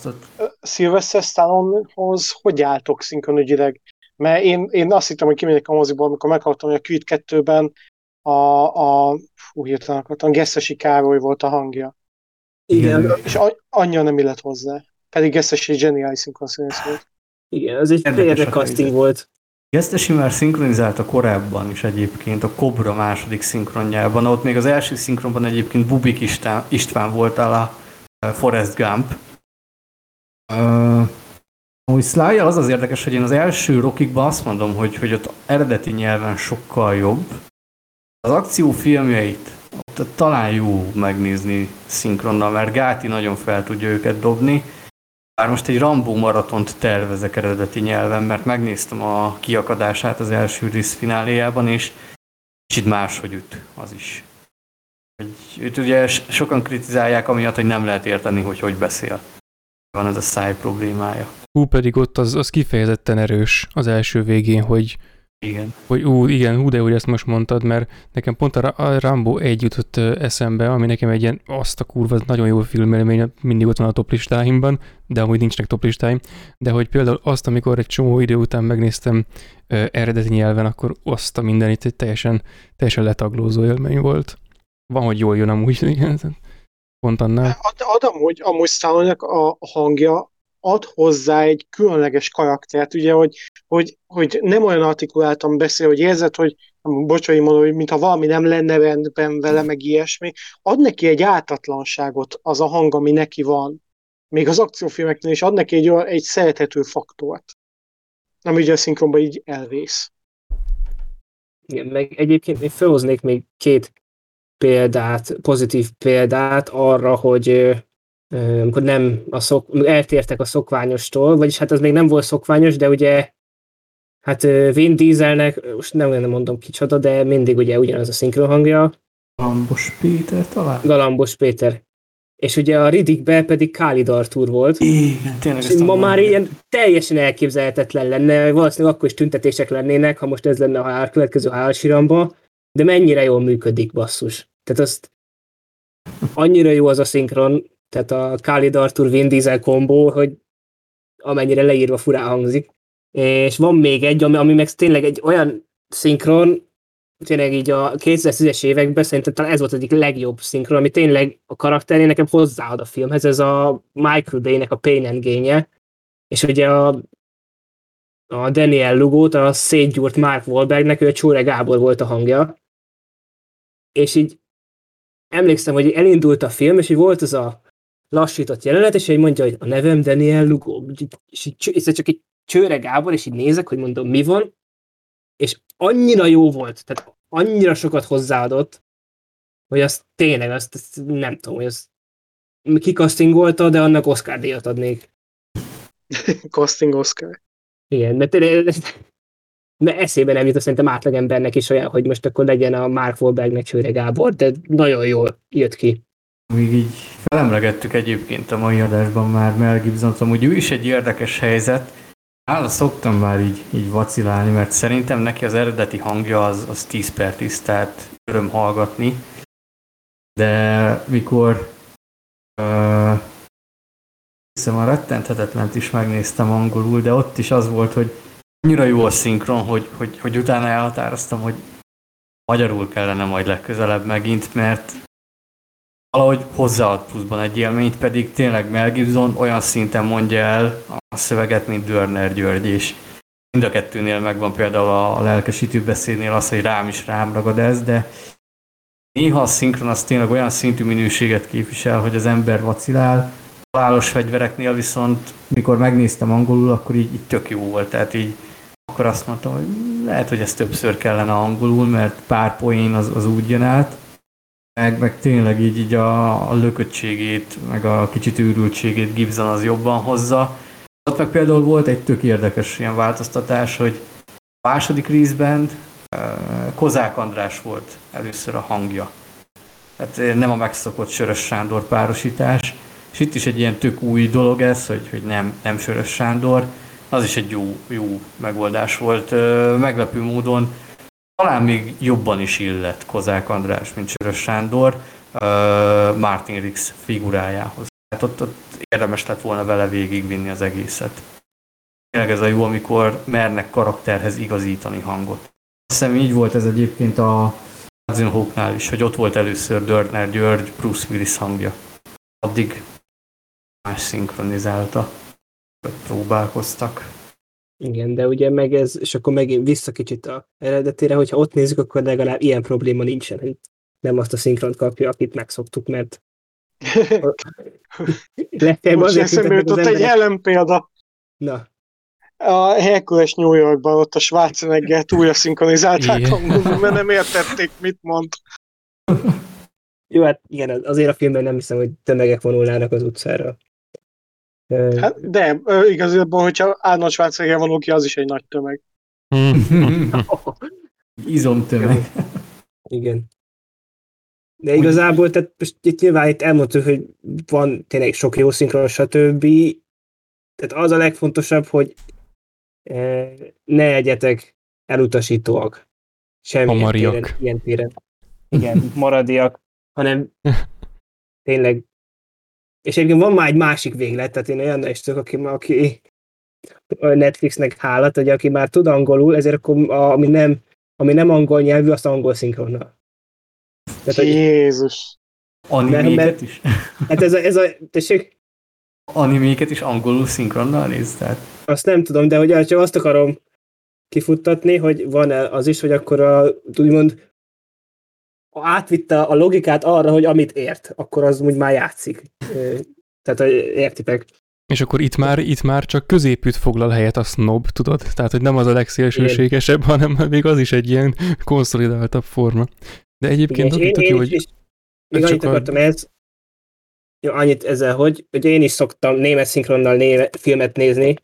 Sylvester Stallone-hoz hogy álltok szinkronügyileg? Mert én, én azt hittem, hogy kimegyek a moziból, amikor meghallottam, hogy a Creed 2-ben a, a hú, hirtelen akartam, Gesztesi Károly volt a hangja. Igen. És anyja nem illet hozzá. Pedig Gesztesi egy zseniális szinkronszínész volt. Igen, ez egy például casting volt. Gesztesi már szinkronizálta korábban is egyébként a Cobra második szinkronjában, ott még az első szinkronban egyébként Bubik István, István volt a Forrest Gump. Uh, úgy Sly az az érdekes, hogy én az első rockikban azt mondom, hogy, hogy ott eredeti nyelven sokkal jobb. Az akciófilmjeit ott talán jó megnézni szinkronnal, mert Gáti nagyon fel tudja őket dobni. Bár most egy Rambo maratont tervezek eredeti nyelven, mert megnéztem a kiakadását az első rész fináléjában, és kicsit máshogy üt az is. Őt ugye sokan kritizálják, amiatt, hogy nem lehet érteni, hogy hogy beszél. Van ez a száj problémája. Hú, pedig ott az, az kifejezetten erős az első végén, hogy igen. Hogy ú, igen, hú, de hogy ezt most mondtad, mert nekem pont a Rambo egy jutott eszembe, ami nekem egy ilyen azt a kurva, nagyon jó filmélmény, mindig ott van a toplistáimban, de amúgy nincsnek toplistáim, de hogy például azt, amikor egy csomó idő után megnéztem uh, eredeti nyelven, akkor azt a mindenit egy teljesen, teljesen letaglózó élmény volt. Van, hogy jól jön amúgy, igen, pont annál. Ad, ad amúgy, amúgy stallone a hangja ad hozzá egy különleges karaktert, ugye, hogy, hogy, hogy nem olyan artikuláltan beszél, hogy érzed, hogy bocsai mondom, hogy mintha valami nem lenne rendben vele, meg ilyesmi, ad neki egy ártatlanságot az a hang, ami neki van. Még az akciófilmeknél is ad neki egy, olyan, egy szerethető faktort, ami ugye a szinkronban így elvész. Igen, meg egyébként én felhoznék még két példát, pozitív példát arra, hogy amikor nem a szok, eltértek a szokványostól, vagyis hát az még nem volt szokványos, de ugye hát Vin Dieselnek, most nem, nem mondom kicsoda, de mindig ugye ugyanaz a szinkron hangja. Galambos Péter talán? Galambos Péter. és ugye a Riddickbe pedig Khalid Arthur volt. Igen, tényleg. És ma már ilyen teljesen elképzelhetetlen lenne, valószínűleg akkor is tüntetések lennének, ha most ez lenne a következő hálsiramba, de mennyire jól működik, basszus. Tehát azt annyira jó az a szinkron, tehát a Khalid Arthur Vin Diesel kombó, hogy amennyire leírva furán hangzik. És van még egy, ami, ami meg tényleg egy olyan szinkron, tényleg így a 2010-es években szerintem talán ez volt az egyik legjobb szinkron, ami tényleg a karakteré nekem hozzáad a filmhez, ez a Michael Bay-nek a Pain and Gain-je, és ugye a, a Daniel Lugót, a szétgyúrt Mark Wahlbergnek, ő a Csóre Gábor volt a hangja, és így emlékszem, hogy elindult a film, és így volt az a lassított jelenet, és így mondja, hogy a nevem Daniel Lugó, és így, és csak egy Csőre Gábor, és így nézek, hogy mondom, mi van, és annyira jó volt, tehát annyira sokat hozzáadott, hogy azt tényleg, azt, azt nem tudom, hogy azt kikasztingolta, de annak Oscar díjat adnék. Casting Oscar. Igen, de tényleg, de eszébe nem jut szerintem átlagembernek is olyan, hogy most akkor legyen a Mark Wahlbergnek Csőre Gábor, de nagyon jól jött ki. Még így felemlegettük egyébként a mai adásban már Mel Gibson, amúgy ő is egy érdekes helyzet, Hála szoktam már így, így vacilálni, mert szerintem neki az eredeti hangja az, az 10 per 10, tehát öröm hallgatni. De mikor uh, a rettenthetetlent is megnéztem angolul, de ott is az volt, hogy annyira jó a szinkron, hogy, hogy, hogy utána elhatároztam, hogy magyarul kellene majd legközelebb megint, mert valahogy hozzáad pluszban egy élményt, pedig tényleg Mel Gibson olyan szinten mondja el a szöveget, mint Dörner György, és mind a kettőnél megvan például a lelkesítő beszédnél az, hogy rám is rám ragad ez, de néha a szinkron az tényleg olyan szintű minőséget képvisel, hogy az ember vacilál, halálos fegyvereknél viszont, mikor megnéztem angolul, akkor így, így tök jó volt, tehát így akkor azt mondtam, hogy lehet, hogy ez többször kellene angolul, mert pár poén az, az úgy jön át, meg, meg tényleg így, így a, a lököttségét, meg a kicsit őrültségét Gibson az jobban hozza. Ott meg például volt egy tök érdekes ilyen változtatás, hogy a második részben Kozák András volt először a hangja. Tehát nem a megszokott Sörös Sándor párosítás, és itt is egy ilyen tök új dolog ez, hogy, hogy nem, nem Sörös Sándor, az is egy jó, jó megoldás volt. Meglepő módon talán még jobban is illet Kozák András, mint Sörös Sándor uh, Martin Rix figurájához. Hát ott, ott érdemes lett volna vele végigvinni az egészet. Tényleg ez a jó, amikor mernek karakterhez igazítani hangot. Azt hiszem így volt ez egyébként a Hudson Hawknál is, hogy ott volt először Dörner György, Bruce Willis hangja. Addig más szinkronizálta, próbálkoztak. Igen, de ugye meg ez, és akkor megint vissza kicsit a eredetére, hogyha ott nézzük, akkor legalább ilyen probléma nincsen, hogy nem azt a szinkront kapja, akit megszoktuk, mert Most eszembe jutott egy ellenpélda. Na. A Herkules New Yorkban ott a Schwarzenegger újra szinkronizálták angolul, mert nem értették, mit mond. Jó, hát igen, azért a filmben nem hiszem, hogy tömegek vonulnának az utcára. Hát, de igazából, hogyha Arnold Schwarzenegger van ki, az is egy nagy tömeg. Izomtömeg. Igen. De igazából, tehát most itt nyilván itt elmondtuk, hogy van tényleg sok jó szinkron, stb. Tehát az a legfontosabb, hogy ne legyetek elutasítóak. Semmi téren, ilyen téren. Igen, maradiak, hanem tényleg és egyébként van már egy másik véglet, tehát én olyan is tudok, aki, aki Netflixnek hálat, hogy aki már tud angolul, ezért akkor ami nem, ami nem angol nyelvű, azt angol szinkronnal. Tehát, Jézus! Animéket mert, is? Hát ez a, ez a tessék? Animéket is angolul szinkronnal néz, tehát? Azt nem tudom, de hogy csak azt akarom kifuttatni, hogy van -e az is, hogy akkor a, úgymond átvitte a logikát arra, hogy amit ért, akkor az úgy már játszik. Tehát, hogy értitek. És akkor itt már, itt már csak középütt foglal helyet a snob, tudod? Tehát, hogy nem az a legszélsőségesebb, Igen. hanem még az is egy ilyen konszolidáltabb forma. De egyébként Igen, én, én, hogy... Is, még annyit akartam a... ez, jó, annyit ezzel, hogy ugye én is szoktam német szinkronnal néme, filmet nézni,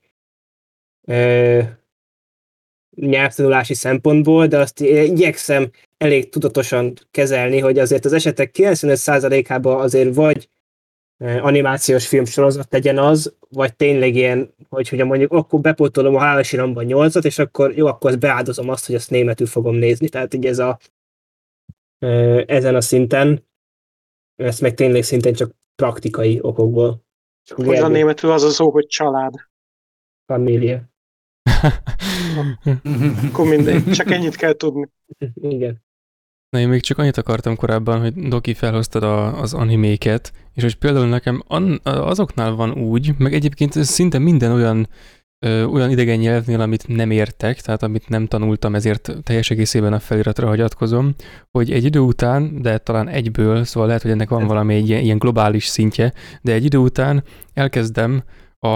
nyelvtanulási szempontból, de azt igyekszem elég tudatosan kezelni, hogy azért az esetek 95%-ában azért vagy animációs filmsorozat legyen az, vagy tényleg ilyen, hogy, hogy mondjuk akkor bepótolom a Halálos Iramban 8 és akkor jó, akkor azt beáldozom azt, hogy azt németül fogom nézni. Tehát így ez a, ezen a szinten, ezt meg tényleg szintén csak praktikai okokból. Hogy a németül az a szó, hogy család. Família. Akkor mindegy, csak ennyit kell tudni. Igen. Na, én még csak annyit akartam korábban, hogy Doki felhoztad a, az animéket, és hogy például nekem an, azoknál van úgy, meg egyébként szinte minden olyan ö, olyan idegen nyelvnél, amit nem értek, tehát amit nem tanultam, ezért teljes egészében a feliratra hagyatkozom, hogy egy idő után, de talán egyből, szóval lehet, hogy ennek van valami egy ilyen, ilyen globális szintje, de egy idő után elkezdem a,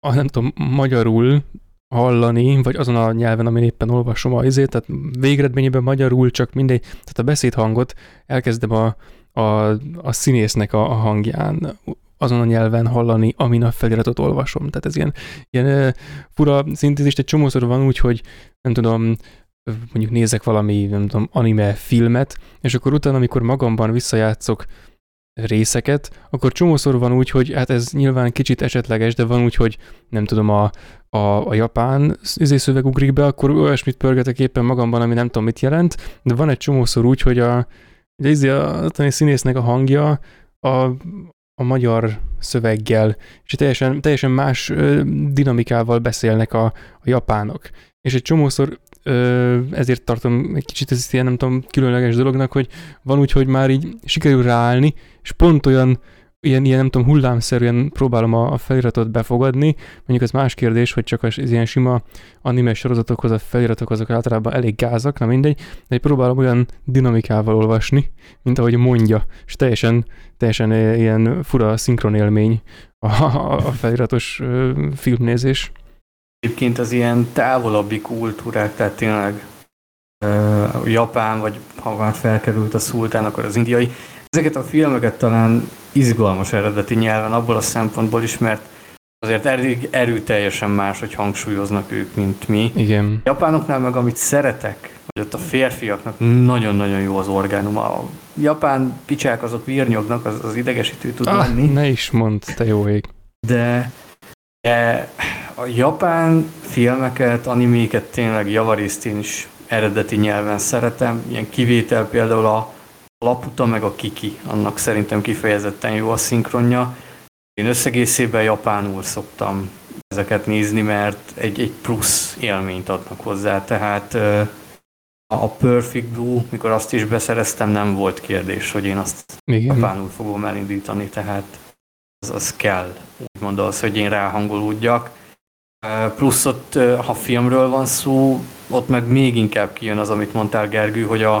a nem tudom, magyarul hallani, vagy azon a nyelven, amin éppen olvasom a izét, tehát végeredményében magyarul csak mindegy, tehát a beszédhangot elkezdem a, a, a színésznek a, a hangján azon a nyelven hallani, amin a feliratot olvasom. Tehát ez ilyen, ilyen fura szintézist, egy csomószor van úgy, hogy nem tudom, mondjuk nézek valami, nem tudom, anime filmet, és akkor utána, amikor magamban visszajátszok részeket, akkor csomószor van úgy, hogy hát ez nyilván kicsit esetleges, de van úgy, hogy nem tudom, a, a, a japán izé szöveg ugrik be, akkor olyasmit pörgetek éppen magamban, ami nem tudom mit jelent, de van egy csomószor úgy, hogy a, ugye izé a, a színésznek a hangja a, a magyar szöveggel, és teljesen, teljesen más dinamikával beszélnek a, a japánok. És egy csomószor ezért tartom egy kicsit ez ilyen, nem tudom, különleges dolognak, hogy van úgy, hogy már így sikerül ráállni, és pont olyan ilyen, ilyen nem tudom, hullámszerűen próbálom a, a feliratot befogadni. Mondjuk az más kérdés, hogy csak az ilyen sima anime sorozatokhoz a feliratok azok általában elég gázak, na mindegy, de próbálom olyan dinamikával olvasni, mint ahogy mondja, és teljesen, teljesen ilyen fura szinkron élmény a, a, a feliratos filmnézés. Egyébként az ilyen távolabbi kultúrák, tehát tényleg uh, Japán, vagy ha már felkerült a szultán, akkor az indiai, ezeket a filmeket talán izgalmas eredeti nyelven abból a szempontból is, mert azért elég erőteljesen más, hogy hangsúlyoznak ők, mint mi. Igen. Japánoknál meg amit szeretek, hogy ott a férfiaknak nagyon-nagyon jó az orgánum. A japán picsák azok virnyognak, az, az idegesítő tud ah, lenni. Ne is mondd, te jó ég. De, de a japán filmeket, animéket tényleg javarészt én is eredeti nyelven szeretem. Ilyen kivétel például a Laputa meg a Kiki, annak szerintem kifejezetten jó a szinkronja. Én összegészében japánul szoktam ezeket nézni, mert egy, egy plusz élményt adnak hozzá, tehát a Perfect Blue, mikor azt is beszereztem, nem volt kérdés, hogy én azt Igen. japánul fogom elindítani, tehát az, az kell, úgymond az, hogy én ráhangolódjak. Plusz ott, ha filmről van szó, ott meg még inkább kijön az, amit mondtál Gergő, hogy a,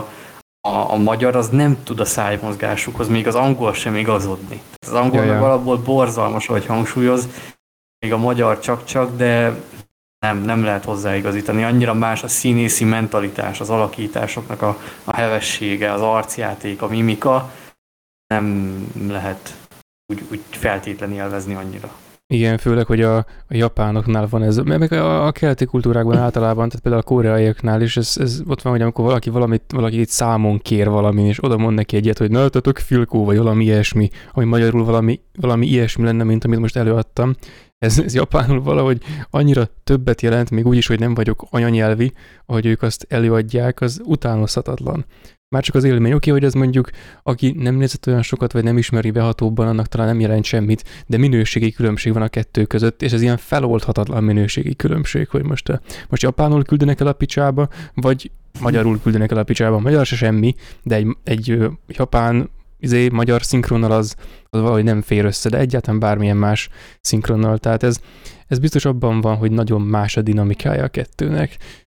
a, a magyar az nem tud a szájmozgásukhoz, még az angol sem igazodni. Az angol meg alapból borzalmas, hogy hangsúlyoz, még a magyar csak-csak, de nem, nem lehet hozzáigazítani. Annyira más a színészi mentalitás, az alakításoknak a, a hevessége, az arcjáték, a mimika, nem lehet úgy, úgy feltétlenül élvezni annyira. Igen, főleg, hogy a, a japánoknál van ez, meg a, a keleti kultúrákban általában, tehát például a koreaiaknál is, ez, ez ott van, hogy amikor valaki valamit, valaki itt számon kér valamin, és oda mond neki egyet, hogy na, tök filkó, vagy valami ilyesmi, ami magyarul valami, valami ilyesmi lenne, mint amit most előadtam. Ez, ez japánul valahogy annyira többet jelent, még úgy is, hogy nem vagyok anyanyelvi, ahogy ők azt előadják, az utánozhatatlan. Már csak az élmény, oké, hogy ez mondjuk, aki nem nézett olyan sokat, vagy nem ismeri behatóbban, annak talán nem jelent semmit, de minőségi különbség van a kettő között, és ez ilyen feloldhatatlan minőségi különbség, hogy most, eh, most japánul küldenek el a picsába, vagy magyarul küldenek el a picsába. Magyar se semmi, de egy, egy japán izé, magyar szinkronnal az, az valahogy nem fér össze, de egyáltalán bármilyen más szinkronnal. Tehát ez, ez biztos abban van, hogy nagyon más a dinamikája a kettőnek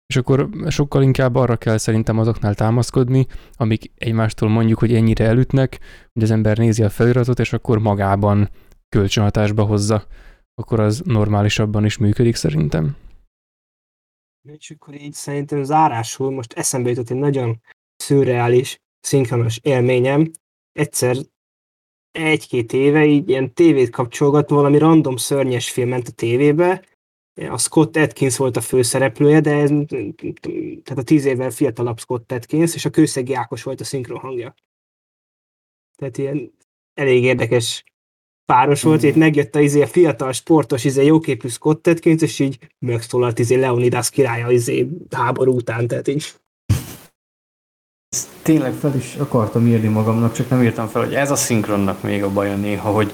és akkor sokkal inkább arra kell szerintem azoknál támaszkodni, amik egymástól mondjuk, hogy ennyire elütnek, hogy az ember nézi a feliratot, és akkor magában kölcsönhatásba hozza, akkor az normálisabban is működik szerintem. És akkor így szerintem zárásul most eszembe jutott egy nagyon szürreális, szinkronos élményem. Egyszer egy-két éve így ilyen tévét kapcsolgatva valami random szörnyes film ment a tévébe, a Scott Atkins volt a főszereplője, de ez, tehát a tíz évvel fiatalabb Scott Atkins, és a Kőszegi Ákos volt a szinkron hangja. Tehát ilyen elég érdekes páros volt, itt megjött a, izé, a fiatal sportos izé, jóképű Scottetként, és így megszólalt izé, Leonidas királya izé, háború után, tehát így. Ezt tényleg fel is akartam írni magamnak, csak nem írtam fel, hogy ez a szinkronnak még a baja néha, hogy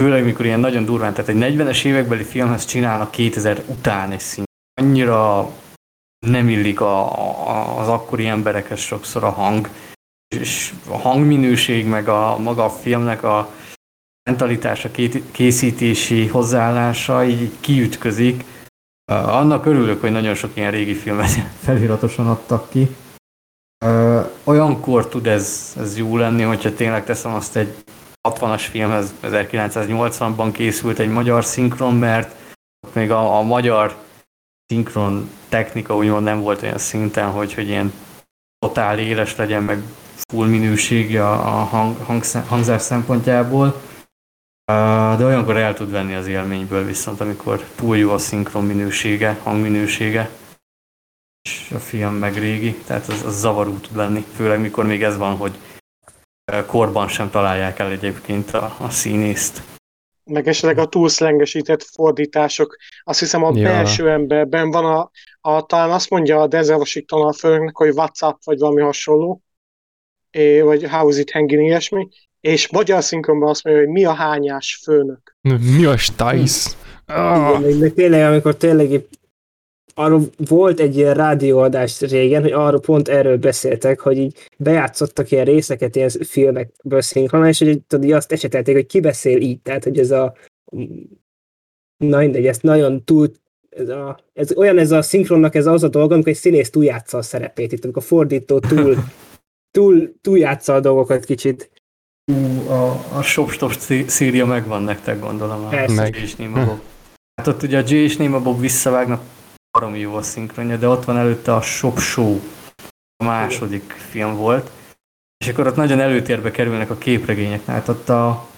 főleg mikor ilyen nagyon durván, tehát egy 40-es évekbeli filmhez csinálnak 2000 után egy szín. Annyira nem illik a, a, az akkori emberekhez sokszor a hang, és a hangminőség, meg a maga a filmnek a mentalitása, készítési hozzáállása így kiütközik. Annak örülök, hogy nagyon sok ilyen régi filmet feliratosan adtak ki. Olyankor tud ez, ez jó lenni, hogyha tényleg teszem azt egy 60-as filmhez 1980-ban készült egy magyar szinkron, mert még a, a magyar szinkron technika úgymond nem volt olyan szinten, hogy, hogy ilyen totál éles legyen, meg full minősége a, hang, hang, hangzás szempontjából. De olyankor el tud venni az élményből viszont, amikor túl jó a szinkron minősége, hangminősége, és a film meg régi, tehát az, az zavaró tud lenni, főleg mikor még ez van, hogy korban sem találják el egyébként a, a színészt. Meg esetleg a túlszlengesített fordítások. Azt hiszem a ja. belső emberben van a, a, talán azt mondja a Denzel Washington a főnök, hogy WhatsApp vagy valami hasonló, é, vagy How is it hanging, ilyesmi, és magyar szinkronban azt mondja, hogy mi a hányás főnök. Mi a stájsz? Ah. Igen, de tényleg, amikor tényleg arról volt egy ilyen rádióadás régen, hogy arról pont erről beszéltek, hogy így bejátszottak ilyen részeket ilyen filmekből szinkronon, és hogy tudod, azt esetelték, hogy ki beszél így, tehát hogy ez a na mindegy, ezt nagyon túl ez, a, ez olyan ez a szinkronnak ez az a dolga, amikor egy színész túljátsza a szerepét, itt amikor a fordító túl, túl, túljátsza a dolgokat kicsit. Ú, a, a Shop szíria megvan nektek, gondolom. A Meg. Hát ott ugye a J és Bob visszavágnak baromi jó a szinkronja, de ott van előtte a Shop Show, a második film volt, és akkor ott nagyon előtérbe kerülnek a képregények, hát ott a,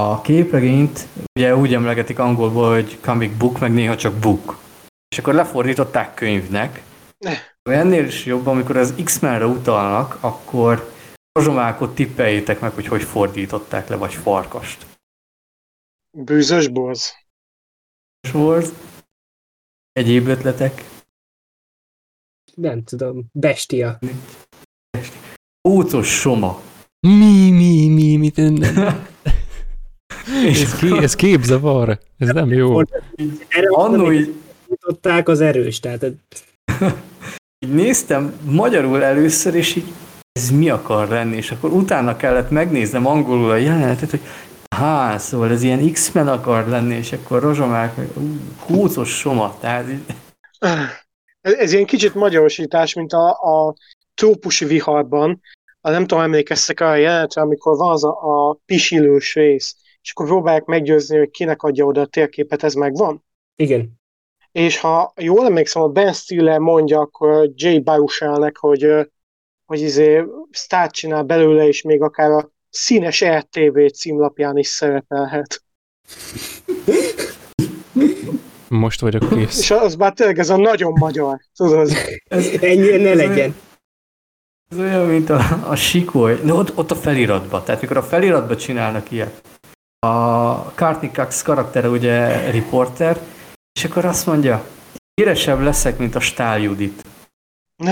a képregényt ugye úgy emlegetik angolból, hogy comic book, meg néha csak book. És akkor lefordították könyvnek. Ennél is jobb, amikor az X-Menre utalnak, akkor rozsomákot tippeljétek meg, hogy hogy fordították le, vagy farkast. Bűzös borz. Borz. Egyéb ötletek? Nem tudom, bestia. Ócos soma. Mi, mi, mi, mit ez, ké, ez képzavar, ez nem jó. Annó így... az erős, tehát... így néztem magyarul először, és így ez mi akar lenni, és akkor utána kellett megnéznem angolul a jelenetet, hogy Há, szóval ez ilyen X-Men akar lenni, és akkor rozsomák, húzos soma, tehát ez, ez ilyen kicsit magyarosítás, mint a, a trópusi viharban, a nem tudom, emlékeztek a jelenetre, amikor van az a, a pisilős rész, és akkor próbálják meggyőzni, hogy kinek adja oda a térképet, ez megvan? Igen. És ha jól emlékszem, a Ben Stiller mondja akkor Jay Baruchelnek, hogy, hogy izé sztárt csinál belőle, és még akár a színes RTV címlapján is szerepelhet. Most vagyok kész. És az már tényleg ez a nagyon magyar, tudod? Ez, Ennyire ne legyen. Ez olyan, mint a, a sikoly. De ott, ott a feliratban. Tehát mikor a feliratban csinálnak ilyet. A Courtney Cox karaktere ugye riporter, és akkor azt mondja, híresebb leszek, mint a Stál Judit.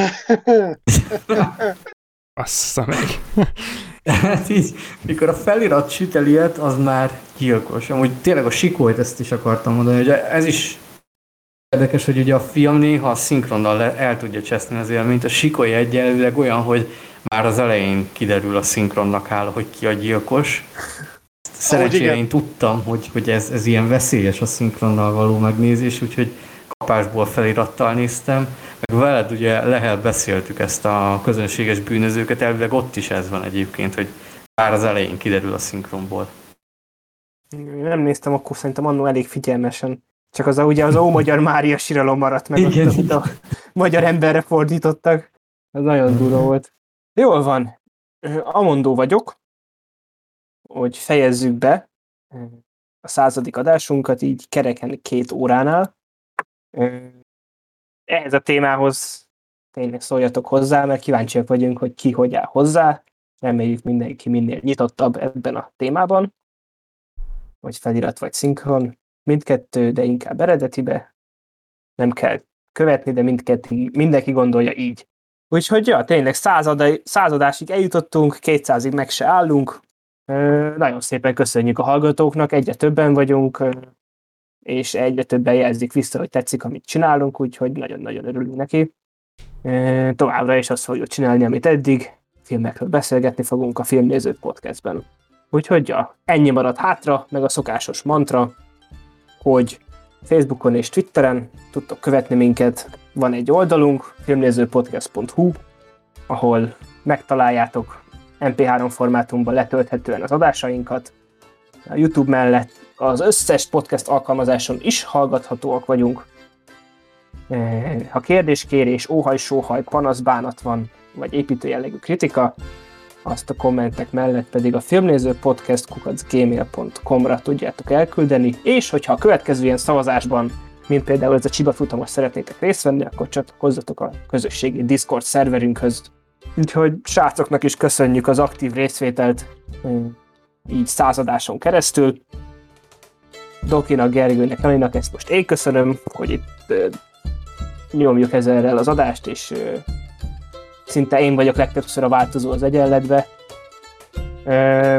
Assza meg. Hát így, mikor a felirat süt el ilyet, az már gyilkos. Amúgy tényleg a sikolyt ezt is akartam mondani, hogy ez is érdekes, hogy ugye a film néha a szinkronnal el tudja cseszni az élményt. A sikoly egyenlőleg olyan, hogy már az elején kiderül a szinkronnak áll, hogy ki a gyilkos. Szerencsére én tudtam, hogy, hogy ez, ez ilyen veszélyes a szinkronnal való megnézés, úgyhogy kapásból felirattal néztem. Meg veled ugye Lehel beszéltük ezt a közönséges bűnözőket, elvileg ott is ez van egyébként, hogy már az elején kiderül a szinkronból. Nem néztem, akkor szerintem annó elég figyelmesen. Csak az a, ugye az Ó-Magyar Mária síralom maradt meg, Igen. amit a magyar emberre fordítottak. Az nagyon durva volt. Jól van. Amondó vagyok, hogy fejezzük be a századik adásunkat így kereken két óránál ehhez a témához tényleg szóljatok hozzá, mert kíváncsiak vagyunk, hogy ki hogy áll hozzá. Reméljük mindenki minél nyitottabb ebben a témában. vagy felirat, vagy szinkron, mindkettő, de inkább eredetibe. Nem kell követni, de mindkettő, mindenki gondolja így. Úgyhogy ja, tényleg század, századásig eljutottunk, 200-ig meg se állunk. Nagyon szépen köszönjük a hallgatóknak, egyre többen vagyunk, és egyre többen jelzik vissza, hogy tetszik, amit csinálunk, úgyhogy nagyon-nagyon örülünk neki. Továbbra is azt fogjuk csinálni, amit eddig, filmekről beszélgetni fogunk a Filmnézők podcastben. Úgyhogy ja, ennyi maradt hátra, meg a szokásos mantra, hogy Facebookon és Twitteren tudtok követni minket. Van egy oldalunk, filmnézőpodcast.hu, ahol megtaláljátok MP3 formátumban letölthetően az adásainkat. A YouTube mellett az összes podcast alkalmazáson is hallgathatóak vagyunk. Eh, ha kérdés, kérés, óhaj, sóhaj, panasz, bánat van, vagy építő jellegű kritika, azt a kommentek mellett pedig a filmnéző podcast kukacgmail.com-ra tudjátok elküldeni, és hogyha a következő ilyen szavazásban, mint például ez a Csiba futamos szeretnétek részt venni, akkor csatlakozzatok a közösségi Discord szerverünkhöz. Úgyhogy srácoknak is köszönjük az aktív részvételt így századáson keresztül. Dokinak, Gergőnek, Janinak ezt most én köszönöm, hogy itt nyomjuk ezerrel az adást, és szinte én vagyok legtöbbször a változó az egyenletbe,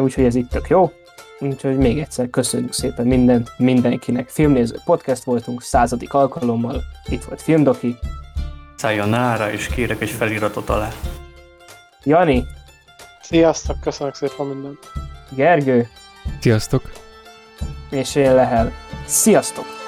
úgyhogy ez itt tök jó. Úgyhogy még egyszer köszönjük szépen mindent mindenkinek. Filmnéző podcast voltunk, századik alkalommal. Itt volt Filmdoki. nára, és kérek egy feliratot alá. Jani. Sziasztok, köszönök szépen mindent. Gergő. Sziasztok. És én Lehel. Sziasztok!